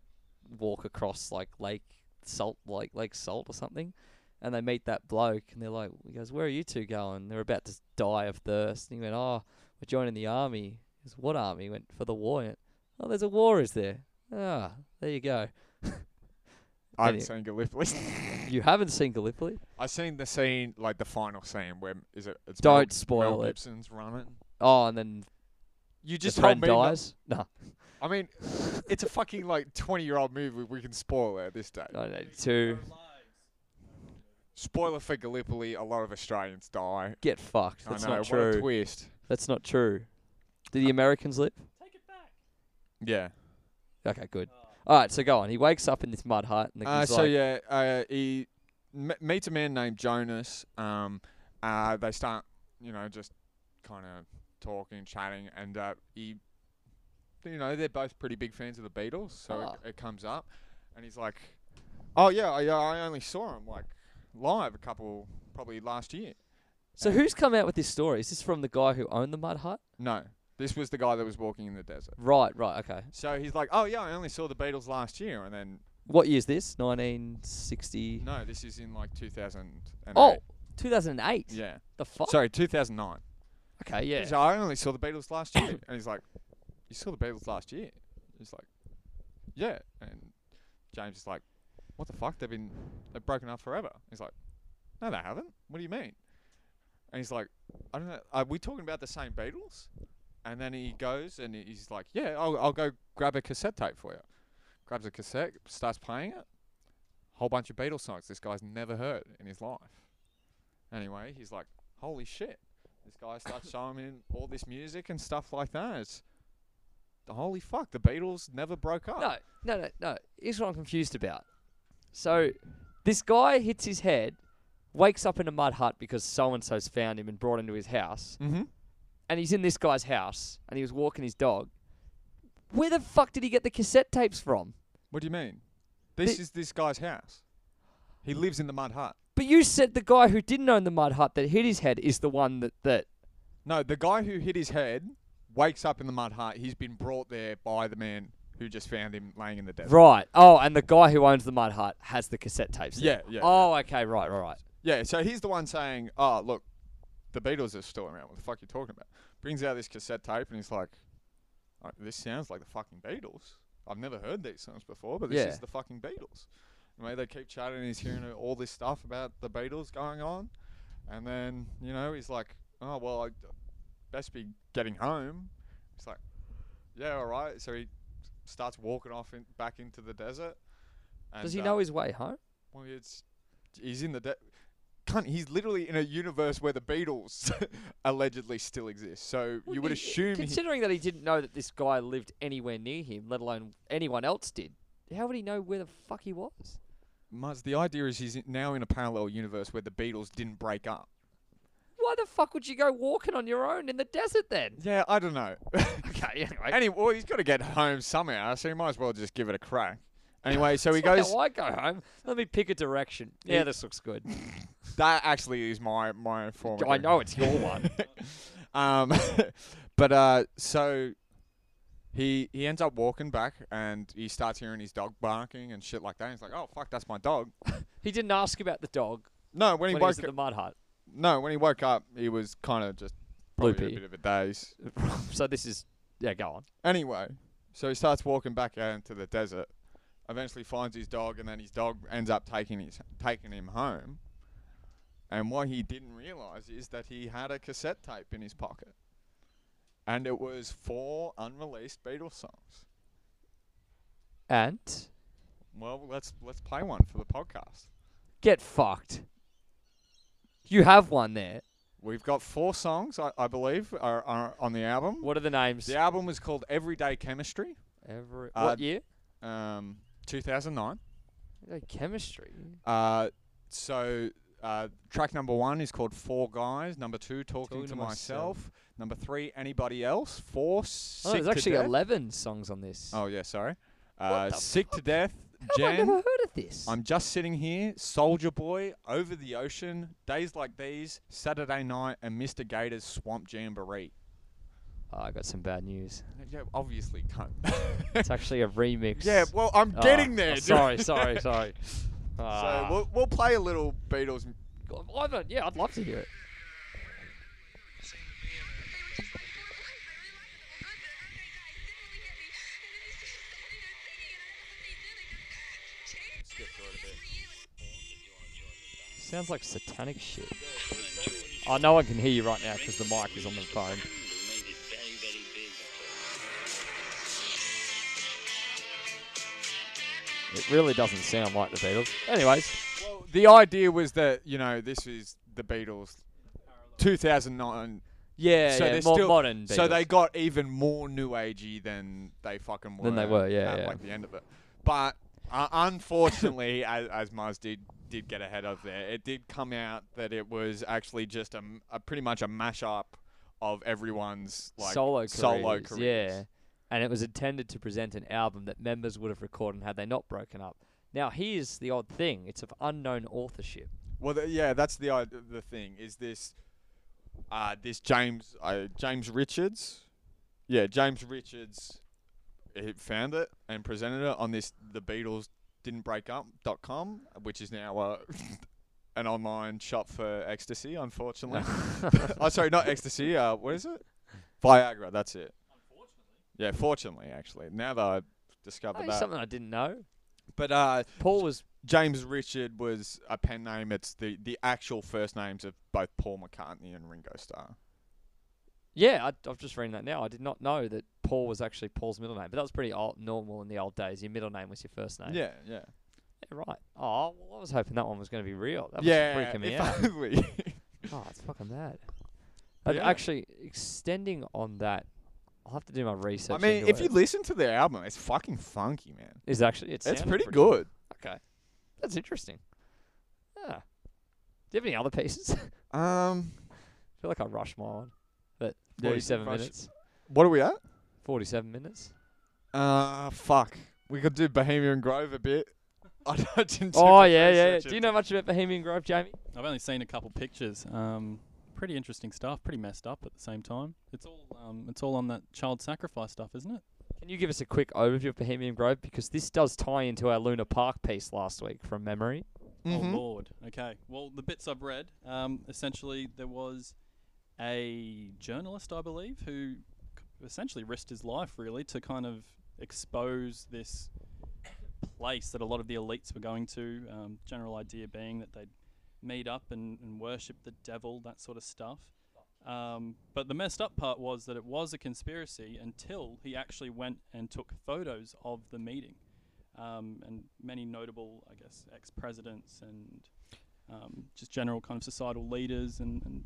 [SPEAKER 1] walk across like Lake Salt, like Lake Salt or something, and they meet that bloke and they're like, he goes, "Where are you two going?" They're about to die of thirst. And he went, "Oh, we're joining the army." He goes, "What army?" He went for the war. Went, oh, there's a war, is there? Ah, there you go. *laughs*
[SPEAKER 2] I haven't seen Gallipoli. *laughs*
[SPEAKER 1] You haven't seen Gallipoli?
[SPEAKER 2] I've seen the scene, like the final scene where is it? It's
[SPEAKER 1] Don't
[SPEAKER 2] Mel,
[SPEAKER 1] spoil
[SPEAKER 2] Mel
[SPEAKER 1] it.
[SPEAKER 2] Gibson's running.
[SPEAKER 1] Oh, and then
[SPEAKER 2] You
[SPEAKER 1] just
[SPEAKER 2] just
[SPEAKER 1] the
[SPEAKER 2] told me.
[SPEAKER 1] dies. No,
[SPEAKER 2] I mean, it's a fucking like twenty-year-old movie. We can spoil it at this stage.
[SPEAKER 1] 1982.
[SPEAKER 2] Spoiler for Gallipoli: a lot of Australians die.
[SPEAKER 1] Get fucked. That's
[SPEAKER 2] I know.
[SPEAKER 1] not
[SPEAKER 2] what a
[SPEAKER 1] true.
[SPEAKER 2] twist.
[SPEAKER 1] That's not true. Did the Americans live? Take it back.
[SPEAKER 2] Yeah.
[SPEAKER 1] Okay, good. All right, so go on. He wakes up in this mud hut, and the
[SPEAKER 2] Uh,
[SPEAKER 1] he's
[SPEAKER 2] so
[SPEAKER 1] like,
[SPEAKER 2] yeah, uh, he m- meets a man named Jonas. Um, uh, they start, you know, just kind of talking, chatting, and uh, he, you know, they're both pretty big fans of the Beatles. So
[SPEAKER 1] Ah.
[SPEAKER 2] it, it comes up, and he's like, "Oh yeah, I, uh, I only saw him like live a couple, probably last year."
[SPEAKER 1] So who's come out with this story? Is this from the guy who owned the mud hut?
[SPEAKER 2] No, this was the guy that was walking in the desert.
[SPEAKER 1] Right, right, okay.
[SPEAKER 2] So he's like, "Oh yeah, I only saw the Beatles last year," and then
[SPEAKER 1] What year is this? 1960.
[SPEAKER 2] no, this is in like 2008.
[SPEAKER 1] Oh, 2008.
[SPEAKER 2] yeah.
[SPEAKER 1] The fuck?
[SPEAKER 2] Sorry, 2009.
[SPEAKER 1] Okay, yeah.
[SPEAKER 2] So I only saw the Beatles last year. *coughs* and he's like, You saw the Beatles last year? He's like, Yeah. And James is like, What the fuck? They've been they've broken up forever. He's like, No, they haven't. What do you mean? And he's like, I don't know. Are we talking about the same Beatles? And then he goes and he's like, Yeah, I'll I'll go grab a cassette tape for you. Grabs a cassette, starts playing it. Whole bunch of Beatles songs this guy's never heard in his life. Anyway, he's like, Holy shit. This guy starts showing him all this music and stuff like that. It's holy fuck, the Beatles never broke up.
[SPEAKER 1] No, no, no, no. Here's what I'm confused about. So, this guy hits his head, wakes up in a mud hut because so and so's found him and brought him to his house,
[SPEAKER 2] Mm-hmm.
[SPEAKER 1] and he's in this guy's house and he was walking his dog. Where the fuck did he get the cassette tapes from?
[SPEAKER 2] What do you mean? This
[SPEAKER 1] The-
[SPEAKER 2] is this guy's house. He lives in the mud hut.
[SPEAKER 1] But you said the guy who didn't own the mud hut that hit his head is the one that that.
[SPEAKER 2] No, the guy who hit his head wakes up in the mud hut. He's been brought there by the man who just found him laying in the desert.
[SPEAKER 1] Right. Oh, and the guy who owns the mud hut has the cassette tapes. there.
[SPEAKER 2] Yeah, yeah.
[SPEAKER 1] Oh, okay. Right, right, right.
[SPEAKER 2] Yeah, so he's the one saying, "Oh, look, the Beatles are still around. What the fuck are you talking about?" Brings out this cassette tape and he's like, "Oh, "This sounds like the fucking Beatles. I've never heard these songs before, but this
[SPEAKER 1] Yeah.
[SPEAKER 2] is the fucking Beatles." Anyway, they keep chatting and he's hearing all this stuff about the Beatles going on, and then you know he's like, "Oh well, I best be getting home." He's like, "Yeah, all right." So he starts walking off in, back into the desert.
[SPEAKER 1] Does he
[SPEAKER 2] and,
[SPEAKER 1] know
[SPEAKER 2] uh,
[SPEAKER 1] his way home?
[SPEAKER 2] well, it's he's in the de- cunt. He's literally in a universe where the Beatles *laughs* allegedly still exist. So you would
[SPEAKER 1] Well, he-
[SPEAKER 2] assume he,
[SPEAKER 1] considering that he didn't know that this guy lived anywhere near him, let alone anyone else did. How would he know where the fuck he was?
[SPEAKER 2] Muzz, the idea is he's now in a parallel universe where the Beatles didn't break up.
[SPEAKER 1] Why the fuck would you go walking on your own in the desert then?
[SPEAKER 2] Yeah, I don't know. *laughs*
[SPEAKER 1] Okay, anyway.
[SPEAKER 2] anyway, well, he's got to get home somehow, so he might as well just give it a crack. Anyway, so he *laughs* goes.
[SPEAKER 1] how I go home. Let me pick a direction. Yeah, this looks good. *laughs*
[SPEAKER 2] That actually is my my form.
[SPEAKER 1] I know it's your one.
[SPEAKER 2] um, but uh, so he he ends up walking back and he starts hearing his dog barking and shit like that. He's like, "Oh fuck, that's my dog."
[SPEAKER 1] He didn't ask about the dog
[SPEAKER 2] No, when he
[SPEAKER 1] when he
[SPEAKER 2] woke
[SPEAKER 1] was at the mud hut.
[SPEAKER 2] No, when he woke up, he was kind of just probably
[SPEAKER 1] Loopy.
[SPEAKER 2] a bit of a daze. *laughs*
[SPEAKER 1] so this is yeah. Go on.
[SPEAKER 2] Anyway, so he starts walking back out into the desert. Eventually finds his dog, and then his dog ends up taking his taking him home. And what he didn't realise is that he had a cassette tape in his pocket, and it was four unreleased Beatles songs.
[SPEAKER 1] And
[SPEAKER 2] Well, let's let's play one for the podcast.
[SPEAKER 1] get fucked. You have one there.
[SPEAKER 2] We've got four songs, I, I believe, are, are on the album.
[SPEAKER 1] What are the names?
[SPEAKER 2] The album was called Everyday Chemistry,
[SPEAKER 1] Every
[SPEAKER 2] Uh,
[SPEAKER 1] what year?
[SPEAKER 2] um, 2009.
[SPEAKER 1] Uh, chemistry.
[SPEAKER 2] Uh, so uh, track number one is called Four Guys. Number two, Talking,
[SPEAKER 1] Talking
[SPEAKER 2] to,
[SPEAKER 1] to
[SPEAKER 2] myself.
[SPEAKER 1] Myself.
[SPEAKER 2] Number three, Anybody Else. Four,
[SPEAKER 1] Oh,
[SPEAKER 2] Sick
[SPEAKER 1] there's
[SPEAKER 2] to
[SPEAKER 1] actually
[SPEAKER 2] Death.
[SPEAKER 1] eleven songs on this.
[SPEAKER 2] Oh yeah, sorry. Uh,
[SPEAKER 1] the
[SPEAKER 2] Sick to Death.
[SPEAKER 1] How have I
[SPEAKER 2] Jan.
[SPEAKER 1] never heard of this?
[SPEAKER 2] I'm just sitting here, Soldier Boy, Over the Ocean, Days Like These, Saturday Night, and Mr. Gator's Swamp Jamboree.
[SPEAKER 1] oh, I got some bad news.
[SPEAKER 2] Yeah, obviously, cunt.
[SPEAKER 1] It's actually a remix. *laughs*
[SPEAKER 2] yeah, well, I'm
[SPEAKER 1] Oh,
[SPEAKER 2] getting there.
[SPEAKER 1] oh, sorry, *laughs* sorry, sorry.
[SPEAKER 2] So
[SPEAKER 1] Ah.
[SPEAKER 2] we'll, we'll play a little Beatles.
[SPEAKER 1] I yeah, I'd love to hear it. Sounds like satanic shit. Oh, no one can hear you right now because the mic is on the phone. It really doesn't sound like the Beatles. Anyways,
[SPEAKER 2] Well, the idea was that you know this is the Beatles, 2009.
[SPEAKER 1] yeah,
[SPEAKER 2] So
[SPEAKER 1] yeah
[SPEAKER 2] they're
[SPEAKER 1] more
[SPEAKER 2] still-
[SPEAKER 1] modern.
[SPEAKER 2] So they got even more new agey than they fucking were.
[SPEAKER 1] Than they were, yeah,
[SPEAKER 2] at
[SPEAKER 1] yeah.
[SPEAKER 2] like the end of it. But uh, unfortunately, *laughs* as, as Mars did did get ahead of there, it did come out that it was actually just a pretty much a mashup of everyone's like
[SPEAKER 1] solo careers,
[SPEAKER 2] solo careers.
[SPEAKER 1] Yeah, and it was intended to present an album that members would have recorded had they not broken up. Now here's the odd thing: it's of unknown authorship.
[SPEAKER 2] Well, th- yeah, that's the id- the thing. Is this uh, this James uh, James Richards? Yeah, James Richards. He found it and presented it on this the Beatles didn't break up dot com, which is now uh, *laughs* an online shop for ecstasy. Unfortunately, *laughs* *laughs* oh sorry, not ecstasy. Uh, what is it? Viagra. That's it. Yeah, fortunately, actually, now that I discovered
[SPEAKER 1] Hey,
[SPEAKER 2] that.
[SPEAKER 1] something I didn't know.
[SPEAKER 2] But uh,
[SPEAKER 1] Paul was
[SPEAKER 2] James Richard was a pen name. It's the, the actual first names of both Paul McCartney and Ringo Starr.
[SPEAKER 1] Yeah. I, I'm just reading that now. I did not know that Paul was actually Paul's middle name, but that was pretty old, normal in the old days. Your middle name was your first name.
[SPEAKER 2] Yeah, yeah.
[SPEAKER 1] Yeah, right. Oh, well, I was hoping that one was going to be real. That was
[SPEAKER 2] yeah,
[SPEAKER 1] freaking me
[SPEAKER 2] if
[SPEAKER 1] out.
[SPEAKER 2] only. *laughs*
[SPEAKER 1] Oh, it's fucking. Uh, *laughs*
[SPEAKER 2] Yeah.
[SPEAKER 1] Actually, extending on that, I'll have to do my research.
[SPEAKER 2] I mean, if you listen to the album, it's fucking funky, man.
[SPEAKER 1] It's actually it
[SPEAKER 2] It's
[SPEAKER 1] sounded
[SPEAKER 2] pretty
[SPEAKER 1] good.
[SPEAKER 2] good.
[SPEAKER 1] Okay, that's interesting. Ah. Do you have any other pieces? *laughs* I
[SPEAKER 2] Um,
[SPEAKER 1] feel like I rushed my one. But
[SPEAKER 2] Yeah, you did
[SPEAKER 1] 47
[SPEAKER 2] rush-
[SPEAKER 1] minutes.
[SPEAKER 2] what are we at?
[SPEAKER 1] 47 minutes.
[SPEAKER 2] Uh, fuck. We could do Bohemian Grove a bit. *laughs* I didn't do
[SPEAKER 1] Oh,
[SPEAKER 2] much
[SPEAKER 1] yeah, yeah.
[SPEAKER 2] research
[SPEAKER 1] Do you know much about Bohemian Grove, Jamie?
[SPEAKER 3] I've only seen a couple pictures. Um, pretty interesting stuff. Pretty messed up at the same time. It's all um, it's all on that child sacrifice stuff, isn't it?
[SPEAKER 1] Can you give us a quick overview of Bohemian Grove? Because this does tie into our Luna Park piece last week from memory.
[SPEAKER 2] Mhm.
[SPEAKER 3] Oh Lord. Okay. Well, the bits I've read, um, essentially there was a journalist, I believe, who essentially risked his life really to kind of expose this place that a lot of the elites were going to. Um, general idea being that they'd meet up and, and worship the devil, that sort of stuff. Um, but the messed up part was that it was a conspiracy until he actually went and took photos of the meeting. Um, and many notable, I guess, ex presidents and um, just general kind of societal leaders and, and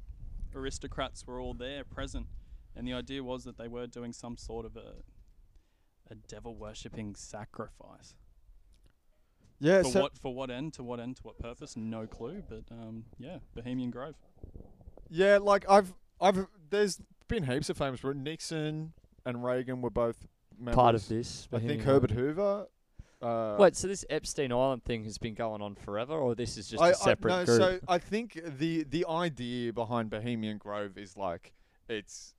[SPEAKER 3] aristocrats were all there present. And the idea was that they were doing some sort of a, a devil worshipping sacrifice.
[SPEAKER 2] Yeah,
[SPEAKER 3] For
[SPEAKER 2] so
[SPEAKER 3] what for what end? To what end? To what purpose? No clue. But um, yeah, Bohemian Grove.
[SPEAKER 2] yeah, like I've I've there's been heaps of famous. but Nixon and Reagan were both members.
[SPEAKER 1] Part of this.
[SPEAKER 2] I think
[SPEAKER 1] Bohemian
[SPEAKER 2] Herbert
[SPEAKER 1] Grove.
[SPEAKER 2] Hoover. Uh,
[SPEAKER 1] Wait, so this Epstein Island thing has been going on forever, or this is just
[SPEAKER 2] I-
[SPEAKER 1] a
[SPEAKER 2] I-
[SPEAKER 1] separate
[SPEAKER 2] no,
[SPEAKER 1] group?
[SPEAKER 2] So I think the the idea behind Bohemian Grove is like it's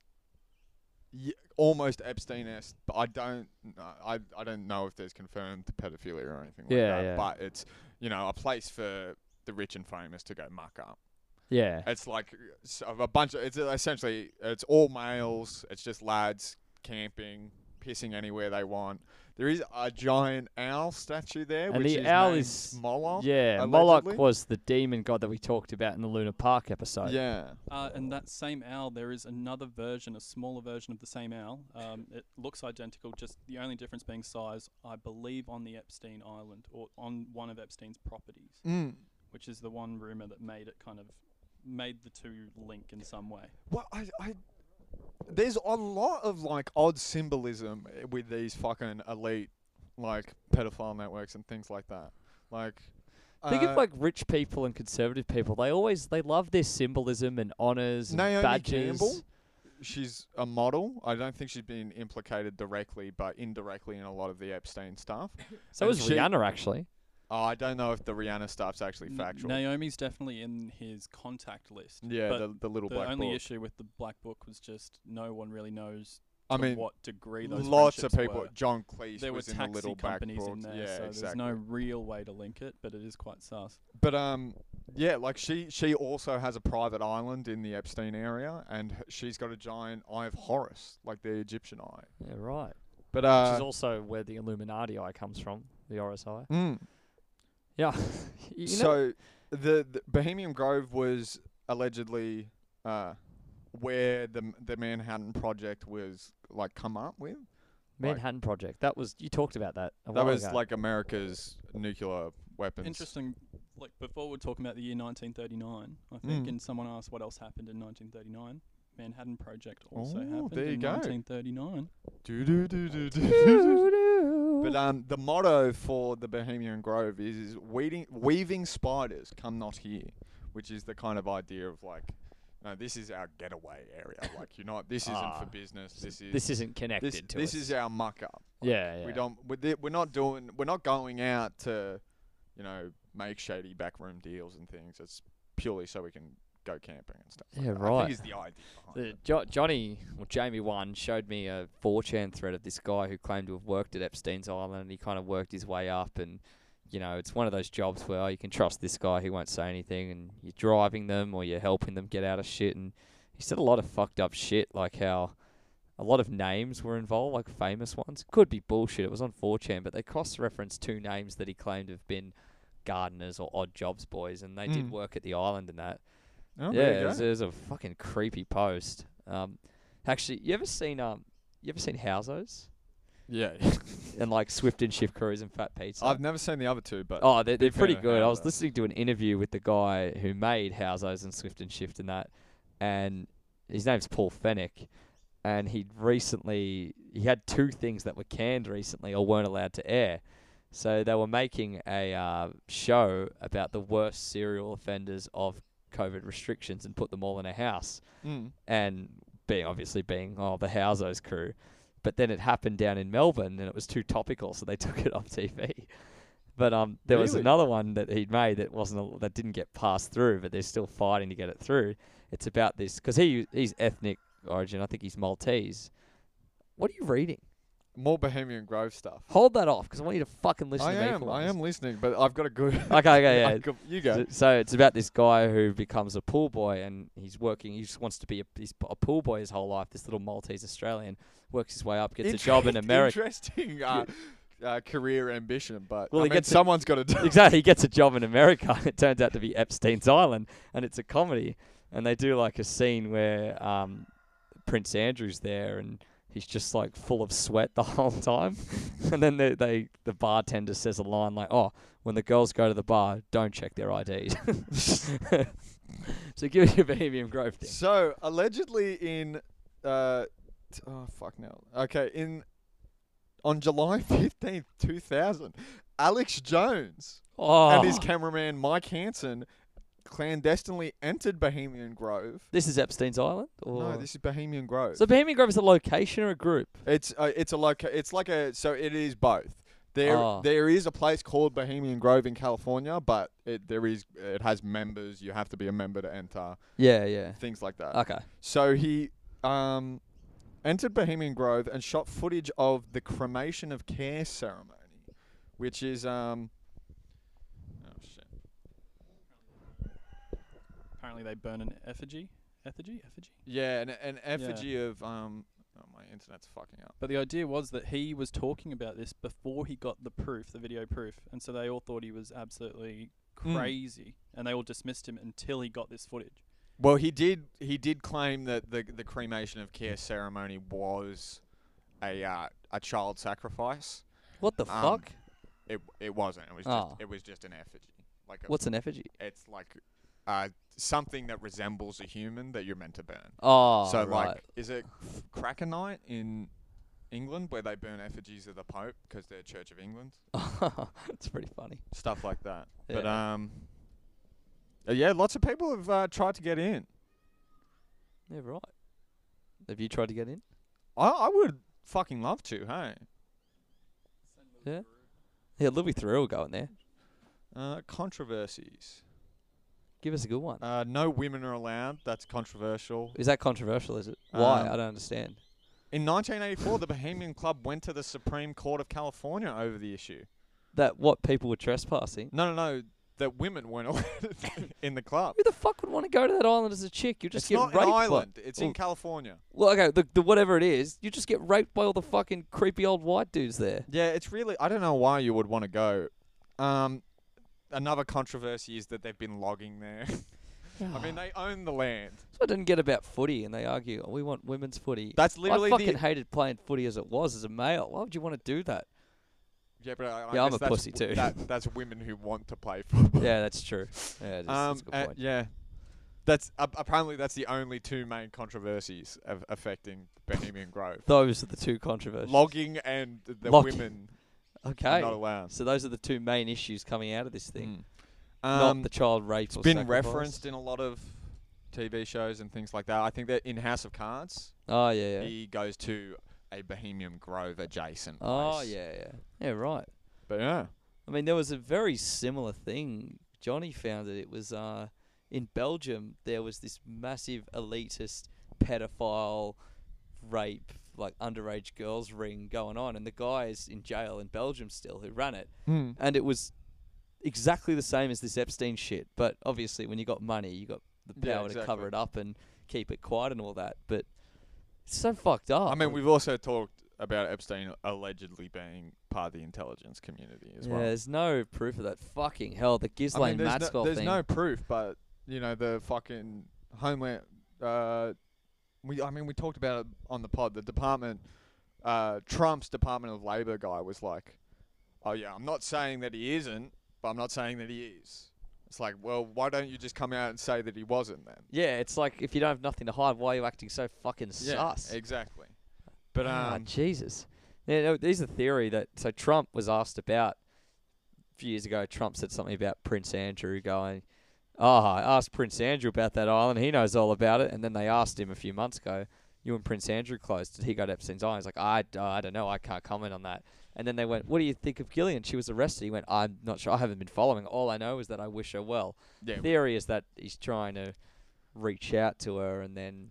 [SPEAKER 2] y- almost Epstein-esque, but I don't know, I I don't know if there's confirmed pedophilia or anything like
[SPEAKER 1] Yeah,
[SPEAKER 2] that.
[SPEAKER 1] yeah.
[SPEAKER 2] But it's you know a place for the rich and famous to go muck up.
[SPEAKER 1] Yeah.
[SPEAKER 2] It's like a bunch of. It's essentially it's all males. It's just lads camping, pissing anywhere they want. There is a giant owl statue there,
[SPEAKER 1] And
[SPEAKER 2] which
[SPEAKER 1] the
[SPEAKER 2] is
[SPEAKER 1] owl
[SPEAKER 2] named
[SPEAKER 1] is-
[SPEAKER 2] Moloch.
[SPEAKER 1] Yeah, Moloch was the demon god that we talked about in the Luna Park episode.
[SPEAKER 2] Yeah.
[SPEAKER 3] Uh, and that same owl, there is another version, a smaller version of the same owl. Um, it looks identical, just the only difference being size, I believe, on the Epstein Island or on one of Epstein's properties,
[SPEAKER 2] Mm.
[SPEAKER 3] which is the one rumor that made it kind of made the two link in some way.
[SPEAKER 2] Well, I, I, there's a lot of like odd symbolism with these fucking elite, like pedophile networks and things like that. Like,
[SPEAKER 1] Think
[SPEAKER 2] uh,
[SPEAKER 1] of like rich people and conservative people. They always they love their symbolism and honors and
[SPEAKER 2] Naomi
[SPEAKER 1] badges.
[SPEAKER 2] Campbell. She's a model. I don't think she's been implicated directly, but indirectly in a lot of the Epstein stuff.
[SPEAKER 1] So
[SPEAKER 2] And
[SPEAKER 1] is
[SPEAKER 2] she-
[SPEAKER 1] Rihanna actually.
[SPEAKER 2] Oh, I don't know if the Rihanna stuff's actually factual.
[SPEAKER 3] Naomi's definitely in his contact list.
[SPEAKER 2] yeah,
[SPEAKER 3] but
[SPEAKER 2] the, the little black book.
[SPEAKER 3] the
[SPEAKER 2] black
[SPEAKER 3] only
[SPEAKER 2] book.
[SPEAKER 3] issue with the black book was just no one really knows
[SPEAKER 2] I mean,
[SPEAKER 3] what degree those
[SPEAKER 2] lots of people.
[SPEAKER 3] were.
[SPEAKER 2] John Cleese
[SPEAKER 3] There were
[SPEAKER 2] was in the
[SPEAKER 3] taxi
[SPEAKER 2] little black
[SPEAKER 3] companies
[SPEAKER 2] book.
[SPEAKER 3] in there,
[SPEAKER 2] yeah,
[SPEAKER 3] so
[SPEAKER 2] exactly.
[SPEAKER 3] there's no real way to link it, but it is quite sus.
[SPEAKER 2] But um, yeah, like she she also has a private island in the Epstein area, and she's got a giant eye of Horus, like the Egyptian eye.
[SPEAKER 1] Yeah, right.
[SPEAKER 2] But uh, Which
[SPEAKER 1] is also where the Illuminati eye comes from, the RSI.
[SPEAKER 2] mm,
[SPEAKER 1] Yeah. *laughs* *laughs* You know-
[SPEAKER 2] so the, the Bohemian Grove was allegedly uh, where the M- the Manhattan Project was like come up with.
[SPEAKER 1] Manhattan Project. That was you talked about that. A
[SPEAKER 2] that
[SPEAKER 1] while
[SPEAKER 2] was
[SPEAKER 1] ago.
[SPEAKER 2] like America's nuclear weapons.
[SPEAKER 3] Interesting. Like before, we're talking about the year 1939. I think,
[SPEAKER 2] Mm.
[SPEAKER 3] and someone asked what else happened in 1939. Manhattan Project also
[SPEAKER 2] Oh,
[SPEAKER 3] happened
[SPEAKER 2] there you
[SPEAKER 3] in
[SPEAKER 2] go.
[SPEAKER 3] 1939.
[SPEAKER 2] Do do do do do. But um, the motto for the Bohemian Grove is, is weeding, weaving spiders come not here, which is the kind of idea of like, no, this is our getaway area. Like, you're not. This isn't
[SPEAKER 1] Ah.
[SPEAKER 2] for business. This is
[SPEAKER 1] this isn't connected
[SPEAKER 2] this,
[SPEAKER 1] to
[SPEAKER 2] this
[SPEAKER 1] us.
[SPEAKER 2] is our muck up. Like,
[SPEAKER 1] yeah, yeah.
[SPEAKER 2] We don't. We're, thi- we're not doing. We're not going out to, you know, make shady backroom deals and things. It's purely so we can go camping and stuff. like
[SPEAKER 1] Yeah,
[SPEAKER 2] that. I
[SPEAKER 1] right.
[SPEAKER 2] think is the idea
[SPEAKER 1] The jo- Johnny, or Jamie One, showed me a 4chan thread of this guy who claimed to have worked at Epstein's Island and he kind of worked his way up. And, you know, it's one of those jobs where oh, you can trust this guy, he won't say anything, and you're driving them or you're helping them get out of shit. And he said a lot of fucked up shit, like how a lot of names were involved, like famous ones. Could be bullshit, it was on 4chan, but they cross referenced two names that he claimed to have been gardeners or odd jobs boys, and they did
[SPEAKER 2] Mm.
[SPEAKER 1] work at the island and that
[SPEAKER 2] Oh,
[SPEAKER 1] yeah, it was, it was a fucking creepy post. Um, actually, you ever seen um, you ever seen Housos
[SPEAKER 2] yeah. *laughs*
[SPEAKER 1] and like Swift and Shift Couriers and Fat Pizza?
[SPEAKER 2] I've never seen the other two, but
[SPEAKER 1] oh, they're, they're pretty good. I was listening to an interview with the guy who made Housos and Swift and Shift and that, and his name's Paul Fenech, and he recently he had two things that were canned recently or weren't allowed to air. So they were making a uh, show about the worst serial offenders of COVID restrictions and put them all in a house
[SPEAKER 2] Mm.
[SPEAKER 1] and being obviously being oh the Housos crew, but then it happened down in Melbourne and it was too topical, so they *laughs* took it off TV. But um, there was another one that he'd made that wasn't a, that didn't get passed through, but they're still fighting to get it through. It's about this because he he's ethnic origin. I think he's Maltese. What are you reading?
[SPEAKER 2] More Bohemian Grove stuff.
[SPEAKER 1] Hold that off because I want you to fucking listen
[SPEAKER 2] I
[SPEAKER 1] to me.
[SPEAKER 2] am.
[SPEAKER 1] for
[SPEAKER 2] I
[SPEAKER 1] once.
[SPEAKER 2] am listening, but I've got a good. *laughs*
[SPEAKER 1] Okay, okay, yeah. *laughs*
[SPEAKER 2] Got- you go.
[SPEAKER 1] So, so it's about this guy who becomes a pool boy and he's working. He just wants to be a, he's a pool boy his whole life. This little Maltese Australian works his way up, gets a job in *laughs* America.
[SPEAKER 2] Interesting uh, uh, career ambition, but
[SPEAKER 1] Well,
[SPEAKER 2] I
[SPEAKER 1] he
[SPEAKER 2] mean,
[SPEAKER 1] gets
[SPEAKER 2] someone's got to do.
[SPEAKER 1] exactly, he gets a job in America. It turns out to be Epstein's Island, and it's a comedy. And they do like a scene where um, Prince Andrew's there, and he's just like full of sweat the *laughs* whole time. *laughs* and then they, they the bartender says a line like, "Oh, when the girls go to the bar, don't check their IDs." *laughs* so give me your Bohemian Grove thing.
[SPEAKER 2] So allegedly in, uh, t- oh fuck no. Okay, in on July fifteenth, two thousand, Alex Jones
[SPEAKER 1] Oh,
[SPEAKER 2] and his cameraman Mike Hanson clandestinely entered Bohemian Grove.
[SPEAKER 1] this is Epstein's Island, or
[SPEAKER 2] No, this is Bohemian Grove.
[SPEAKER 1] so Bohemian Grove is a location or a group?
[SPEAKER 2] It's uh, it's a loca- It's like a so it is both. There
[SPEAKER 1] Oh.
[SPEAKER 2] there is a place called Bohemian Grove in California, but it there is it has members. You have to be a member to enter.
[SPEAKER 1] Yeah, yeah.
[SPEAKER 2] Things like that.
[SPEAKER 1] Okay.
[SPEAKER 2] So he um entered Bohemian Grove and shot footage of the cremation of care ceremony, which is um. Oh shit!
[SPEAKER 3] Apparently they burn an effigy, effigy, effigy.
[SPEAKER 2] Yeah, an, an effigy of um. Oh, my internet's fucking up.
[SPEAKER 3] But the idea was that he was talking about this before he got the proof, the video proof, and so they all thought he was absolutely
[SPEAKER 2] Mm.
[SPEAKER 3] crazy, and they all dismissed him until he got this footage.
[SPEAKER 2] Well, he did. He did claim that the the cremation of care ceremony was a uh, a child sacrifice.
[SPEAKER 1] What the
[SPEAKER 2] Um,
[SPEAKER 1] fuck?
[SPEAKER 2] It it wasn't. It was
[SPEAKER 1] Oh.
[SPEAKER 2] just it was just an effigy. Like a,
[SPEAKER 1] What's an effigy?
[SPEAKER 2] it's like uh something that resembles a human that you're meant to burn.
[SPEAKER 1] Oh,
[SPEAKER 2] so
[SPEAKER 1] right.
[SPEAKER 2] like, is it Cracker Night in England where they burn effigies of the Pope because they're Church of England? *laughs*
[SPEAKER 1] it's pretty funny.
[SPEAKER 2] Stuff like that. *laughs* But um, uh, yeah, lots of people have uh, tried to get in.
[SPEAKER 1] Yeah, right. Have you tried to get in?
[SPEAKER 2] I I would fucking love to. Hey,
[SPEAKER 1] Yeah. Yeah, Louis Theroux will go in there.
[SPEAKER 2] uh, controversies.
[SPEAKER 1] Give us a good one.
[SPEAKER 2] Uh, no women are allowed. That's controversial.
[SPEAKER 1] Is that controversial? Is it? Why?
[SPEAKER 2] Um,
[SPEAKER 1] I don't understand.
[SPEAKER 2] In 1984, the Bohemian Club went to the Supreme Court of California over the issue.
[SPEAKER 1] That what people were trespassing.
[SPEAKER 2] No, no, no. That women weren't allowed *laughs* in the club.
[SPEAKER 1] Who the fuck would want to go to that island as a chick? You just
[SPEAKER 2] it's
[SPEAKER 1] get
[SPEAKER 2] not
[SPEAKER 1] raped.
[SPEAKER 2] an
[SPEAKER 1] by-
[SPEAKER 2] island. It's in California.
[SPEAKER 1] Well, okay, the, the whatever it is, you just get raped by all the fucking creepy old white dudes there.
[SPEAKER 2] Yeah, it's really. I don't know why you would want to go. Um, another controversy is that they've been logging there. *laughs* I mean, they own the land.
[SPEAKER 1] So I didn't get about footy, and they argue, oh, we want women's footy.
[SPEAKER 2] That's literally
[SPEAKER 1] I fucking
[SPEAKER 2] the.
[SPEAKER 1] hated playing footy as it was as a male. Why would you want to do that?
[SPEAKER 2] Yeah, but I, I
[SPEAKER 1] Yeah, I'm
[SPEAKER 2] guess
[SPEAKER 1] a
[SPEAKER 2] that's
[SPEAKER 1] pussy
[SPEAKER 2] w-
[SPEAKER 1] too.
[SPEAKER 2] That, that's women who want to play *laughs* football.
[SPEAKER 1] yeah, that's true. Yeah, it is.
[SPEAKER 2] Um,
[SPEAKER 1] that's a good
[SPEAKER 2] uh,
[SPEAKER 1] point.
[SPEAKER 2] yeah, that's uh, apparently that's the only two main controversies of affecting Bohemian Grove:
[SPEAKER 1] Those are the two controversies.
[SPEAKER 2] logging and the, the
[SPEAKER 1] Logging.
[SPEAKER 2] women
[SPEAKER 1] okay.
[SPEAKER 2] not allowed.
[SPEAKER 1] So those are the two main issues coming out of this thing.
[SPEAKER 2] Mm.
[SPEAKER 1] Not
[SPEAKER 2] Um,
[SPEAKER 1] the child rape
[SPEAKER 2] it's been
[SPEAKER 1] sacrifice.
[SPEAKER 2] referenced in a lot of TV shows and things like that. I think that in House of Cards,
[SPEAKER 1] Oh yeah, yeah.
[SPEAKER 2] he goes to a Bohemian Grove adjacent place.
[SPEAKER 1] Oh yeah, yeah. Yeah, right.
[SPEAKER 2] But yeah,
[SPEAKER 1] I mean, there was a very similar thing. Johnny found it. It was uh, in Belgium. There was this massive elitist pedophile rape, like underage girls ring going on, and the guy is in jail in Belgium still who ran it. And it was exactly the same as this Epstein shit. But obviously, when you got money, you got the
[SPEAKER 2] Yeah,
[SPEAKER 1] power to cover it up and keep it quiet and all that. But it's so fucked up.
[SPEAKER 2] I mean, we've also talked about Epstein allegedly being part of the intelligence community as
[SPEAKER 1] yeah,
[SPEAKER 2] well.
[SPEAKER 1] there's no proof of that. Fucking hell, the
[SPEAKER 2] I
[SPEAKER 1] Ghislaine
[SPEAKER 2] mean, there's, no, there's
[SPEAKER 1] thing.
[SPEAKER 2] no proof, but you know the fucking Homeland. Uh, we, I mean, we talked about it on the pod. The department, uh, Trump's Department of Labor guy was like, "Oh yeah, I'm not saying that he isn't, but I'm not saying that he is." It's like, well, why don't you just come out and say that he wasn't then?
[SPEAKER 1] Yeah, it's like if you don't have nothing to hide, why are you acting so fucking sus?
[SPEAKER 2] exactly. But
[SPEAKER 1] Ah,
[SPEAKER 2] um,
[SPEAKER 1] Jesus. Yeah, no, there's a theory that so Trump was asked about a few years ago. Trump said something about Prince Andrew going. Oh, I asked Prince Andrew about that island. He knows all about it. And then they asked him a few months ago, "You and Prince Andrew close? Did he go to Epstein's island?" He's like, "I, d- I don't know. I can't comment on that." And then they went, "What do you think of Gillian? She was arrested." He went, "I'm not sure. I haven't been following. All I know is that I wish her well."
[SPEAKER 2] yeah,
[SPEAKER 1] theory is that he's trying to reach out to her and then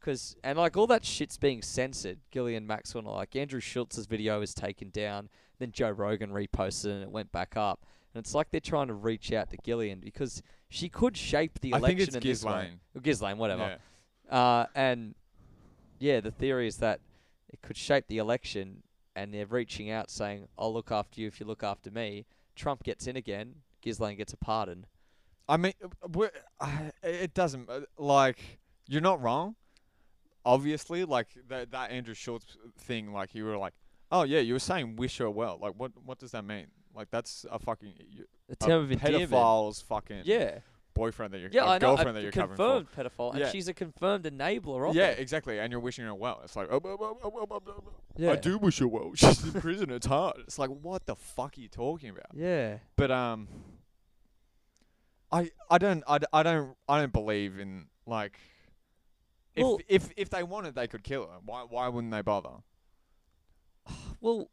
[SPEAKER 1] because and like all that shit's being censored gillian maxwell like andrew schulz's video was taken down then joe rogan reposted it and it went back up and it's like they're trying to reach out to gillian because she could shape the
[SPEAKER 2] I
[SPEAKER 1] election
[SPEAKER 2] think it's
[SPEAKER 1] in this way.
[SPEAKER 2] Ghislaine.
[SPEAKER 1] Or Ghislaine, whatever
[SPEAKER 2] Yeah.
[SPEAKER 1] uh, and yeah the theory is that it could shape the election and they're reaching out saying i'll look after you if you look after me trump gets in again Ghislaine gets a pardon
[SPEAKER 2] I mean, uh, we're, I it doesn't uh, like you're not wrong. Obviously, like that that Andrew Schulz thing, like you were like, oh yeah, you were saying wish her well. Like what what does that mean? Like that's a fucking you,
[SPEAKER 1] a term a of
[SPEAKER 2] pedophile's fucking
[SPEAKER 1] yeah
[SPEAKER 2] boyfriend that you're
[SPEAKER 1] yeah,
[SPEAKER 2] a
[SPEAKER 1] I
[SPEAKER 2] girlfriend
[SPEAKER 1] know,
[SPEAKER 2] that you're
[SPEAKER 1] confirmed pedophile,
[SPEAKER 2] yeah.
[SPEAKER 1] and she's a confirmed enabler of
[SPEAKER 2] yeah,
[SPEAKER 1] it.
[SPEAKER 2] exactly. And you're wishing her well. It's like, oh, oh, oh, oh
[SPEAKER 1] yeah.
[SPEAKER 2] I do wish her well. She's in prison. It's hard. It's like, what the fuck are you talking about?
[SPEAKER 1] Yeah.
[SPEAKER 2] But um, I I don't I, I don't I don't believe in like, if
[SPEAKER 1] well,
[SPEAKER 2] if if they wanted, they could kill her. Why why wouldn't they bother?
[SPEAKER 1] Well,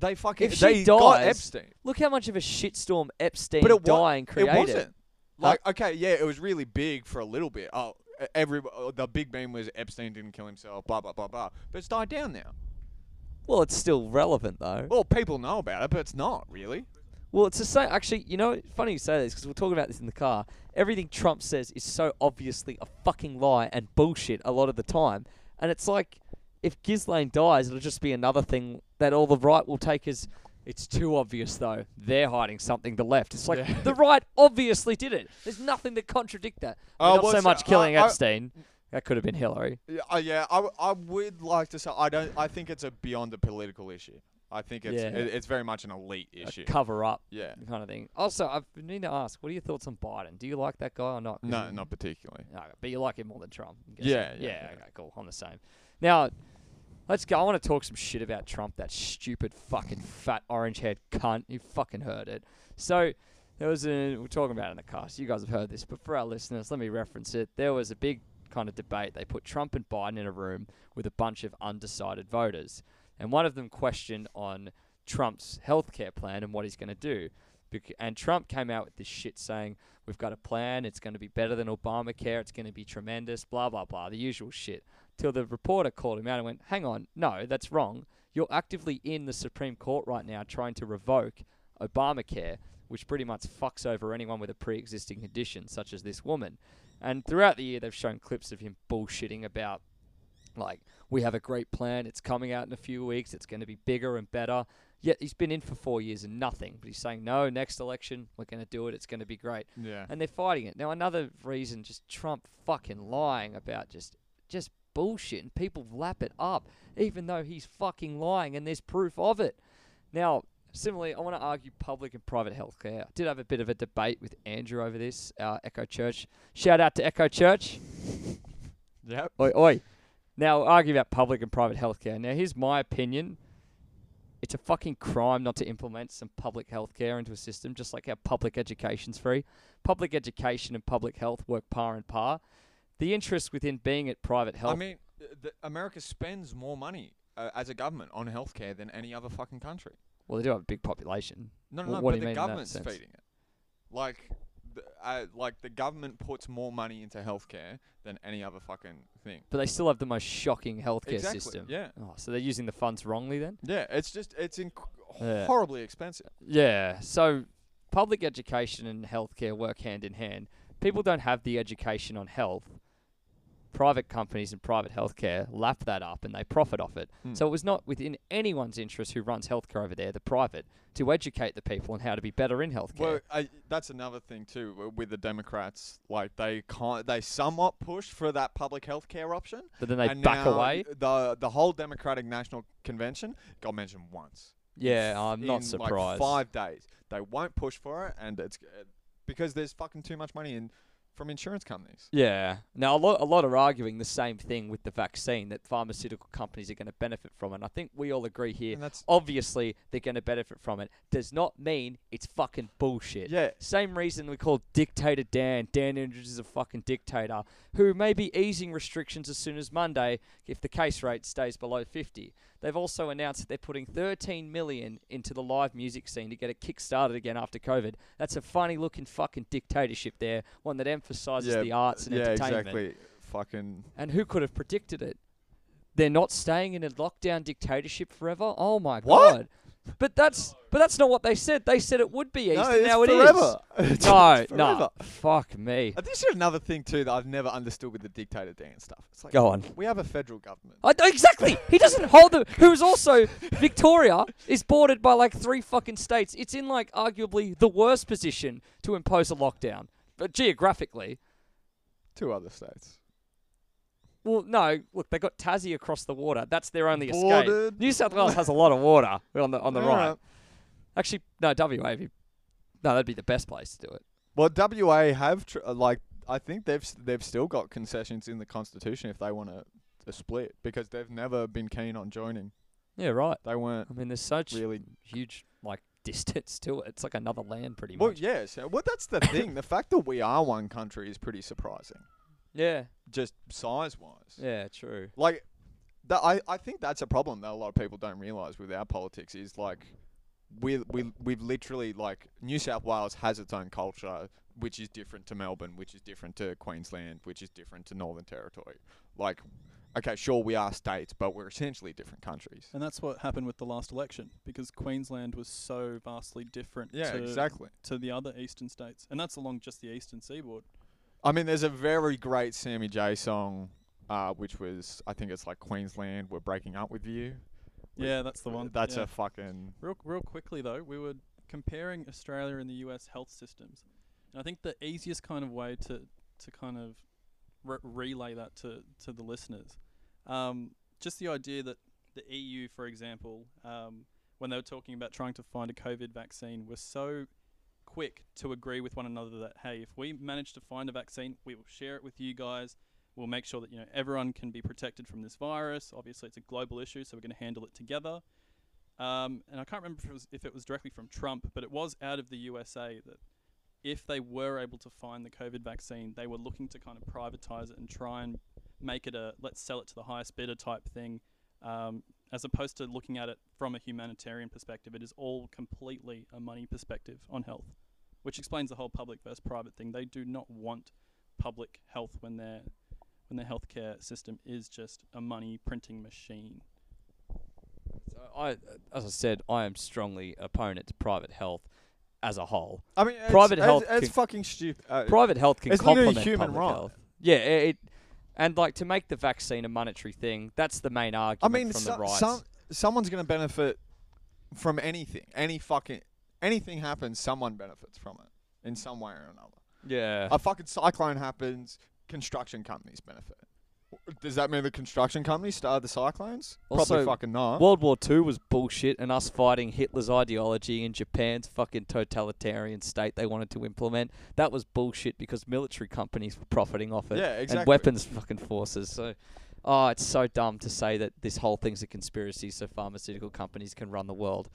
[SPEAKER 2] they fucking
[SPEAKER 1] If she
[SPEAKER 2] they got
[SPEAKER 1] dies-
[SPEAKER 2] Epstein,
[SPEAKER 1] look how much of a shitstorm Epstein
[SPEAKER 2] but it wa-
[SPEAKER 1] dying created.
[SPEAKER 2] It wasn't.
[SPEAKER 1] Like-
[SPEAKER 2] okay, yeah, it was really big for a little bit. Oh, every uh, the big meme was Epstein didn't kill himself. Blah blah blah blah. But it's died down now.
[SPEAKER 1] Well, it's still relevant though.
[SPEAKER 2] Well, people know about it, but it's not really.
[SPEAKER 1] Well, it's the same. Actually, you know, funny you say this because we're talking about this in the car. Everything Trump says is so obviously a fucking lie and bullshit a lot of the time. And it's like, if Ghislaine dies, it'll just be another thing that all the right will take as. It's too obvious, though. They're hiding something. The left. It's like
[SPEAKER 2] Yeah.
[SPEAKER 1] the right obviously did it. There's nothing to contradict that.
[SPEAKER 2] Oh,
[SPEAKER 1] not so much killing
[SPEAKER 2] I- I-
[SPEAKER 1] Epstein. That could have been Hillary.
[SPEAKER 2] Yeah, uh, yeah I, I would like to say I don't. I think it's a beyond a political issue. I think it's
[SPEAKER 1] Yeah.
[SPEAKER 2] it, it's very much an elite
[SPEAKER 1] A
[SPEAKER 2] issue.
[SPEAKER 1] cover up
[SPEAKER 2] yeah.
[SPEAKER 1] kind of thing. Also, I need to ask, what are your thoughts on Biden? Do you like that guy or not?
[SPEAKER 2] No, not particularly.
[SPEAKER 1] No, but you like him more than Trump. I'm.
[SPEAKER 2] Yeah, yeah, yeah.
[SPEAKER 1] Okay, cool. I'm the same. Now, let's go. I want to talk some shit about Trump. That stupid fucking fat orange haired cunt. You fucking heard it. So there was a. We're talking about it in the cast. You guys have heard this, but for our listeners, let me reference it. There was a big kind of debate. They put Trump and Biden in a room with a bunch of undecided voters, and one of them questioned on Trump's healthcare plan and what he's going to do. And Trump came out with this shit saying, We've got a plan. It's going to be better than Obamacare. It's going to be tremendous. Blah, blah, blah. The usual shit. Till the reporter called him out and went, Hang on. No, that's wrong. You're actively in the Supreme Court right now trying to revoke Obamacare, which pretty much fucks over anyone with a pre existing condition, such as this woman. And throughout the year, they've shown clips of him bullshitting about, like, we have a great plan. It's coming out in a few weeks. It's going to be bigger and better. Yet he's been in for four years and nothing. But he's saying, no, next election, we're going to do it. It's going to be great
[SPEAKER 2] Yeah.
[SPEAKER 1] and they're fighting it. Now another reason, just Trump fucking lying about just just bullshit, and people lap it up, even though he's fucking lying, and there's proof of it. Now, similarly, I want to argue public and private healthcare. I did have a bit of a debate with Andrew over this, uh, Echo Church. Shout out to Echo Church.
[SPEAKER 2] Yep.
[SPEAKER 1] Oi, oi. Now, argue about public and private healthcare. Now, here's my opinion. It's a fucking crime not to implement some public healthcare into a system, just like how public education's free. Public education and public health work par and par. The interest within being at private health.
[SPEAKER 2] I mean, the, America spends more money uh, as a government on healthcare than any other fucking country.
[SPEAKER 1] well, they do have a big population.
[SPEAKER 2] No, no, no.
[SPEAKER 1] what
[SPEAKER 2] but the
[SPEAKER 1] mean in that
[SPEAKER 2] government's feeding it. Like, the, uh, like the government puts more money into healthcare than any other fucking thing.
[SPEAKER 1] But they still have the most shocking healthcare
[SPEAKER 2] exactly.
[SPEAKER 1] system.
[SPEAKER 2] Yeah.
[SPEAKER 1] Oh, so they're using the funds wrongly then?
[SPEAKER 2] Yeah. It's just it's inc-
[SPEAKER 1] Yeah.
[SPEAKER 2] horribly expensive.
[SPEAKER 1] Yeah. So public education and healthcare work hand in hand. People don't have the education on health. Private companies and private healthcare lap that up and they profit off it.
[SPEAKER 2] Hmm.
[SPEAKER 1] So it was not within anyone's interest who runs healthcare over there, the private, to educate the people on how to be better in healthcare.
[SPEAKER 2] Well, I, that's another thing too with the Democrats. Like they can't, they somewhat push for that public healthcare option,
[SPEAKER 1] but then they back away.
[SPEAKER 2] The the whole Democratic National Convention got mentioned once.
[SPEAKER 1] Yeah, I'm not surprised.
[SPEAKER 2] Like five days, they won't push for it, and it's uh, because there's fucking too much money in from insurance companies.
[SPEAKER 1] Yeah. Now a lot, a lot are arguing the same thing with the vaccine that pharmaceutical companies are going to benefit from, it. and I think we all agree here.
[SPEAKER 2] And that's
[SPEAKER 1] Obviously, they're going to benefit from it. Does not mean it's fucking bullshit.
[SPEAKER 2] yeah.
[SPEAKER 1] Same reason we call dictator Dan. Dan Andrews is a fucking dictator who may be easing restrictions as soon as Monday if the case rate stays below 50. They've also announced that they're putting 13 million into the live music scene to get it kick-started again after COVID. That's a funny looking fucking dictatorship there, one that emphasizes
[SPEAKER 2] yeah,
[SPEAKER 1] the arts and
[SPEAKER 2] yeah,
[SPEAKER 1] entertainment.
[SPEAKER 2] exactly. Fucking
[SPEAKER 1] And who could have predicted it? They're not staying in a lockdown dictatorship forever. Oh my
[SPEAKER 2] What?
[SPEAKER 1] god! But that's but that's not what they said. They said it would be eased,
[SPEAKER 2] no,
[SPEAKER 1] and
[SPEAKER 2] it's
[SPEAKER 1] now it is.
[SPEAKER 2] forever. *laughs* *laughs* It's
[SPEAKER 1] No,
[SPEAKER 2] forever.
[SPEAKER 1] no, fuck me.
[SPEAKER 2] Uh, This is another thing too that I've never understood with the dictator Dan stuff. It's like
[SPEAKER 1] Go on.
[SPEAKER 2] we have a federal government.
[SPEAKER 1] I, exactly. He doesn't hold the. Who's also *laughs* Victoria is bordered by like three fucking states. It's in like arguably the worst position to impose a lockdown, but geographically.
[SPEAKER 2] Two other states.
[SPEAKER 1] Well, no. Look, they got Tassie across the water. That's their only escape. New South Wales has a lot of water on the on the right. Actually, no. WA. you- No, that'd be the best place to do it.
[SPEAKER 2] Well, WA have tr- uh, like I think they've they've still got concessions in the constitution if they want to to split because they've never been keen on joining.
[SPEAKER 1] Yeah, right.
[SPEAKER 2] They weren't
[SPEAKER 1] I mean, there's such
[SPEAKER 2] really.
[SPEAKER 1] huge like *laughs* distance to it. It's like another land, pretty
[SPEAKER 2] Well,
[SPEAKER 1] much.
[SPEAKER 2] yes. uh, Well, that's the thing. The fact that we are one country is pretty surprising,
[SPEAKER 1] Yeah.
[SPEAKER 2] just size wise.
[SPEAKER 1] Yeah. True.
[SPEAKER 2] Like, that I I think that's a problem that a lot of people don't realize with our politics is like. We we we've literally like New South Wales has its own culture, which is different to Melbourne, which is different to Queensland, which is different to Northern Territory. Like, okay, sure we are states, but we're essentially different countries.
[SPEAKER 3] And that's what happened with the last election because Queensland was so vastly different
[SPEAKER 2] Yeah,
[SPEAKER 3] to,
[SPEAKER 2] exactly.
[SPEAKER 3] to the other eastern states. And that's along just the eastern seaboard.
[SPEAKER 2] I mean, there's a very great Sammy J song, uh, which was I think it's like Queensland, we're breaking up with you.
[SPEAKER 3] Yeah, that's the one.
[SPEAKER 2] That's
[SPEAKER 3] yeah.
[SPEAKER 2] a fucking
[SPEAKER 3] Real, real quickly though, we were comparing Australia and the US health systems, and I think the easiest kind of way to to kind of re- relay that to to the listeners, um, just the idea that the EU, for example, um, when they were talking about trying to find a COVID vaccine, was so quick to agree with one another that hey, if we manage to find a vaccine, we will share it with you guys. We'll make sure that you know everyone can be protected from this virus. Obviously, it's a global issue, so we're going to handle it together. Um, and I can't remember if it was if it was directly from Trump, but it was out of the USA that if they were able to find the COVID vaccine, they were looking to kind of privatize it and try and make it a let's sell it to the highest bidder type thing, um, as opposed to looking at it from a humanitarian perspective. It is all completely a money perspective on health, which explains the whole public versus private thing. They do not want public health when their when their healthcare system is just a money printing machine.
[SPEAKER 1] So I, as I said, I am strongly opponent to private health as a whole.
[SPEAKER 2] I mean,
[SPEAKER 1] Private
[SPEAKER 2] it's-
[SPEAKER 1] health
[SPEAKER 2] It's,
[SPEAKER 1] can-
[SPEAKER 2] fucking stupid. Uh,
[SPEAKER 1] Private health can
[SPEAKER 2] it's
[SPEAKER 1] complement
[SPEAKER 2] human
[SPEAKER 1] public
[SPEAKER 2] right.
[SPEAKER 1] health. Yeah, it, it and like to make the vaccine a monetary thing. That's the main
[SPEAKER 2] I
[SPEAKER 1] argument
[SPEAKER 2] mean,
[SPEAKER 1] from
[SPEAKER 2] so,
[SPEAKER 1] the right.
[SPEAKER 2] some someone's gonna benefit from anything. Any fucking anything happens, someone benefits from it in some way or another.
[SPEAKER 1] yeah,
[SPEAKER 2] A fucking cyclone happens, construction companies benefit. Does that mean the construction companies started the cyclones? Probably
[SPEAKER 1] Also,
[SPEAKER 2] fucking not.
[SPEAKER 1] World War Two was bullshit, and us fighting Hitler's ideology in Japan's fucking totalitarian state they wanted to implement. That was bullshit because military companies were profiting off it.
[SPEAKER 2] yeah, exactly.
[SPEAKER 1] and weapons fucking forces. So, oh, it's so dumb to say that this whole thing's a conspiracy so pharmaceutical companies can run the world.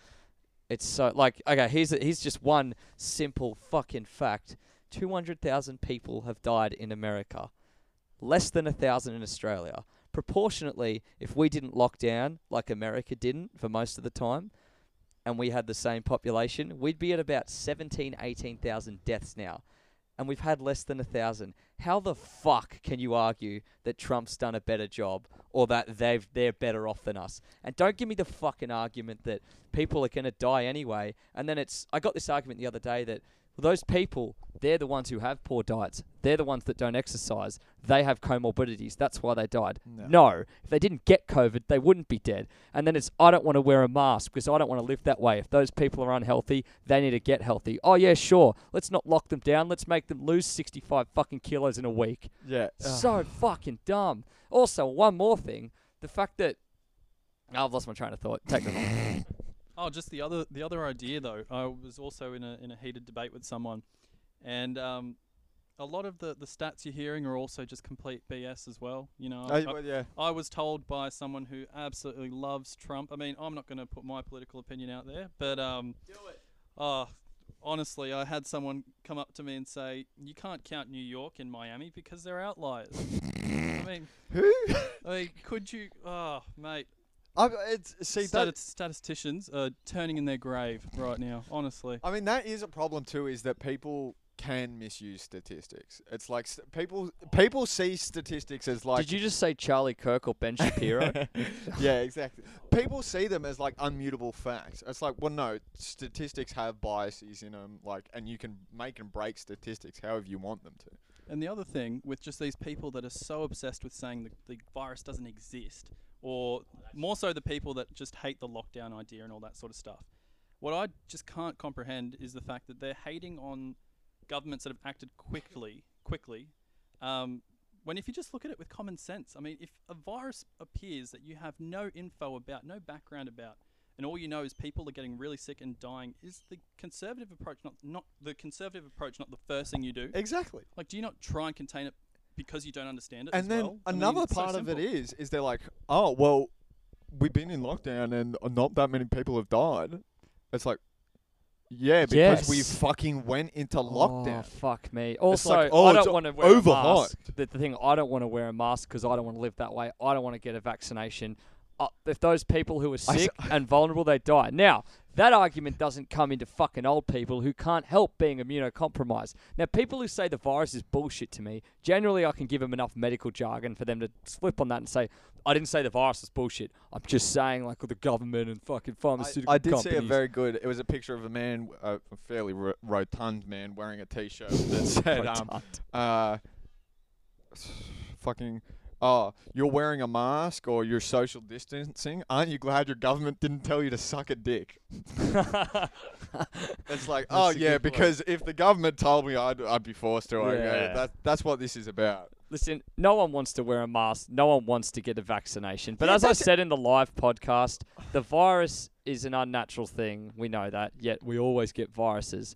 [SPEAKER 1] It's so like okay, here's a, here's just one simple fucking fact: two hundred thousand people have died in America, less than a thousand in Australia. Proportionately, if we didn't lock down like America didn't for most of the time, and we had the same population, we'd be at about 17, 18,000 deaths now. And we've had less than a thousand. How the fuck can you argue that Trump's done a better job or that they've they're better off than us? And don't give me the fucking argument that people are gonna die anyway. And then it's I got this argument the other day that those people, they're the ones who have poor diets. They're the ones that don't exercise. They have comorbidities. That's why they died.
[SPEAKER 2] No.
[SPEAKER 1] No, if they didn't get COVID, they wouldn't be dead. And then it's, I don't want to wear a mask because I don't want to live that way. If those people are unhealthy, they need to get healthy. Oh, yeah, sure. Let's not lock them down. Let's make them lose 65 fucking kilos in a week.
[SPEAKER 2] Yeah.
[SPEAKER 1] So fucking dumb. Also, one more thing the fact that. Oh, I've lost my train of thought. Take on. *laughs*
[SPEAKER 3] Oh, just the other the other idea though. I was also in a in a heated debate with someone, and um, a lot of the the stats you're hearing are also just complete BS as well. You know,
[SPEAKER 2] Oh,
[SPEAKER 3] I,
[SPEAKER 2] well, yeah.
[SPEAKER 3] I was told by someone who absolutely loves Trump. I mean, I'm not going to put my political opinion out there, but um, do it. Oh, honestly, I had someone come up to me and say, "You can't count New York and Miami because they're outliers." *laughs* I mean,
[SPEAKER 2] Who?
[SPEAKER 3] I mean, could you? Oh, mate.
[SPEAKER 2] I, it's see that.
[SPEAKER 3] Statisticians are turning in their grave right now. Honestly.
[SPEAKER 2] I mean, that is a problem too. Is that people can misuse statistics? It's like st- people people see statistics as like.
[SPEAKER 1] Did you just say Charlie Kirk or Ben Shapiro? *laughs*
[SPEAKER 2] yeah, exactly. People see them as like unmutable facts. It's like, well, no, statistics have biases in them, like, and you can make and break statistics however you want them to.
[SPEAKER 3] And the other thing with just these people that are so obsessed with saying the, the virus doesn't exist, or more so the people that just hate the lockdown idea and all that sort of stuff. What I just can't comprehend is the fact that they're hating on governments that have acted quickly, quickly. Um, when if you just look at it with common sense, I mean, if a virus appears that you have no info about, no background about, and all you know is people are getting really sick and dying, is the conservative approach not not the conservative approach not the first thing you do?
[SPEAKER 2] Exactly.
[SPEAKER 3] Like, do you not try and contain it because you don't understand it? as
[SPEAKER 2] And then
[SPEAKER 3] well? I mean,
[SPEAKER 2] another
[SPEAKER 3] so
[SPEAKER 2] part of it
[SPEAKER 3] is
[SPEAKER 2] is, is they're like, oh well, we've been in lockdown and not that many people have died. It's like, yeah, because we fucking went into
[SPEAKER 1] Oh,
[SPEAKER 2] lockdown.
[SPEAKER 1] fuck me. Also,
[SPEAKER 2] like, oh,
[SPEAKER 1] I don't want to wear a mask. The, the thing, I don't want to wear a mask because I don't want to live that way. I don't want to get a vaccination. Uh, if those people who are
[SPEAKER 2] I s-
[SPEAKER 1] sick and vulnerable, they die. Now, That argument doesn't come into fucking old people who can't help being immunocompromised. Now, people who say the virus is bullshit to me, generally I can give them enough medical jargon for them to slip on that and say, I didn't say the virus is bullshit. I'm just saying, like, the government and fucking pharmaceutical
[SPEAKER 2] I, I did
[SPEAKER 1] companies.
[SPEAKER 2] see a very good. It was a picture of a man, a fairly ro- rotund man, wearing a T-shirt that *laughs* said, um, uh, fucking, oh, you're wearing a mask or you're social distancing. Aren't you glad your government didn't tell you to suck a dick? *laughs* It's like, oh
[SPEAKER 1] That's a
[SPEAKER 2] yeah,
[SPEAKER 1] good point.
[SPEAKER 2] because if the government told me, I'd, I'd be forced to. Okay,
[SPEAKER 1] Yeah.
[SPEAKER 2] that, that's what this is about.
[SPEAKER 1] Listen, no one wants to wear a mask. No one wants to get a vaccination. But
[SPEAKER 2] Yeah,
[SPEAKER 1] as I
[SPEAKER 2] that's-
[SPEAKER 1] said in the live podcast, the virus is an unnatural thing. We know that. Yet we always get viruses.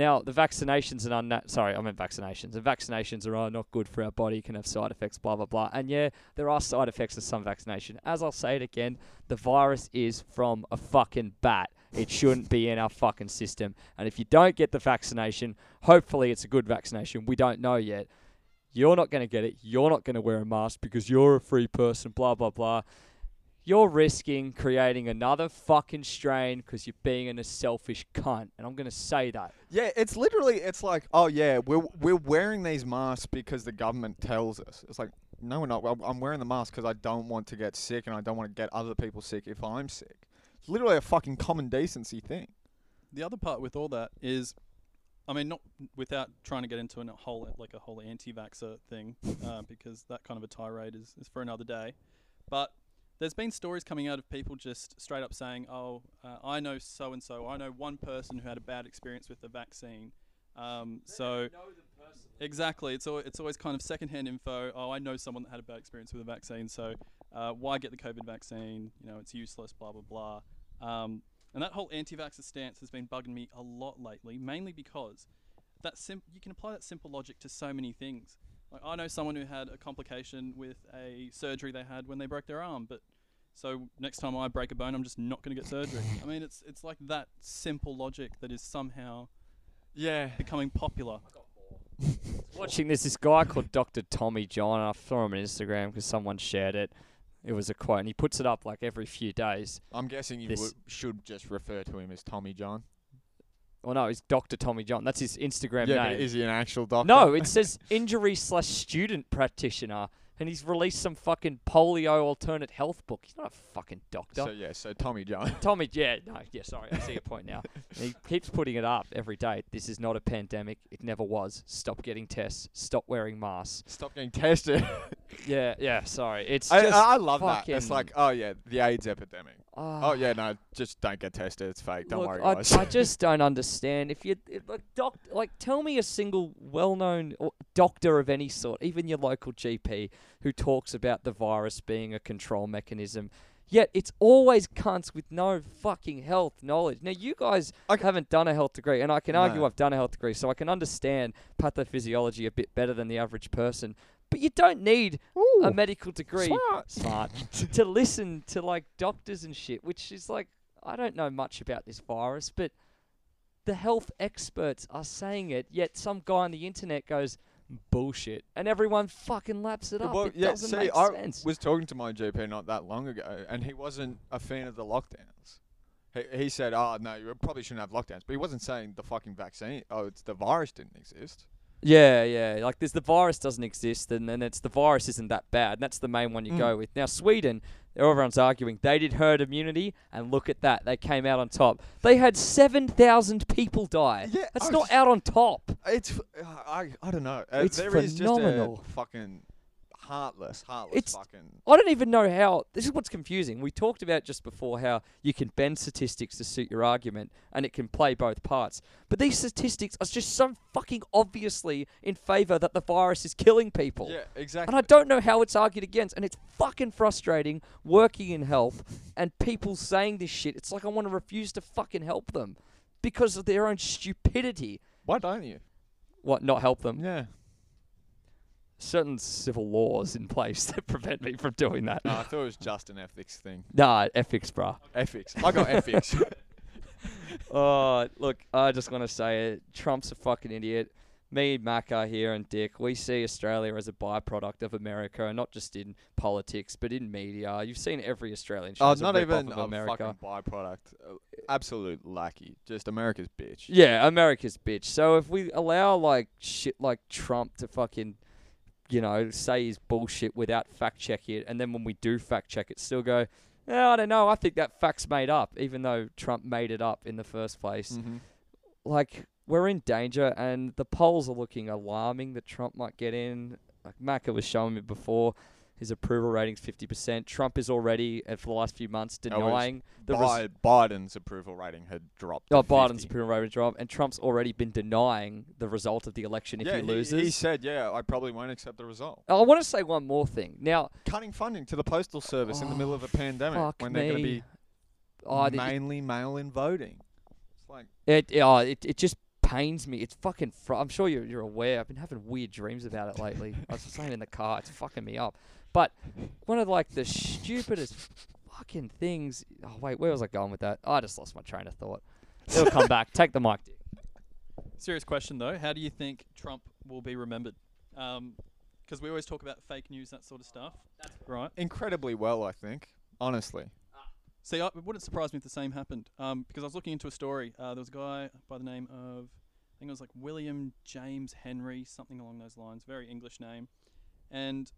[SPEAKER 1] Now, the vaccinations and unnat- sorry, I meant vaccinations. The vaccinations are oh, not good for our body, can have side effects, blah blah blah. And yeah, there are side effects of some vaccination. As I'll say it again, the virus is from a fucking bat. It shouldn't be in our fucking system. And if you don't get the vaccination, hopefully it's a good vaccination. We don't know yet. You're not going to get it. You're not going to wear a mask because you're a free person, blah, blah, blah. You're risking creating another fucking strain because you're being a selfish cunt. And I'm going to say that.
[SPEAKER 2] Yeah, it's literally, it's like, oh yeah, we're we're wearing these masks because the government tells us. It's like, no, we're not. I'm- I'm wearing the mask because I don't want to get sick and I don't want to get other people sick if I'm sick. It's literally a fucking common decency thing.
[SPEAKER 3] The other part with all that is, I mean, not without trying to get into a whole like a whole anti-vaxxer thing, *laughs* uh, because that kind of a tirade is, is for another day. But there's been stories coming out of people just straight up saying, "Oh, uh, I know so and so. I know one person who had a bad experience with the vaccine." Um, so exactly, it's al- it's always kind of secondhand info. Oh, I know someone that had a bad experience with the vaccine, so uh, why get the COVID vaccine? You know, it's useless. Blah blah blah. Um, and that whole anti-vaxxer stance has been bugging me a lot lately, mainly because that sim- you can apply that simple logic to so many things. Like I know someone who had a complication with a surgery they had when they broke their arm, but so next time I break a bone, I'm just not going to get surgery. I mean, it's it's like that simple logic that is somehow
[SPEAKER 2] Yeah.
[SPEAKER 3] becoming popular. *laughs*
[SPEAKER 1] Watching this, this guy called Dr. Tommy John. I saw him on Instagram because someone shared it. It was a quote, and he puts it up like every few days.
[SPEAKER 2] I'm guessing you
[SPEAKER 1] This-
[SPEAKER 2] would, should just refer to him as Tommy John.
[SPEAKER 1] Well, no, it's Dr. Tommy John. That's his Instagram
[SPEAKER 2] yeah,
[SPEAKER 1] name.
[SPEAKER 2] but is he an actual doctor?
[SPEAKER 1] No, it *laughs* says injury slash student practitioner, and he's released some fucking polio alternate health book. He's not a fucking doctor.
[SPEAKER 2] So yeah, so Tommy John. *laughs*
[SPEAKER 1] Tommy, yeah, *laughs* no, yeah, sorry, I see your point now. And he keeps putting it up every day. This is not a pandemic. It never was. Stop getting tests. Stop wearing masks.
[SPEAKER 2] Stop getting tested.
[SPEAKER 1] Yeah, yeah, sorry. It's
[SPEAKER 2] I,
[SPEAKER 1] just
[SPEAKER 2] I love that. It's like, oh yeah, the AIDS epidemic.
[SPEAKER 1] Ah.
[SPEAKER 2] Oh yeah, no, just don't get tested. It's fake. Don't
[SPEAKER 1] Look,
[SPEAKER 2] worry,
[SPEAKER 1] I,
[SPEAKER 2] guys.
[SPEAKER 1] I just *laughs* don't understand. If you like doc, like tell me a single well-known doctor of any sort, even your local GP, who talks about the virus being a control mechanism. Yet it's always cunts with no fucking health knowledge. Now you guys
[SPEAKER 2] I c-
[SPEAKER 1] haven't done a health degree, and I can argue
[SPEAKER 2] No.
[SPEAKER 1] I've done a health degree, so I can understand pathophysiology a bit better than the average person. But you don't need
[SPEAKER 2] Ooh,
[SPEAKER 1] a medical degree
[SPEAKER 2] smart.
[SPEAKER 1] smart *laughs* to listen to like doctors and shit, which is like I don't know much about this virus, but the health experts are saying it. Yet some guy on the internet goes bullshit, and everyone fucking laps it up.
[SPEAKER 2] Well,
[SPEAKER 1] it
[SPEAKER 2] yeah,
[SPEAKER 1] doesn't
[SPEAKER 2] see,
[SPEAKER 1] make
[SPEAKER 2] I
[SPEAKER 1] sense.
[SPEAKER 2] was talking to my GP not that long ago, and he wasn't a fan of the lockdowns. He, he said, "Oh no, you probably shouldn't have lockdowns," but he wasn't saying the fucking vaccine. Oh, it's the virus didn't exist.
[SPEAKER 1] Yeah, yeah. Like there's the virus doesn't exist, and then it's the virus isn't that bad. And that's the main one you
[SPEAKER 2] Mm.
[SPEAKER 1] go with. Now Sweden, everyone's arguing they did herd immunity, and look at that, they came out on top. They had seven thousand people die.
[SPEAKER 2] Yeah,
[SPEAKER 1] that's
[SPEAKER 2] I
[SPEAKER 1] not
[SPEAKER 2] was-
[SPEAKER 1] out on top.
[SPEAKER 2] It's I I don't know. Uh,
[SPEAKER 1] It's
[SPEAKER 2] there is
[SPEAKER 1] phenomenal.
[SPEAKER 2] just a fucking heartless, heartless
[SPEAKER 1] It's-
[SPEAKER 2] fucking.
[SPEAKER 1] I don't even know how. This is what's confusing. We talked about just before how you can bend statistics to suit your argument, and it can play both parts. But these statistics are just so fucking obviously in favour that the virus is killing people.
[SPEAKER 2] Yeah, exactly.
[SPEAKER 1] And I don't know how it's argued against, and it's fucking frustrating working in health and people saying this shit. It's like I want to refuse to fucking help them because of their own stupidity.
[SPEAKER 2] Why don't you?
[SPEAKER 1] What, not help them?
[SPEAKER 2] Yeah.
[SPEAKER 1] Certain civil laws in place *laughs* that prevent me from doing that.
[SPEAKER 2] No, I thought it was just an ethics thing.
[SPEAKER 1] Nah, ethics, bruh.
[SPEAKER 2] Ethics. I got *laughs* ethics. *laughs*
[SPEAKER 1] Oh, look, I just want to say it. Trump's a fucking idiot. me, Macca here, and Dick, we see Australia as a byproduct of America, and not just in politics, but in media. You've seen every Australian show
[SPEAKER 2] Oh, not even
[SPEAKER 1] of
[SPEAKER 2] a
[SPEAKER 1] America.
[SPEAKER 2] fucking byproduct. Uh, absolute lackey. Just America's bitch.
[SPEAKER 1] Yeah, America's bitch. So if we allow like shit like Trump to fucking, you know, say his bullshit without fact checking it, and then when we do fact check it, still go, yeah, I don't know. I think that fact's made up, even though Trump made it up in the first place.
[SPEAKER 2] Mm-hmm.
[SPEAKER 1] Like we're in danger, and the polls are looking alarming that Trump might get in. Like Macca was showing me before. His approval rating's fifty percent. Trump is already, and for the last few months,
[SPEAKER 2] oh,
[SPEAKER 1] denying the res-
[SPEAKER 2] Biden's approval rating had dropped.
[SPEAKER 1] Oh, Biden's
[SPEAKER 2] 50.
[SPEAKER 1] approval rating drop, and Trump's already been denying the result of the election if
[SPEAKER 2] yeah,
[SPEAKER 1] he loses.
[SPEAKER 2] He, said, "Yeah, I probably won't accept the result."
[SPEAKER 1] I want to say one more thing. Now,
[SPEAKER 2] Cutting funding to the postal service in the middle of a oh, pandemic
[SPEAKER 1] fuck
[SPEAKER 2] when they're going to be
[SPEAKER 1] oh,
[SPEAKER 2] mainly mail-in voting. It's like
[SPEAKER 1] it, oh, it, it just pains me. It's fucking. Fr- I'm sure you're, you're aware. I've been having weird dreams about it lately. I was saying in the car, it's fucking me up. But one of like the stupidest fucking things. Oh wait, where was I going with that? I just lost my train of thought. It'll come back. *laughs* Take the mic, Dick.
[SPEAKER 3] Serious question though. How do you think Trump will be remembered? Because we always talk about fake news, that sort of stuff. right.
[SPEAKER 2] incredibly well, I think. Honestly,
[SPEAKER 3] See, I, it wouldn't surprise me if the same happened. Um, because I was looking into a story. Uh, there was a guy by the name of, I think it was like William James Henry, something along those lines. Very English name, and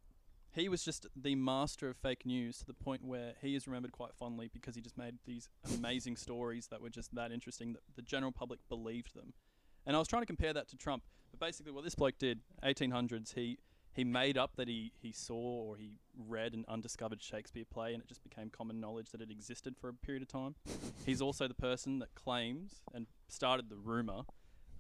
[SPEAKER 3] he was just the master of fake news to the point where he is remembered quite fondly because he just made these amazing stories that were just that interesting that the general public believed them. And I was trying to compare that to Trump, but basically what this bloke did, 1800s, he he made up that he, he saw or he read an undiscovered Shakespeare play and it just became common knowledge that it existed for a period of time. He's also the person that claims and started the rumor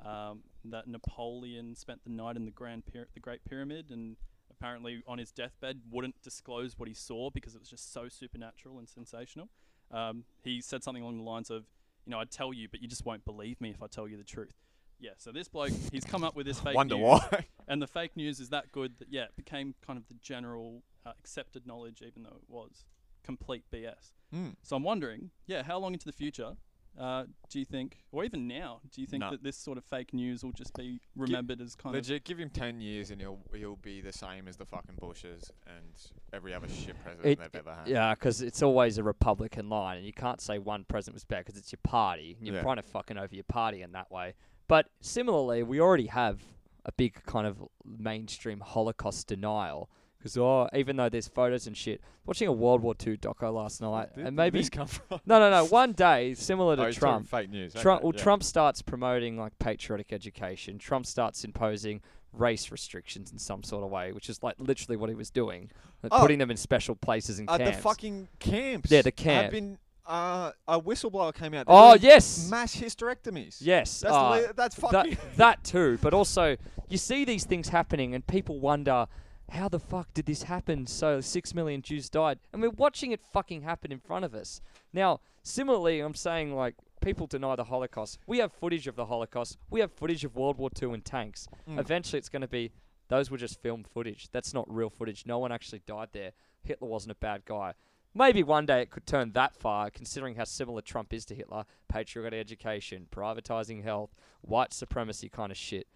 [SPEAKER 3] um, that Napoleon spent the night in the Grand Pyra- the Great Pyramid and apparently on his deathbed wouldn't disclose what he saw because it was just so supernatural and sensational. Um, he said something along the lines of, you know, I'd tell you, but you just won't believe me if I tell you the truth. Yeah, so this bloke, he's come up with this *laughs* fake
[SPEAKER 2] wonder
[SPEAKER 3] news.
[SPEAKER 2] why. *laughs*
[SPEAKER 3] And the fake news is that good that yeah, it became kind of the general uh, accepted knowledge, even though it was complete BS.
[SPEAKER 2] Mm.
[SPEAKER 3] So I'm wondering, yeah, how long into the future uh, do you think, or even now, do you think
[SPEAKER 2] No.
[SPEAKER 3] that this sort of fake news will just be remembered as kind of
[SPEAKER 2] Legit, give him ten years and he'll he'll be the same as the fucking Bushes and every other shit president
[SPEAKER 1] It-
[SPEAKER 2] they've ever had.
[SPEAKER 1] Yeah, 'cause it's always a Republican line, and you can't say one president was bad because it's your party. And you're
[SPEAKER 2] Yeah.
[SPEAKER 1] trying to fucking over your party in that way. But similarly, we already have a big kind of mainstream Holocaust denial. 'Cause oh, even though there's photos and shit, watching a World War II doco last night,
[SPEAKER 2] Did-
[SPEAKER 1] and
[SPEAKER 2] did
[SPEAKER 1] maybe
[SPEAKER 2] this come from?
[SPEAKER 1] no, no, no. *laughs* One day, similar to
[SPEAKER 2] Oh,
[SPEAKER 1] Trump,
[SPEAKER 2] fake news.
[SPEAKER 1] Trump,
[SPEAKER 2] okay,
[SPEAKER 1] well,
[SPEAKER 2] yeah.
[SPEAKER 1] Trump starts promoting like patriotic education. Trump starts imposing race restrictions in some sort of way, which is like literally what he was doing, like
[SPEAKER 2] Oh.
[SPEAKER 1] putting them in special places and
[SPEAKER 2] at
[SPEAKER 1] camps.
[SPEAKER 2] the fucking camps.
[SPEAKER 1] Yeah, the
[SPEAKER 2] camps.
[SPEAKER 1] Have
[SPEAKER 2] been uh, a whistleblower came out. they're
[SPEAKER 1] oh yes,
[SPEAKER 2] mass hysterectomies.
[SPEAKER 1] yes.
[SPEAKER 2] that's
[SPEAKER 1] uh,
[SPEAKER 2] that's fucking.
[SPEAKER 1] that that too, but also you see these things happening, and people wonder. How the fuck did this happen? So six million Jews died, and we're watching it fucking happen in front of us. Now, similarly, I'm saying like people deny the Holocaust. We have footage of the Holocaust. We have footage of World War II and tanks.
[SPEAKER 2] Mm.
[SPEAKER 1] Eventually, it's going to be those were just film footage. That's not real footage. No one actually died there. Hitler wasn't a bad guy. Maybe one day it could turn that far, considering how similar Trump is to Hitler. Patriotic education, privatizing health, white supremacy kind of shit.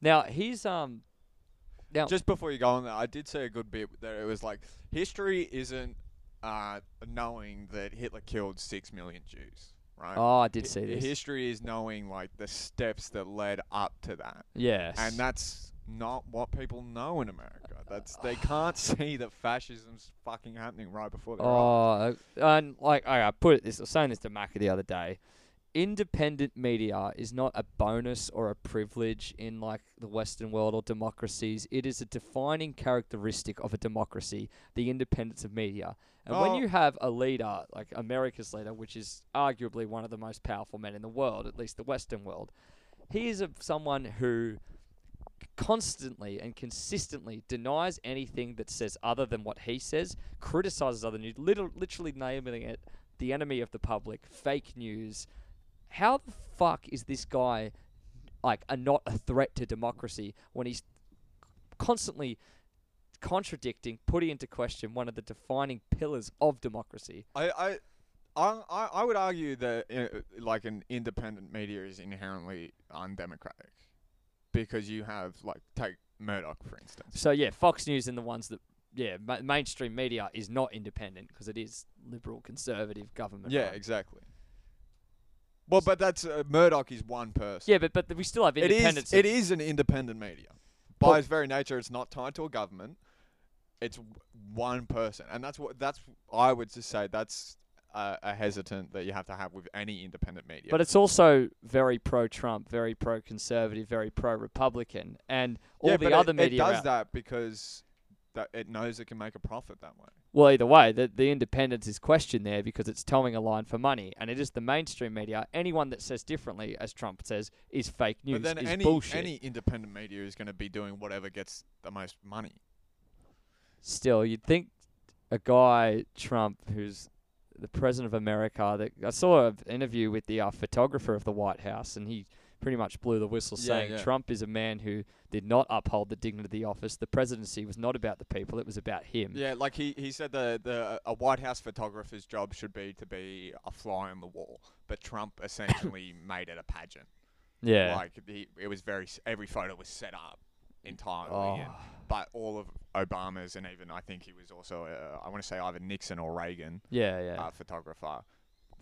[SPEAKER 1] Now he's um, now
[SPEAKER 2] Just before you go on there, I did say a good bit that it was like history isn't uh, knowing that Hitler killed six million Jews, right?
[SPEAKER 1] oh I did
[SPEAKER 2] Hi-
[SPEAKER 1] see this.
[SPEAKER 2] History is knowing like the steps that led up to that,
[SPEAKER 1] yes,
[SPEAKER 2] and that's not what people know in America. That's they *sighs* can't see that fascism's fucking happening right before their eyes.
[SPEAKER 1] Oh, and like I I put it this, I was saying this to Macca the other day. Independent media is not a bonus or a privilege in like the Western world or democracies. It is a defining characteristic of a democracy, the independence of media. And when
[SPEAKER 2] Oh.
[SPEAKER 1] you have a leader like America's leader, which is arguably one of the most powerful men in the world, at least the Western world, he is a, someone who constantly and consistently denies anything that says other than what he says, criticizes other news, literally naming it the enemy of the public, fake news. How the fuck is this guy like a not a threat to democracy when he's constantly contradicting, putting into question one of the defining pillars of democracy?
[SPEAKER 2] I, I, I, I- would argue that uh, like an independent media is inherently undemocratic. because you have like take Murdoch for instance.
[SPEAKER 1] So yeah, Fox News and the ones that yeah ma- mainstream media is not independent because it is liberal conservative government.
[SPEAKER 2] Yeah, exactly. Well, but that's uh, Murdoch is one person.
[SPEAKER 1] yeah, but but we still have
[SPEAKER 2] it
[SPEAKER 1] independence.
[SPEAKER 2] is it is an independent media. By
[SPEAKER 1] Well-
[SPEAKER 2] its very nature, it's not tied to a government. It's w- one person, and that's what that's. I would just say that's uh, a hesitant that you have to have with any independent media.
[SPEAKER 1] But it's also very pro-Trump, very pro-conservative, very pro-Republican, and all the
[SPEAKER 2] but
[SPEAKER 1] other
[SPEAKER 2] it,
[SPEAKER 1] media.
[SPEAKER 2] it does
[SPEAKER 1] out-
[SPEAKER 2] that because that it knows it can make a profit that way.
[SPEAKER 1] Well, either way, the, the independence is questioned there because it's towing a line for money, and it is the mainstream media. Anyone that says differently, as Trump says, is fake news.
[SPEAKER 2] but then
[SPEAKER 1] is
[SPEAKER 2] any
[SPEAKER 1] bullshit.
[SPEAKER 2] any independent media is going to be doing whatever gets the most money.
[SPEAKER 1] Still, you'd think a guy Trump, who's the president of America, that I saw an interview with the uh, photographer of the White House, and he pretty much blew the whistle,
[SPEAKER 2] Yeah,
[SPEAKER 1] saying
[SPEAKER 2] yeah.
[SPEAKER 1] Trump is a man who did not uphold the dignity of the office. The presidency was not about the people; it was about him.
[SPEAKER 2] Yeah, like he, he said the the a White House photographer's job should be to be a fly on the wall, but Trump *laughs* essentially made it a pageant.
[SPEAKER 1] yeah.
[SPEAKER 2] Like he, it was very every photo was set up entirely,
[SPEAKER 1] Oh.
[SPEAKER 2] and, but all of Obama's and even I think he was also uh, I want to say either Nixon or Reagan
[SPEAKER 1] yeah, yeah.
[SPEAKER 2] uh, photographer.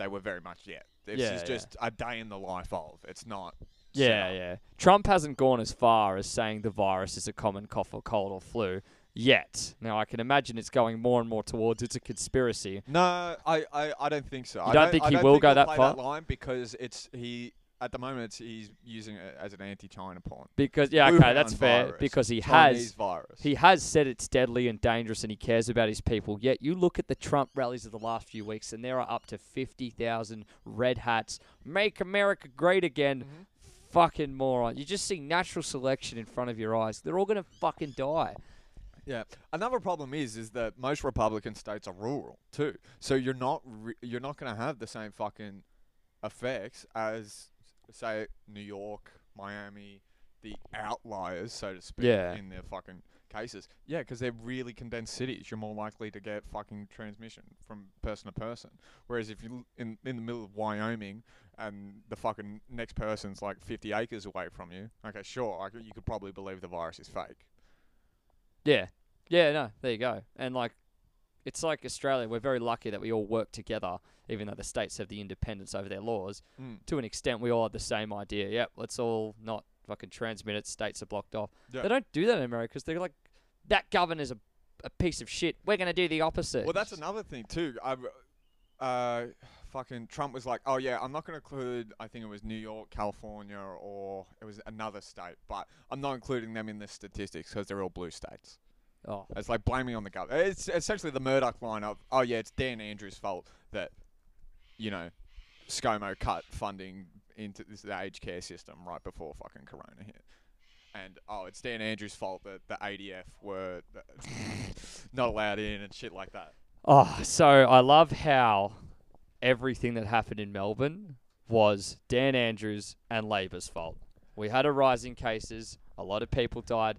[SPEAKER 2] They were very much yeah. This
[SPEAKER 1] Yeah,
[SPEAKER 2] is
[SPEAKER 1] yeah.
[SPEAKER 2] just a day in the life of. It's not.
[SPEAKER 1] Yeah, yeah. Trump hasn't gone as far as saying the virus is a common cough or cold or flu yet. Now, I can imagine it's going more and more towards it's a conspiracy.
[SPEAKER 2] No, I, I, I don't think so. I
[SPEAKER 1] don't think
[SPEAKER 2] I
[SPEAKER 1] he
[SPEAKER 2] don't
[SPEAKER 1] will
[SPEAKER 2] think
[SPEAKER 1] go that far?
[SPEAKER 2] line because it's he at the moment he's using it as an anti-China pawn.
[SPEAKER 1] Because yeah,
[SPEAKER 2] Wuhan
[SPEAKER 1] okay, that's fair.
[SPEAKER 2] virus,
[SPEAKER 1] Because he
[SPEAKER 2] Chinese
[SPEAKER 1] has
[SPEAKER 2] virus.
[SPEAKER 1] he has said it's deadly and dangerous, and he cares about his people. Yet you look at the Trump rallies of the last few weeks, and there are up to fifty thousand red hats. Make America great again.
[SPEAKER 2] Mhm.
[SPEAKER 1] Fucking moron! You just see natural selection in front of your eyes. They're all gonna fucking die.
[SPEAKER 2] Yeah. Another problem is is that most Republican states are rural too. So you're not re- you're not going to have the same fucking effects as say New York, Miami, the outliers so to speak
[SPEAKER 1] Yeah.
[SPEAKER 2] in their fucking cases. Yeah, because they're really condensed cities. You're more likely to get fucking transmission from person to person. Whereas if you in in the middle of Wyoming and the fucking next person's like 50 acres away from you, okay, sure, I you could probably believe the virus is fake.
[SPEAKER 1] Yeah. Yeah, no, there you go. And like it's like Australia, we're very lucky that we all work together, even though the states have the independence over their laws.
[SPEAKER 2] Mm.
[SPEAKER 1] To an extent we all have the same idea. Yep, let's all not fucking transmit it, states are blocked off.
[SPEAKER 2] Yeah.
[SPEAKER 1] They don't do that in America because they're like that governor's a a piece of shit. We're gonna do the opposite.
[SPEAKER 2] Well, that's another thing too. I, uh, fucking Trump was like, "Oh yeah, I'm not going to include. I think it was New York, California, or it was another state, but I'm not including them in the statistics because they're all blue states."
[SPEAKER 1] Oh,
[SPEAKER 2] It's like blaming on the government. It's essentially the Murdoch line of, "Oh yeah, it's Dan Andrews' fault that, you know, ScoMo cut funding into this, the aged care system right before fucking Corona hit." And oh, it's Dan Andrews' fault that the ADF were *laughs* not allowed in and shit like that.
[SPEAKER 1] Oh, so I love how everything that happened in Melbourne was Dan Andrews and Labor's fault. We had a rise in cases, a lot of people died.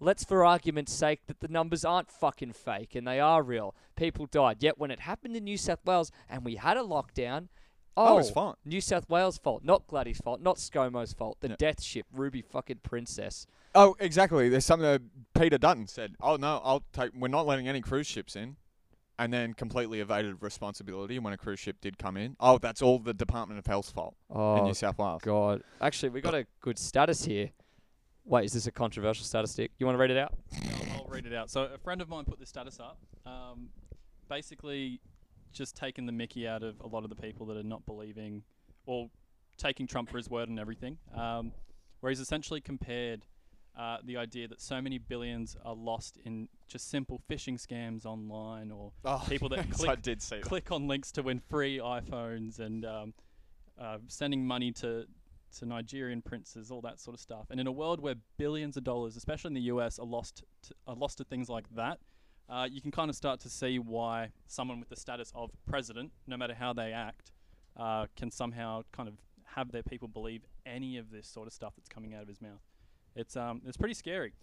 [SPEAKER 1] Let's, for argument's sake, that the numbers aren't fucking fake and they are real. People died. Yet when it happened in New South Wales and we had a lockdown,
[SPEAKER 2] Oh, it's fine.
[SPEAKER 1] New South Wales' fault, not Gladys' fault, not ScoMo's fault. The death ship, Ruby fucking Princess.
[SPEAKER 2] Oh, exactly. There's something that Peter Dutton said. Oh no, I'll take. We're not letting any cruise ships in, and then completely evaded responsibility when a cruise ship did come in. Oh, that's all the Department of Health's fault in
[SPEAKER 1] Oh,
[SPEAKER 2] New South Wales.
[SPEAKER 1] God. Actually, we got a good status here. Wait, is this a controversial statistic? You want to read it out?
[SPEAKER 3] I'll, I'll read it out. So a friend of mine put this status up. Um, basically, just taking the Mickey out of a lot of the people that are not believing or taking Trump for his word and everything. Um, where he's essentially compared uh, the idea that so many billions are lost in just simple phishing scams online or
[SPEAKER 2] Oh, *laughs*
[SPEAKER 3] People that
[SPEAKER 2] yes,
[SPEAKER 3] click-
[SPEAKER 2] I did see that.
[SPEAKER 3] click on links to win free iPhones and um, uh, sending money to to Nigerian princes, all that sort of stuff. And in a world where billions of dollars, especially in the US, are lost to, are lost to things like that, uh, you can kind of start to see why someone with the status of president, no matter how they act, uh, can somehow kind of have their people believe any of this sort of stuff that's coming out of his mouth. It's um it's pretty scary.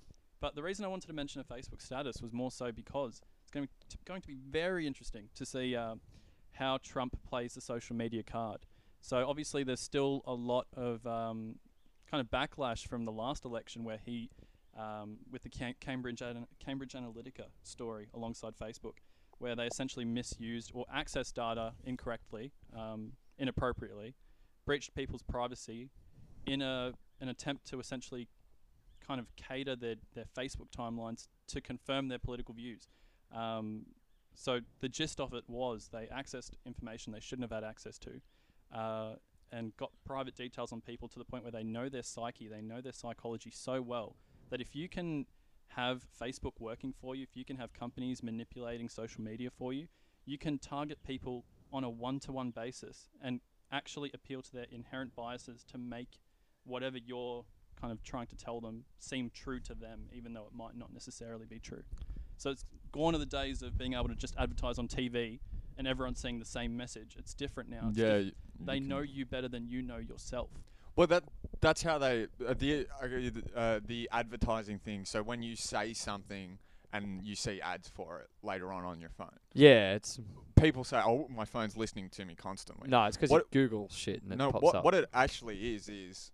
[SPEAKER 3] But the reason I wanted to mention a Facebook status was more so because it's going to, going to be very interesting to see uh, how Trump plays the social media card. So obviously, there's still a lot of um, kind of backlash from the last election where he, um, with the Cam- Cambridge Cambridge Analytica story alongside Facebook, where they essentially misused or accessed data incorrectly, um, inappropriately, breached people's privacy, in a an attempt to essentially kind of cater their, their Facebook timelines to confirm their political views. Um, so the gist of it was they accessed information they shouldn't have had access to, uh, and got private details on people to the point where they know their psyche, they know their psychology so well that if you can have Facebook working for you, if you can have companies manipulating social media for you, you can target people on a one-to-one basis and actually appeal to their inherent biases to make whatever you're kind of trying to tell them seem true to them, even though it might not necessarily be true. So it's gone are the days of being able to just advertise on TV and everyone seeing the same message. It's different now. It's
[SPEAKER 2] yeah,
[SPEAKER 3] diff- they
[SPEAKER 2] you
[SPEAKER 3] know you better than you know yourself.
[SPEAKER 2] Well, that that's how they uh, the uh, the, uh, the advertising thing. So when you say something and you see ads for it later on on your phone,
[SPEAKER 1] Yeah, it's
[SPEAKER 2] people say, "Oh, my phone's listening to me constantly."
[SPEAKER 1] no, it's 'cause you
[SPEAKER 2] What-
[SPEAKER 1] Google shit and it
[SPEAKER 2] no,
[SPEAKER 1] pops
[SPEAKER 2] what
[SPEAKER 1] up.
[SPEAKER 2] what it actually is is,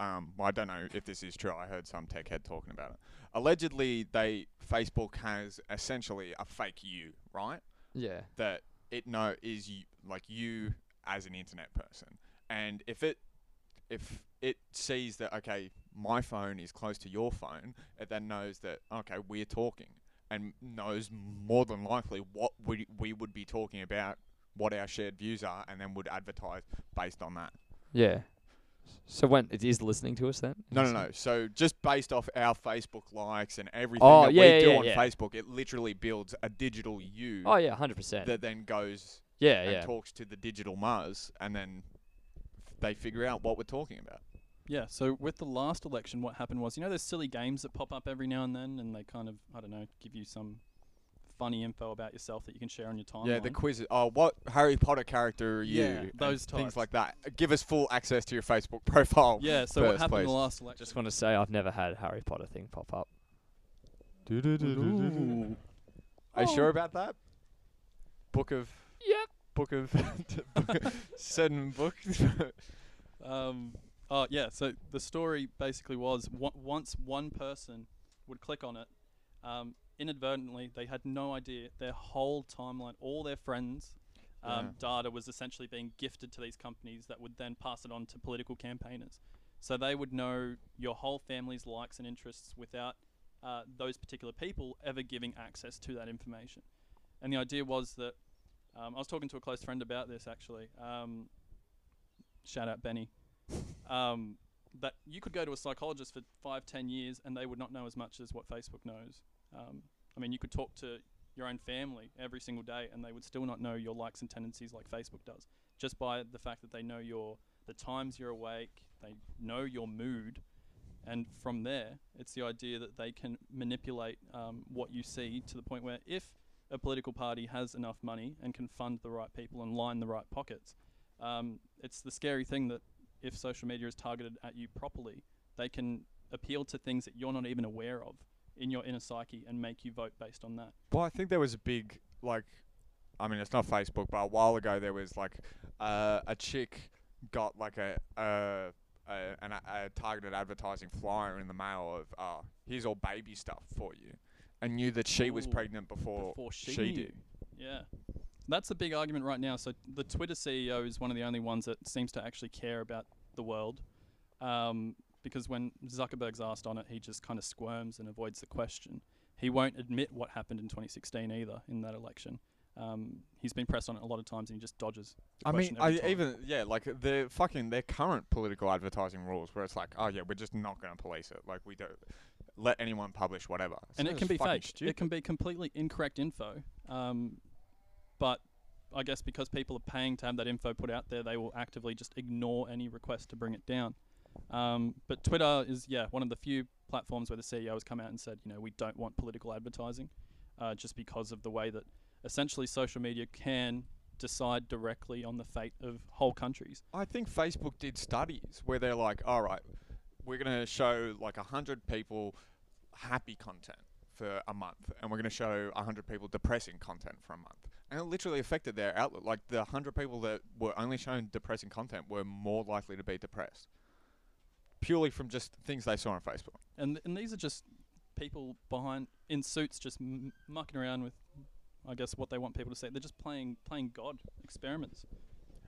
[SPEAKER 2] um, well, I don't know if this is true. I heard some tech head talking about it. Allegedly, they Facebook has essentially a fake you, right?
[SPEAKER 1] Yeah,
[SPEAKER 2] that it know is you, like you as an internet person, and if it if it sees that okay, my phone is close to your phone, it then knows that okay, we're talking, and knows more than likely what we we would be talking about, what our shared views are, and then would advertise based on that.
[SPEAKER 1] yeah. So when it is listening to us then?
[SPEAKER 2] No, no, no. So just based off our Facebook likes and everything
[SPEAKER 1] Oh,
[SPEAKER 2] that
[SPEAKER 1] yeah,
[SPEAKER 2] we do
[SPEAKER 1] yeah,
[SPEAKER 2] on
[SPEAKER 1] yeah.
[SPEAKER 2] Facebook, it literally builds a digital you
[SPEAKER 1] Oh yeah, hundred percent.
[SPEAKER 2] that then goes
[SPEAKER 1] Yeah,
[SPEAKER 2] and
[SPEAKER 1] yeah.
[SPEAKER 2] talks to the digital Mars, and then f- they figure out what we're talking about.
[SPEAKER 3] Yeah, so with the last election, what happened was, you know, there's silly games that pop up every now and then, and they kind of, I don't know, give you some funny info about yourself that you can share on your timeline.
[SPEAKER 2] Yeah, the quizzes. Oh, what Harry Potter character are you?
[SPEAKER 3] Yeah,
[SPEAKER 2] and
[SPEAKER 3] those
[SPEAKER 2] things like that. Give us full access to your Facebook *laughs* profile.
[SPEAKER 3] yeah, so what happened in
[SPEAKER 2] please.
[SPEAKER 3] the last election?
[SPEAKER 1] Just want to say I've never had a Harry Potter thing pop up.
[SPEAKER 3] Ooh.
[SPEAKER 2] Are you sure about that? Book of.
[SPEAKER 1] Yep.
[SPEAKER 2] Book of. *laughs* certain books. *laughs*
[SPEAKER 3] Um, oh yeah. So the story basically was wa- once one person would click on it, um, inadvertently they had no idea their whole timeline, all their friends, um, data was essentially being gifted to these companies that would then pass it on to political campaigners. So they would know your whole family's likes and interests without uh, those particular people ever giving access to that information. And the idea was that um, I was talking to a close friend about this actually. Um, shout out Benny. Um, that you could go to a psychologist for five, ten years and they would not know as much as what Facebook knows. Um, I mean, you could talk to your own family every single day and they would still not know your likes and tendencies like Facebook does, just by the fact that they know your the times you're awake, they know your mood, and from there, it's the idea that they can manipulate um, what you see to the point where if a political party has enough money and can fund the right people and line the right pockets, um, it's the scary thing that if social media is targeted at you properly, they can appeal to things that you're not even aware of in your inner psyche and make you vote based on that.
[SPEAKER 2] well, I think there was a big like. I mean, it's not Facebook, but a while ago there was like uh, a chick got like a. Uh, a, an, a targeted advertising flyer in the mail of, uh, here's all baby stuff for you, and knew that she was pregnant before,
[SPEAKER 3] before she,
[SPEAKER 2] she did.
[SPEAKER 3] Yeah. That's a big argument right now. So the Twitter CEO is one of the only ones that seems to actually care about the world. Um, because when Zuckerberg's asked on it, he just kind of squirms and avoids the question. He won't admit what happened in 2016 either in that election. Um, he's been pressed on it a lot of times and he just dodges. The
[SPEAKER 2] I mean, I
[SPEAKER 3] time.
[SPEAKER 2] even yeah, like the fucking their current political advertising rules, where it's like, oh yeah, we're just not going to police it. Like we don't let anyone publish whatever.
[SPEAKER 3] and it can be fake.
[SPEAKER 2] Stupid.
[SPEAKER 3] It can be completely incorrect info. Um, but I guess because people are paying to have that info put out there, they will actively just ignore any request to bring it down. Um, but Twitter is yeah one of the few platforms where the CEO has come out and said, you know, we don't want political advertising, uh, just because of the way that essentially social media can decide directly on the fate of whole countries.
[SPEAKER 2] I think Facebook did studies where they're like, all right, we're going to show like a hundred people happy content for a month, and we're going to show a hundred people depressing content for a month, and it literally affected their outlook. Like the hundred people that were only shown depressing content were more likely to be depressed. Purely from just things they saw on Facebook.
[SPEAKER 3] And and these are just people behind in suits just m- mucking around with, I guess, what they want people to see. They're just playing playing God experiments,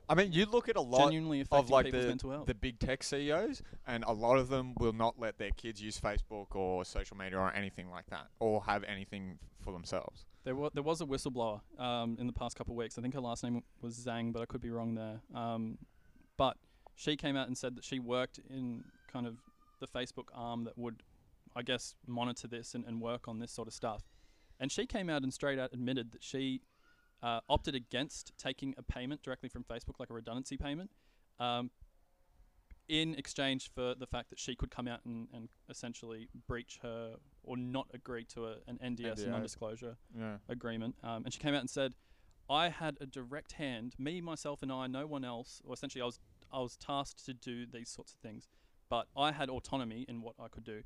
[SPEAKER 2] I mean, you look at a lot
[SPEAKER 3] genuinely
[SPEAKER 2] of like the the big tech CEOs, and a lot of them will not let their kids use Facebook or social media or anything like that, or have anything for themselves.
[SPEAKER 3] There was there was a whistleblower um, in the past couple of weeks. I think her last name was Zhang, but I could be wrong there. Um, but she came out and said that she worked in kind of the Facebook arm that would, I guess, monitor this and, and work on this sort of stuff. And she came out and straight out admitted that she uh, opted against taking a payment directly from Facebook, like a redundancy payment, um, in exchange for the fact that she could come out and, and essentially breach her or not agree to a, an NDS,
[SPEAKER 2] NDA.
[SPEAKER 3] non-disclosure
[SPEAKER 2] Yeah.
[SPEAKER 3] agreement. Um, and she came out and said, "I had a direct hand, me, myself, and I, no one else. Or essentially, I was I was tasked to do these sorts of things, but I had autonomy in what I could do,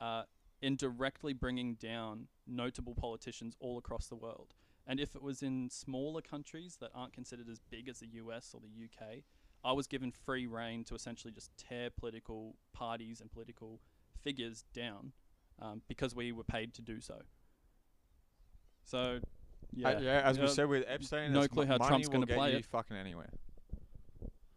[SPEAKER 3] uh, in directly bringing down notable politicians all across the world. And if it was in smaller countries that aren't considered as big as the US or the UK." I was given free reign to essentially just tear political parties and political figures down um, because we were paid to do so. So, yeah,
[SPEAKER 2] Uh, yeah, as we
[SPEAKER 3] Uh,
[SPEAKER 2] said with Epstein,
[SPEAKER 3] no clue how Trump's gonna
[SPEAKER 2] get
[SPEAKER 3] play
[SPEAKER 2] you
[SPEAKER 3] it.
[SPEAKER 2] fucking anywhere.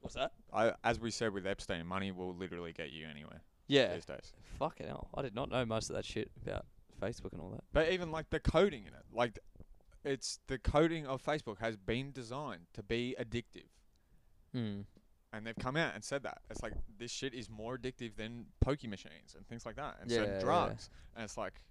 [SPEAKER 1] What's that?
[SPEAKER 2] I, as we said with Epstein, money will literally get you anywhere
[SPEAKER 1] Yeah.
[SPEAKER 2] these days.
[SPEAKER 1] Fucking hell. I did not know most of that shit about Facebook and all that.
[SPEAKER 2] But even like the coding in it, like it's the coding of Facebook has been designed to be addictive,
[SPEAKER 1] Hmm.
[SPEAKER 2] and they've come out and said that it's like this shit is more addictive than pokey machines and things like that, and
[SPEAKER 1] Yeah,
[SPEAKER 2] certain
[SPEAKER 1] yeah.
[SPEAKER 2] drugs. And it's like,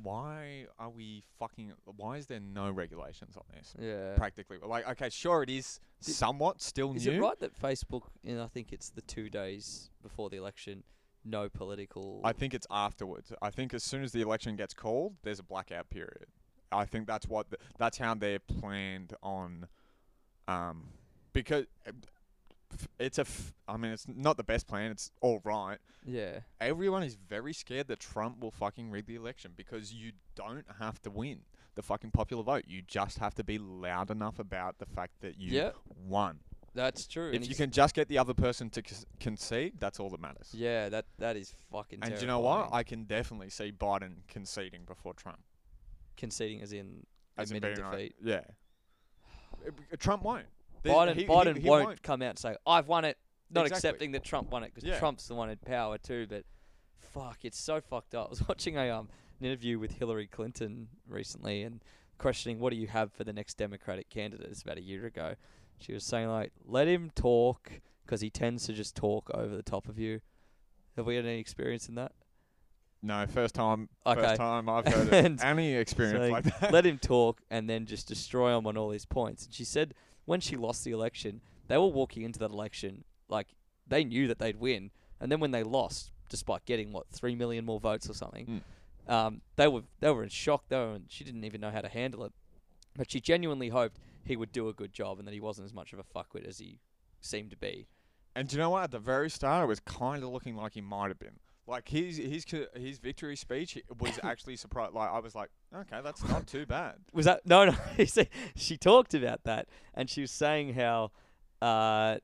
[SPEAKER 2] why are we fucking? Why is there no regulations on this?
[SPEAKER 1] Yeah.
[SPEAKER 2] Practically, like okay, sure it is
[SPEAKER 1] Did-
[SPEAKER 2] somewhat still
[SPEAKER 1] Is
[SPEAKER 2] new.
[SPEAKER 1] it right that Facebook, and I think it's the two days before the election, no political.
[SPEAKER 2] I think it's afterwards. I think as soon as the election gets called, there's a blackout period. I think that's what the, that's how they're planned on, um, because it's a. F- I mean, it's not the best plan. It's all right.
[SPEAKER 1] yeah.
[SPEAKER 2] Everyone is very scared that Trump will fucking rig the election because you don't have to win the fucking popular vote. You just have to be loud enough about the fact that you
[SPEAKER 1] Yeah.
[SPEAKER 2] won.
[SPEAKER 1] That's true. and
[SPEAKER 2] If you can just get the other person to c- concede, that's all that matters.
[SPEAKER 1] Yeah, that that is fucking.
[SPEAKER 2] And do you know what? I can definitely see Biden conceding before Trump.
[SPEAKER 1] conceding as in
[SPEAKER 2] As in
[SPEAKER 1] admitting
[SPEAKER 2] like-
[SPEAKER 1] defeat.
[SPEAKER 2] yeah. *sighs* Uh, b- Trump won't. There's-
[SPEAKER 1] Biden,
[SPEAKER 2] he- he-
[SPEAKER 1] Biden
[SPEAKER 2] he
[SPEAKER 1] won't, come out and say, "I've won it," not
[SPEAKER 2] Exactly.
[SPEAKER 1] accepting that Trump won it because
[SPEAKER 2] Yeah.
[SPEAKER 1] Trump's the one in power too. But fuck, it's so fucked up. *laughs* I was watching a um an interview with Hillary Clinton recently and questioning what do you have for the next Democratic candidate. It's about a year ago. She was saying like, "Let him talk," because he tends to just talk over the top of you. Have we had any experience in that?
[SPEAKER 2] No, first time.
[SPEAKER 1] Okay.
[SPEAKER 2] First time I've *laughs* heard any experience
[SPEAKER 1] saying,
[SPEAKER 2] like that.
[SPEAKER 1] let him talk and then just destroy him on all his points. And she said when she lost the election, they were walking into that election like they knew that they'd win, and then when they lost, despite getting what three million more votes or something, um, they were they were in shock. though, were, in- she didn't even know how to handle it, but she genuinely hoped he would do a good job and that he wasn't as much of a fuckwit as he seemed to be.
[SPEAKER 2] And do you know what? At the very start, it was kind of looking like he might have been. Like his his his victory speech was *coughs* actually surprised. Like I was like, okay, that's not too bad. *laughs*
[SPEAKER 1] Was that no no? *laughs* she talked about that, and she was saying how uh,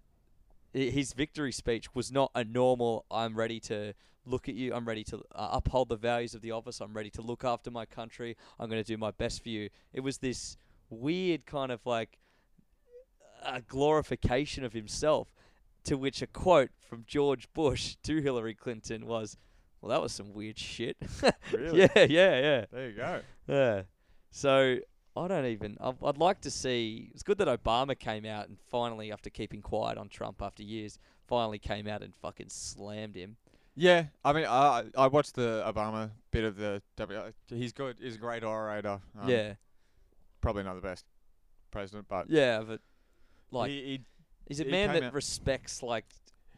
[SPEAKER 1] his victory speech was not a normal. I'm ready to look at you. I'm ready to uh, uphold the values of the office. I'm ready to look after my country. I'm going to do my best for you. It was this weird kind of like a glorification of himself, to which a quote from George Bush to Hillary Clinton was, "Well, that was some weird shit." *laughs*
[SPEAKER 2] Really?
[SPEAKER 1] yeah, yeah, yeah.
[SPEAKER 2] There you go.
[SPEAKER 1] Yeah. So I don't even. I'd, I'd like to see. It's good that Obama came out and finally, after keeping quiet on Trump after years, finally came out and fucking slammed him.
[SPEAKER 2] Yeah, I mean, I I watched the Obama bit of the W. He's good. He's a great orator. Um,
[SPEAKER 1] yeah.
[SPEAKER 2] probably not the best president, but
[SPEAKER 1] Yeah, but like
[SPEAKER 2] he,
[SPEAKER 1] he's a
[SPEAKER 2] he
[SPEAKER 1] man that
[SPEAKER 2] out-
[SPEAKER 1] respects like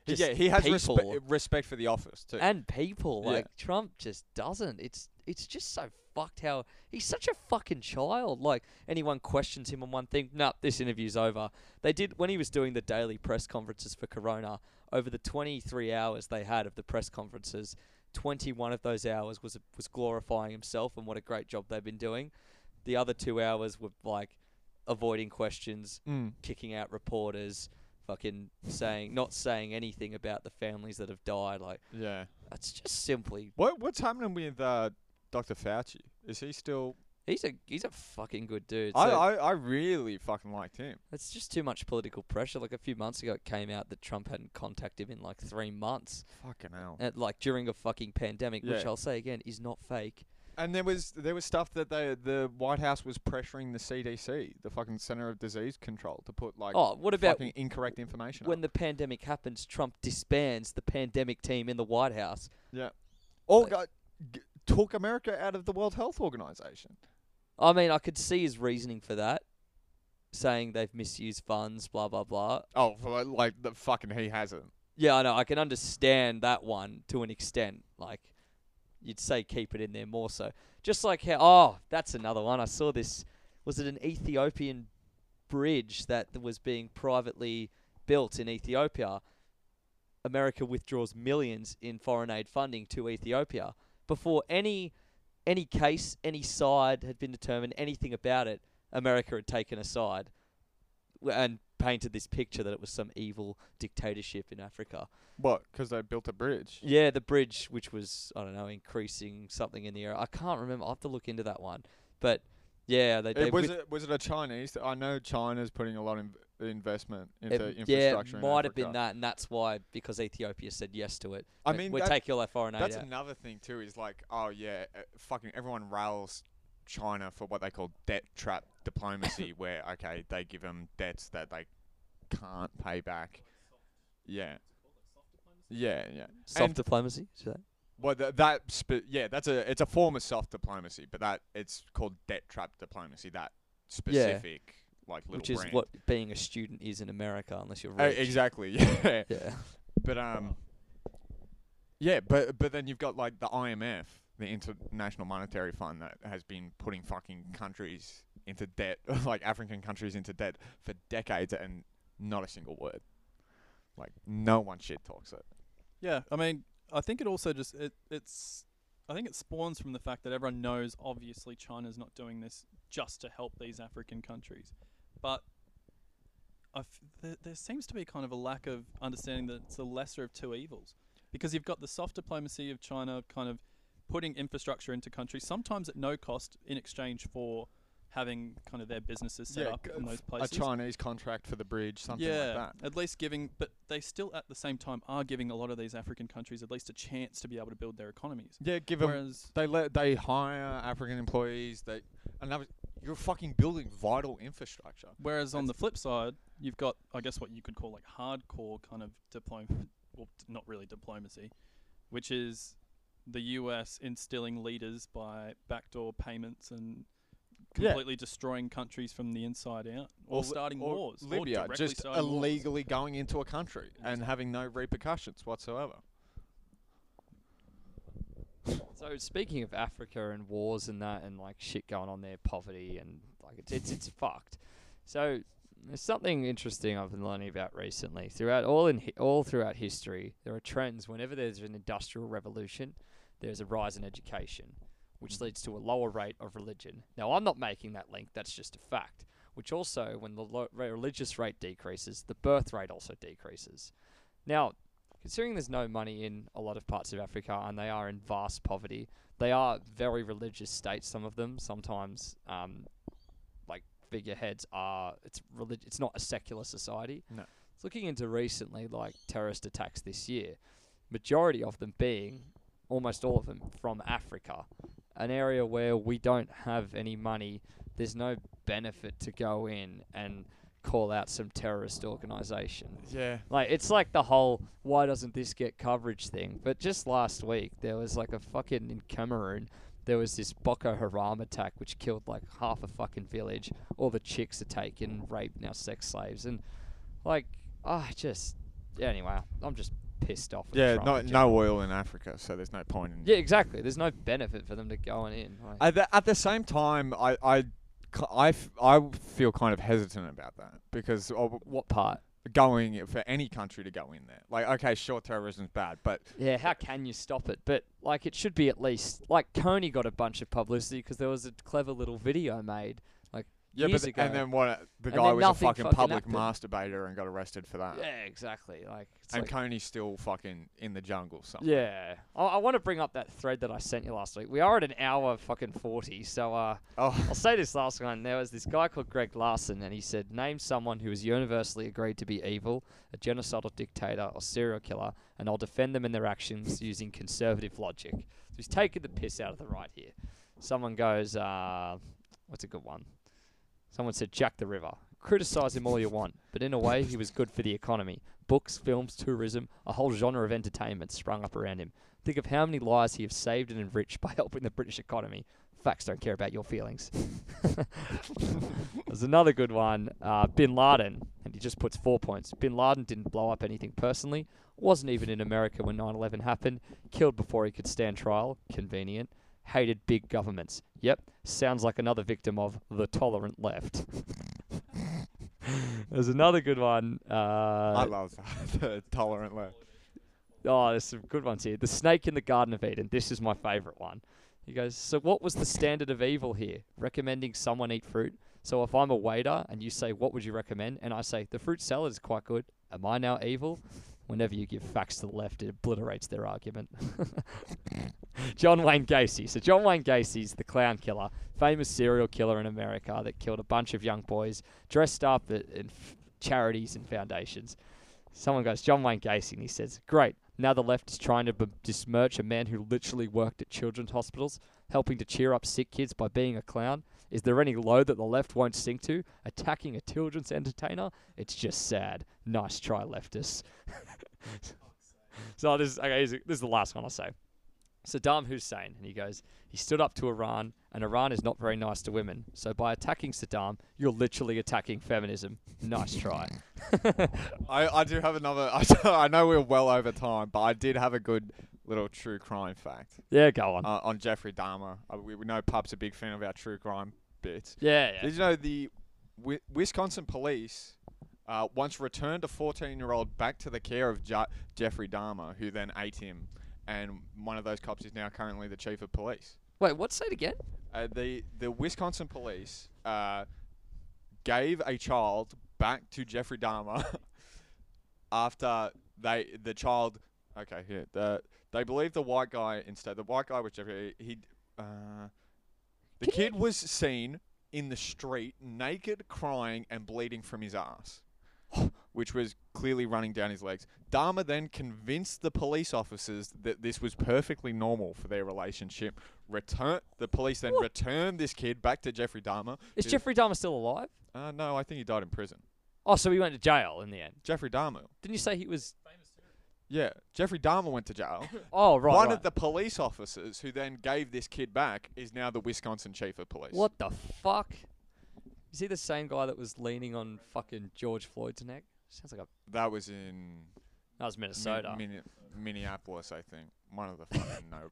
[SPEAKER 2] yeah, he has
[SPEAKER 1] people
[SPEAKER 2] respe- respect for the office too.
[SPEAKER 1] and people.
[SPEAKER 2] Yeah.
[SPEAKER 1] Like Trump just doesn't. It's it's just so fucked how he's such a fucking child. Like anyone questions him on one thing, nah, this interview's over. They did when he was doing the daily press conferences for Corona. Over the 23 hours they had of the press conferences, 21 of those hours was was glorifying himself and what a great job they've been doing. The other two hours were like avoiding questions,
[SPEAKER 2] Mm.
[SPEAKER 1] kicking out reporters,
[SPEAKER 4] fucking saying not saying anything about the families that have died. Like
[SPEAKER 2] Yeah.
[SPEAKER 4] that's just simply
[SPEAKER 2] What what's happening with uh, Dr. Fauci? Is he still?
[SPEAKER 4] he's a he's a fucking good dude.
[SPEAKER 2] I,
[SPEAKER 4] So
[SPEAKER 2] I I really fucking liked him.
[SPEAKER 4] it's just too much political pressure. Like a few months ago, it came out that Trump hadn't contacted him in like three months,
[SPEAKER 2] Fucking hell.
[SPEAKER 4] and like during a fucking pandemic, which I'll say again is not fake.
[SPEAKER 2] And there was there was stuff that they the White House was pressuring the CDC, the fucking Center of Disease Control, to put like
[SPEAKER 4] oh, what about
[SPEAKER 2] fucking incorrect information.
[SPEAKER 4] when
[SPEAKER 2] up.
[SPEAKER 4] the pandemic happens? Trump disbands the pandemic team in the White House.
[SPEAKER 2] all
[SPEAKER 4] like-
[SPEAKER 2] got g- took America out of the World Health Organization.
[SPEAKER 4] I mean, I could see his reasoning for that, saying they've misused funds, blah blah blah.
[SPEAKER 2] Oh, for, like- like the fucking he hasn't.
[SPEAKER 4] Yeah, I know. I can understand that one to an extent. Like, you'd say keep it in there more so. Just like how, oh, that's another one. I saw this. Was it an Ethiopian bridge that was being privately built in Ethiopia? America withdraws millions in foreign aid funding to Ethiopia before any any case, any side had been determined, anything about it. America had taken a side and painted this picture that it was some evil dictatorship in Africa.
[SPEAKER 2] What? Because they built a bridge.
[SPEAKER 4] Yeah, the bridge, which was I don't know, increasing something in the area. I can't remember. I'll have to look into that one. But yeah, they,
[SPEAKER 2] It, was it was it a Chinese? I know China's putting a lot of inv- investment
[SPEAKER 4] it-
[SPEAKER 2] into
[SPEAKER 4] yeah,
[SPEAKER 2] infrastructure. in
[SPEAKER 4] might have been that, and that's why because Ethiopia said yes to it.
[SPEAKER 2] I mean,
[SPEAKER 4] we're taking all our foreign aid
[SPEAKER 2] That's
[SPEAKER 4] out.
[SPEAKER 2] another thing too. Is like, oh yeah, uh, fucking everyone rails China for what they call debt trap diplomacy, *laughs* where okay, they give them debts that they can't pay back. Yeah. Yeah, yeah.
[SPEAKER 4] Soft
[SPEAKER 2] and-
[SPEAKER 4] diplomacy. Is that?
[SPEAKER 2] Well, th- that spe- yeah, that's a it's a form of soft diplomacy, but that it's called debt trap diplomacy. That specific like little
[SPEAKER 4] Which is
[SPEAKER 2] brand.
[SPEAKER 4] what being a student is in America, unless you're
[SPEAKER 2] Uh,
[SPEAKER 4] rich.
[SPEAKER 2] exactly. *laughs* Yeah.
[SPEAKER 4] Yeah.
[SPEAKER 2] But um, yeah, but but then you've got like the IMF, the International Monetary Fund, that has been putting fucking countries into debt, *laughs* like African countries into debt for decades, and not a single word. Like no one shit talks it.
[SPEAKER 3] Yeah, I mean, I think it also just it it's I think it spawns from the fact that everyone knows obviously China's not doing this just to help these African countries, but I there seems to be kind of a lack of understanding that it's the lesser of two evils, because you've got the soft diplomacy of China kind of putting infrastructure into countries, sometimes at no cost in exchange for having kind of their businesses set up
[SPEAKER 2] g-
[SPEAKER 3] in those places.
[SPEAKER 2] A Chinese contract for the bridge, something
[SPEAKER 3] yeah,
[SPEAKER 2] like that.
[SPEAKER 3] at least giving, but they still at the same time are giving a lot of these African countries at least a chance to be able to build their economies.
[SPEAKER 2] Yeah, give
[SPEAKER 3] Whereas,
[SPEAKER 2] They let they hire African employees. They another. You're fucking building vital infrastructure.
[SPEAKER 3] whereas on the flip side, you've got I guess what you could call like hardcore kind of diplomacy, well, not really diplomacy, which is the U.S. instilling leaders by backdoor payments and
[SPEAKER 2] Yeah.
[SPEAKER 3] completely destroying countries from the inside out, or,
[SPEAKER 2] li-
[SPEAKER 3] starting
[SPEAKER 2] or
[SPEAKER 3] wars,
[SPEAKER 2] Libya,
[SPEAKER 3] directly
[SPEAKER 2] just
[SPEAKER 3] starting wars.
[SPEAKER 2] illegally going into a country and having no repercussions whatsoever.
[SPEAKER 1] So speaking of Africa and wars and that and like shit going on there, poverty and like it's it's, it's fucked. So there's something interesting I've been learning about recently. Throughout all in hi- all throughout history, there are trends. Whenever there's an industrial revolution, there's a rise in education, which leads to a lower rate of religion. Now I'm not making that link. That's just a fact. Which also, when the lo- religious rate decreases, the birth rate also decreases. Now, considering there's no money in a lot of parts of Africa and they are in vast poverty, they are very religious states. Some of them, sometimes, um, like figureheads are. It's relig- It's not a secular society.
[SPEAKER 2] No.
[SPEAKER 1] It's looking into recently, like terrorist attacks this year. Majority of them being, almost all of them, from Africa, an area where we don't have any money. There's no benefit to go in and call out some terrorist organization.
[SPEAKER 2] Yeah.
[SPEAKER 1] Like it's like the whole why doesn't this get coverage thing. But just last week there was like a fucking in Cameroon there was this Boko Haram attack which killed like half a fucking village. All the chicks are taken, raped, now sex slaves, and like ah, just yeah, anyway, I'm just pissed off.
[SPEAKER 2] Yeah, no, no oil in Africa, so there's no point in.
[SPEAKER 1] Yeah, exactly. There's no benefit for them to going in. Like,
[SPEAKER 2] At the, at the same time, I, I, I f- I feel kind of hesitant about that because
[SPEAKER 1] what part?
[SPEAKER 2] going for any country to go in there. Like, okay, sure, terrorism's bad, but
[SPEAKER 1] Yeah, how can you stop it? But like, it should be at least like Kony got a bunch of publicity because there was a clever little video made.
[SPEAKER 2] Yeah,
[SPEAKER 1] years
[SPEAKER 2] but
[SPEAKER 1] ago.
[SPEAKER 2] and then what? The guy
[SPEAKER 1] then
[SPEAKER 2] was a
[SPEAKER 1] nothing
[SPEAKER 2] fucking
[SPEAKER 1] fucking
[SPEAKER 2] public
[SPEAKER 1] happened.
[SPEAKER 2] masturbator and got arrested for that.
[SPEAKER 1] yeah, exactly. Like, it's
[SPEAKER 2] and
[SPEAKER 1] like
[SPEAKER 2] Kony's still fucking in the jungle somewhere.
[SPEAKER 1] yeah. I, I want to bring up that thread that I sent you last week. We are at an hour fucking forty, so uh,
[SPEAKER 2] Oh,
[SPEAKER 1] I'll say this last one. There was this guy called Greg Larson, and he said, Name someone who is universally agreed to be evil, a genocidal dictator, or serial killer, and I'll defend them in their actions *laughs* using conservative logic. So he's taking the piss out of the right here. Someone goes, uh, What's a good one? Someone said Jack the Ripper. Criticize him all you want, but in a way, he was good for the economy. Books, films, tourism, a whole genre of entertainment sprung up around him. Think of how many lives he has saved and enriched by *laughs* helping the British economy. Facts don't care about your feelings. There's another good one. Uh, Bin Laden, and he just puts four points. Bin Laden didn't blow up anything personally. Wasn't even in America when 9/11 happened. Killed before he could stand trial. Convenient. Hated big governments. Yep. Sounds like another victim of the tolerant left. *laughs* There's another good one. Uh,
[SPEAKER 2] I love *laughs* the tolerant left.
[SPEAKER 1] Oh, there's some good ones here. The snake in the Garden of Eden. This is my favourite one. He goes, So, what was the standard of evil here? Recommending someone eat fruit. So, if I'm a waiter and you say, What would you recommend? And I say, The fruit salad is quite good. Am I now evil? Whenever you give facts to the left, it obliterates their argument. *laughs* John Wayne Gacy. So, John Wayne Gacy's the clown killer, famous serial killer in America that killed a bunch of young boys dressed up in f- charities and foundations. Someone goes, John Wayne Gacy, and he says, Great. Now the left is trying to b- besmirch a man who literally worked at children's hospitals, helping to cheer up sick kids by being a clown. Is there any low that the left won't sink to? Attacking a children's entertainer? It's just sad. Nice try, leftists. *laughs* so this is, okay, this is the last one I'll say. Saddam Hussein, and he goes, he stood up to Iran, and Iran is not very nice to women. So by attacking Saddam, you're literally attacking feminism. Nice try. *laughs*
[SPEAKER 2] I, I do have another. I, *laughs* I know we're well over time, but I did have a good little true crime fact
[SPEAKER 1] yeah, go on.
[SPEAKER 2] uh, on Jeffrey Dahmer. Uh, we, we know Pup's a big fan of our true crime bits.
[SPEAKER 1] yeah, yeah.
[SPEAKER 2] Did you know the Wi- Wisconsin police uh, once returned a 14-year-old back to the care of Ju- Jeffrey Dahmer, who then ate him, and one of those cops is now currently the chief of police.
[SPEAKER 1] Wait, what? Say it again.
[SPEAKER 2] Uh, the the Wisconsin police uh, gave a child back to Jeffrey Dahmer *laughs* after they the child. Okay, here the they believe the white guy instead. The white guy whichever He uh, the kid was seen in the street naked, crying, and bleeding from his ass. *gasps* Which was clearly running down his legs. Dahmer then convinced the police officers that this was perfectly normal for their relationship. Return the police then
[SPEAKER 1] What?
[SPEAKER 2] returned this kid back to Jeffrey Dahmer.
[SPEAKER 1] Is
[SPEAKER 2] who-
[SPEAKER 1] Jeffrey Dahmer still alive?
[SPEAKER 2] Uh, no, I think he died in prison.
[SPEAKER 1] Oh, so he went to jail in the end.
[SPEAKER 2] Jeffrey Dahmer.
[SPEAKER 1] Didn't you say he was?
[SPEAKER 2] Yeah, Jeffrey Dahmer went to jail. *laughs*
[SPEAKER 1] Oh, right.
[SPEAKER 2] One
[SPEAKER 1] right.
[SPEAKER 2] of the police officers who then gave this kid back is now the Wisconsin chief of police.
[SPEAKER 1] What the fuck? Is he the same guy that was leaning on fucking George Floyd's neck? Sounds like a.
[SPEAKER 2] That was in
[SPEAKER 1] That was
[SPEAKER 2] Min-
[SPEAKER 1] Minnesota.
[SPEAKER 2] Minne- Minneapolis, I think. One of the fucking *laughs* no.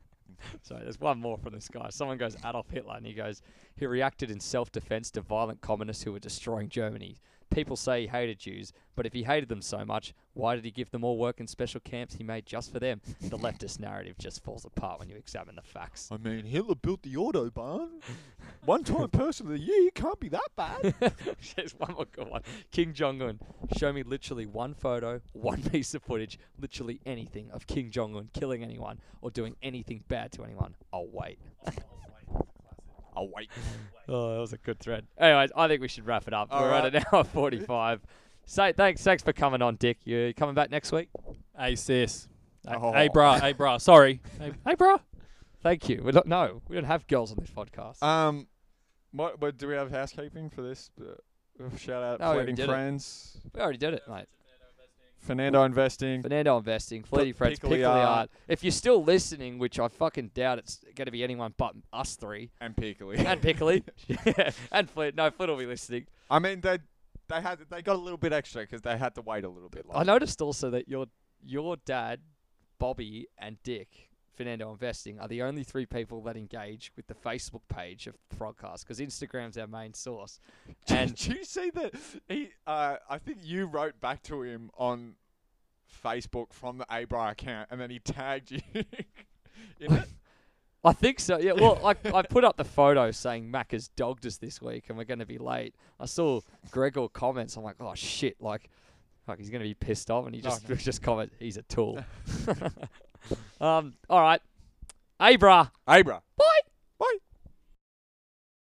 [SPEAKER 1] Sorry, there's one more from this guy. Someone goes Adolf Hitler, and he goes, he reacted in self-defense to violent communists who were destroying Germany. People say he hated Jews, but if he hated them so much, why did he give them all work in special camps he made just for them? The *laughs* leftist narrative just falls apart when you examine the facts.
[SPEAKER 2] I mean, Hitler built the autobahn. *laughs* One time person of the year can't be that bad. *laughs*
[SPEAKER 1] There's one more good one. Kim Jong Un. Show me literally one photo, one piece of footage, literally anything of Kim Jong Un killing anyone or doing anything bad to anyone. I'll wait.
[SPEAKER 2] I'll wait.
[SPEAKER 1] Oh, that was a good thread. Anyways, I think we should wrap it up. We're at an *laughs* hour forty-five. Say thanks, thanks for coming on, Dick. You coming back next week?
[SPEAKER 3] Hey sis. Hey,
[SPEAKER 2] Oh.
[SPEAKER 3] hey brah. Hey brah. Sorry. Hey, hey brah.
[SPEAKER 1] Thank you. We don't no, we don't have girls on this podcast.
[SPEAKER 2] Um, what? But do we have housekeeping for this? Uh, shout out
[SPEAKER 1] No, we
[SPEAKER 2] Fleeting
[SPEAKER 1] it.
[SPEAKER 2] Friends,
[SPEAKER 1] we already did it, mate.
[SPEAKER 2] Fernando Investing.
[SPEAKER 1] Fernando Investing, Fleety Friends,
[SPEAKER 2] Pickly Art.
[SPEAKER 1] If you're still listening, which I fucking doubt it's going to be anyone but us three,
[SPEAKER 2] and Peakley. *laughs*
[SPEAKER 1] and Pickly, *laughs* yeah, and Fleet. No, Fleet will be listening.
[SPEAKER 2] I mean, they they had they got a little bit extra because they had to wait a little bit. Longer.
[SPEAKER 1] I noticed also that your your dad, Bobby, and Dick, Fernando Investing, are the only three people that engage with the Facebook page of the podcast because Instagram's our main source. And
[SPEAKER 2] Did *laughs* you see that? He, uh, I think you wrote back to him on Facebook from the Abra account, and then he tagged you *laughs* in it.
[SPEAKER 1] I think so. Yeah. Well, I I put up the photo saying Mac has dogged us this week and we're going to be late. I saw Gregor comments. I'm like, oh shit, like, like he's going to be pissed off, and he
[SPEAKER 2] Oh,
[SPEAKER 1] just
[SPEAKER 2] no. *laughs*
[SPEAKER 1] just comment, he's a tool. Um. All right. Abra.
[SPEAKER 2] Abra. Bro.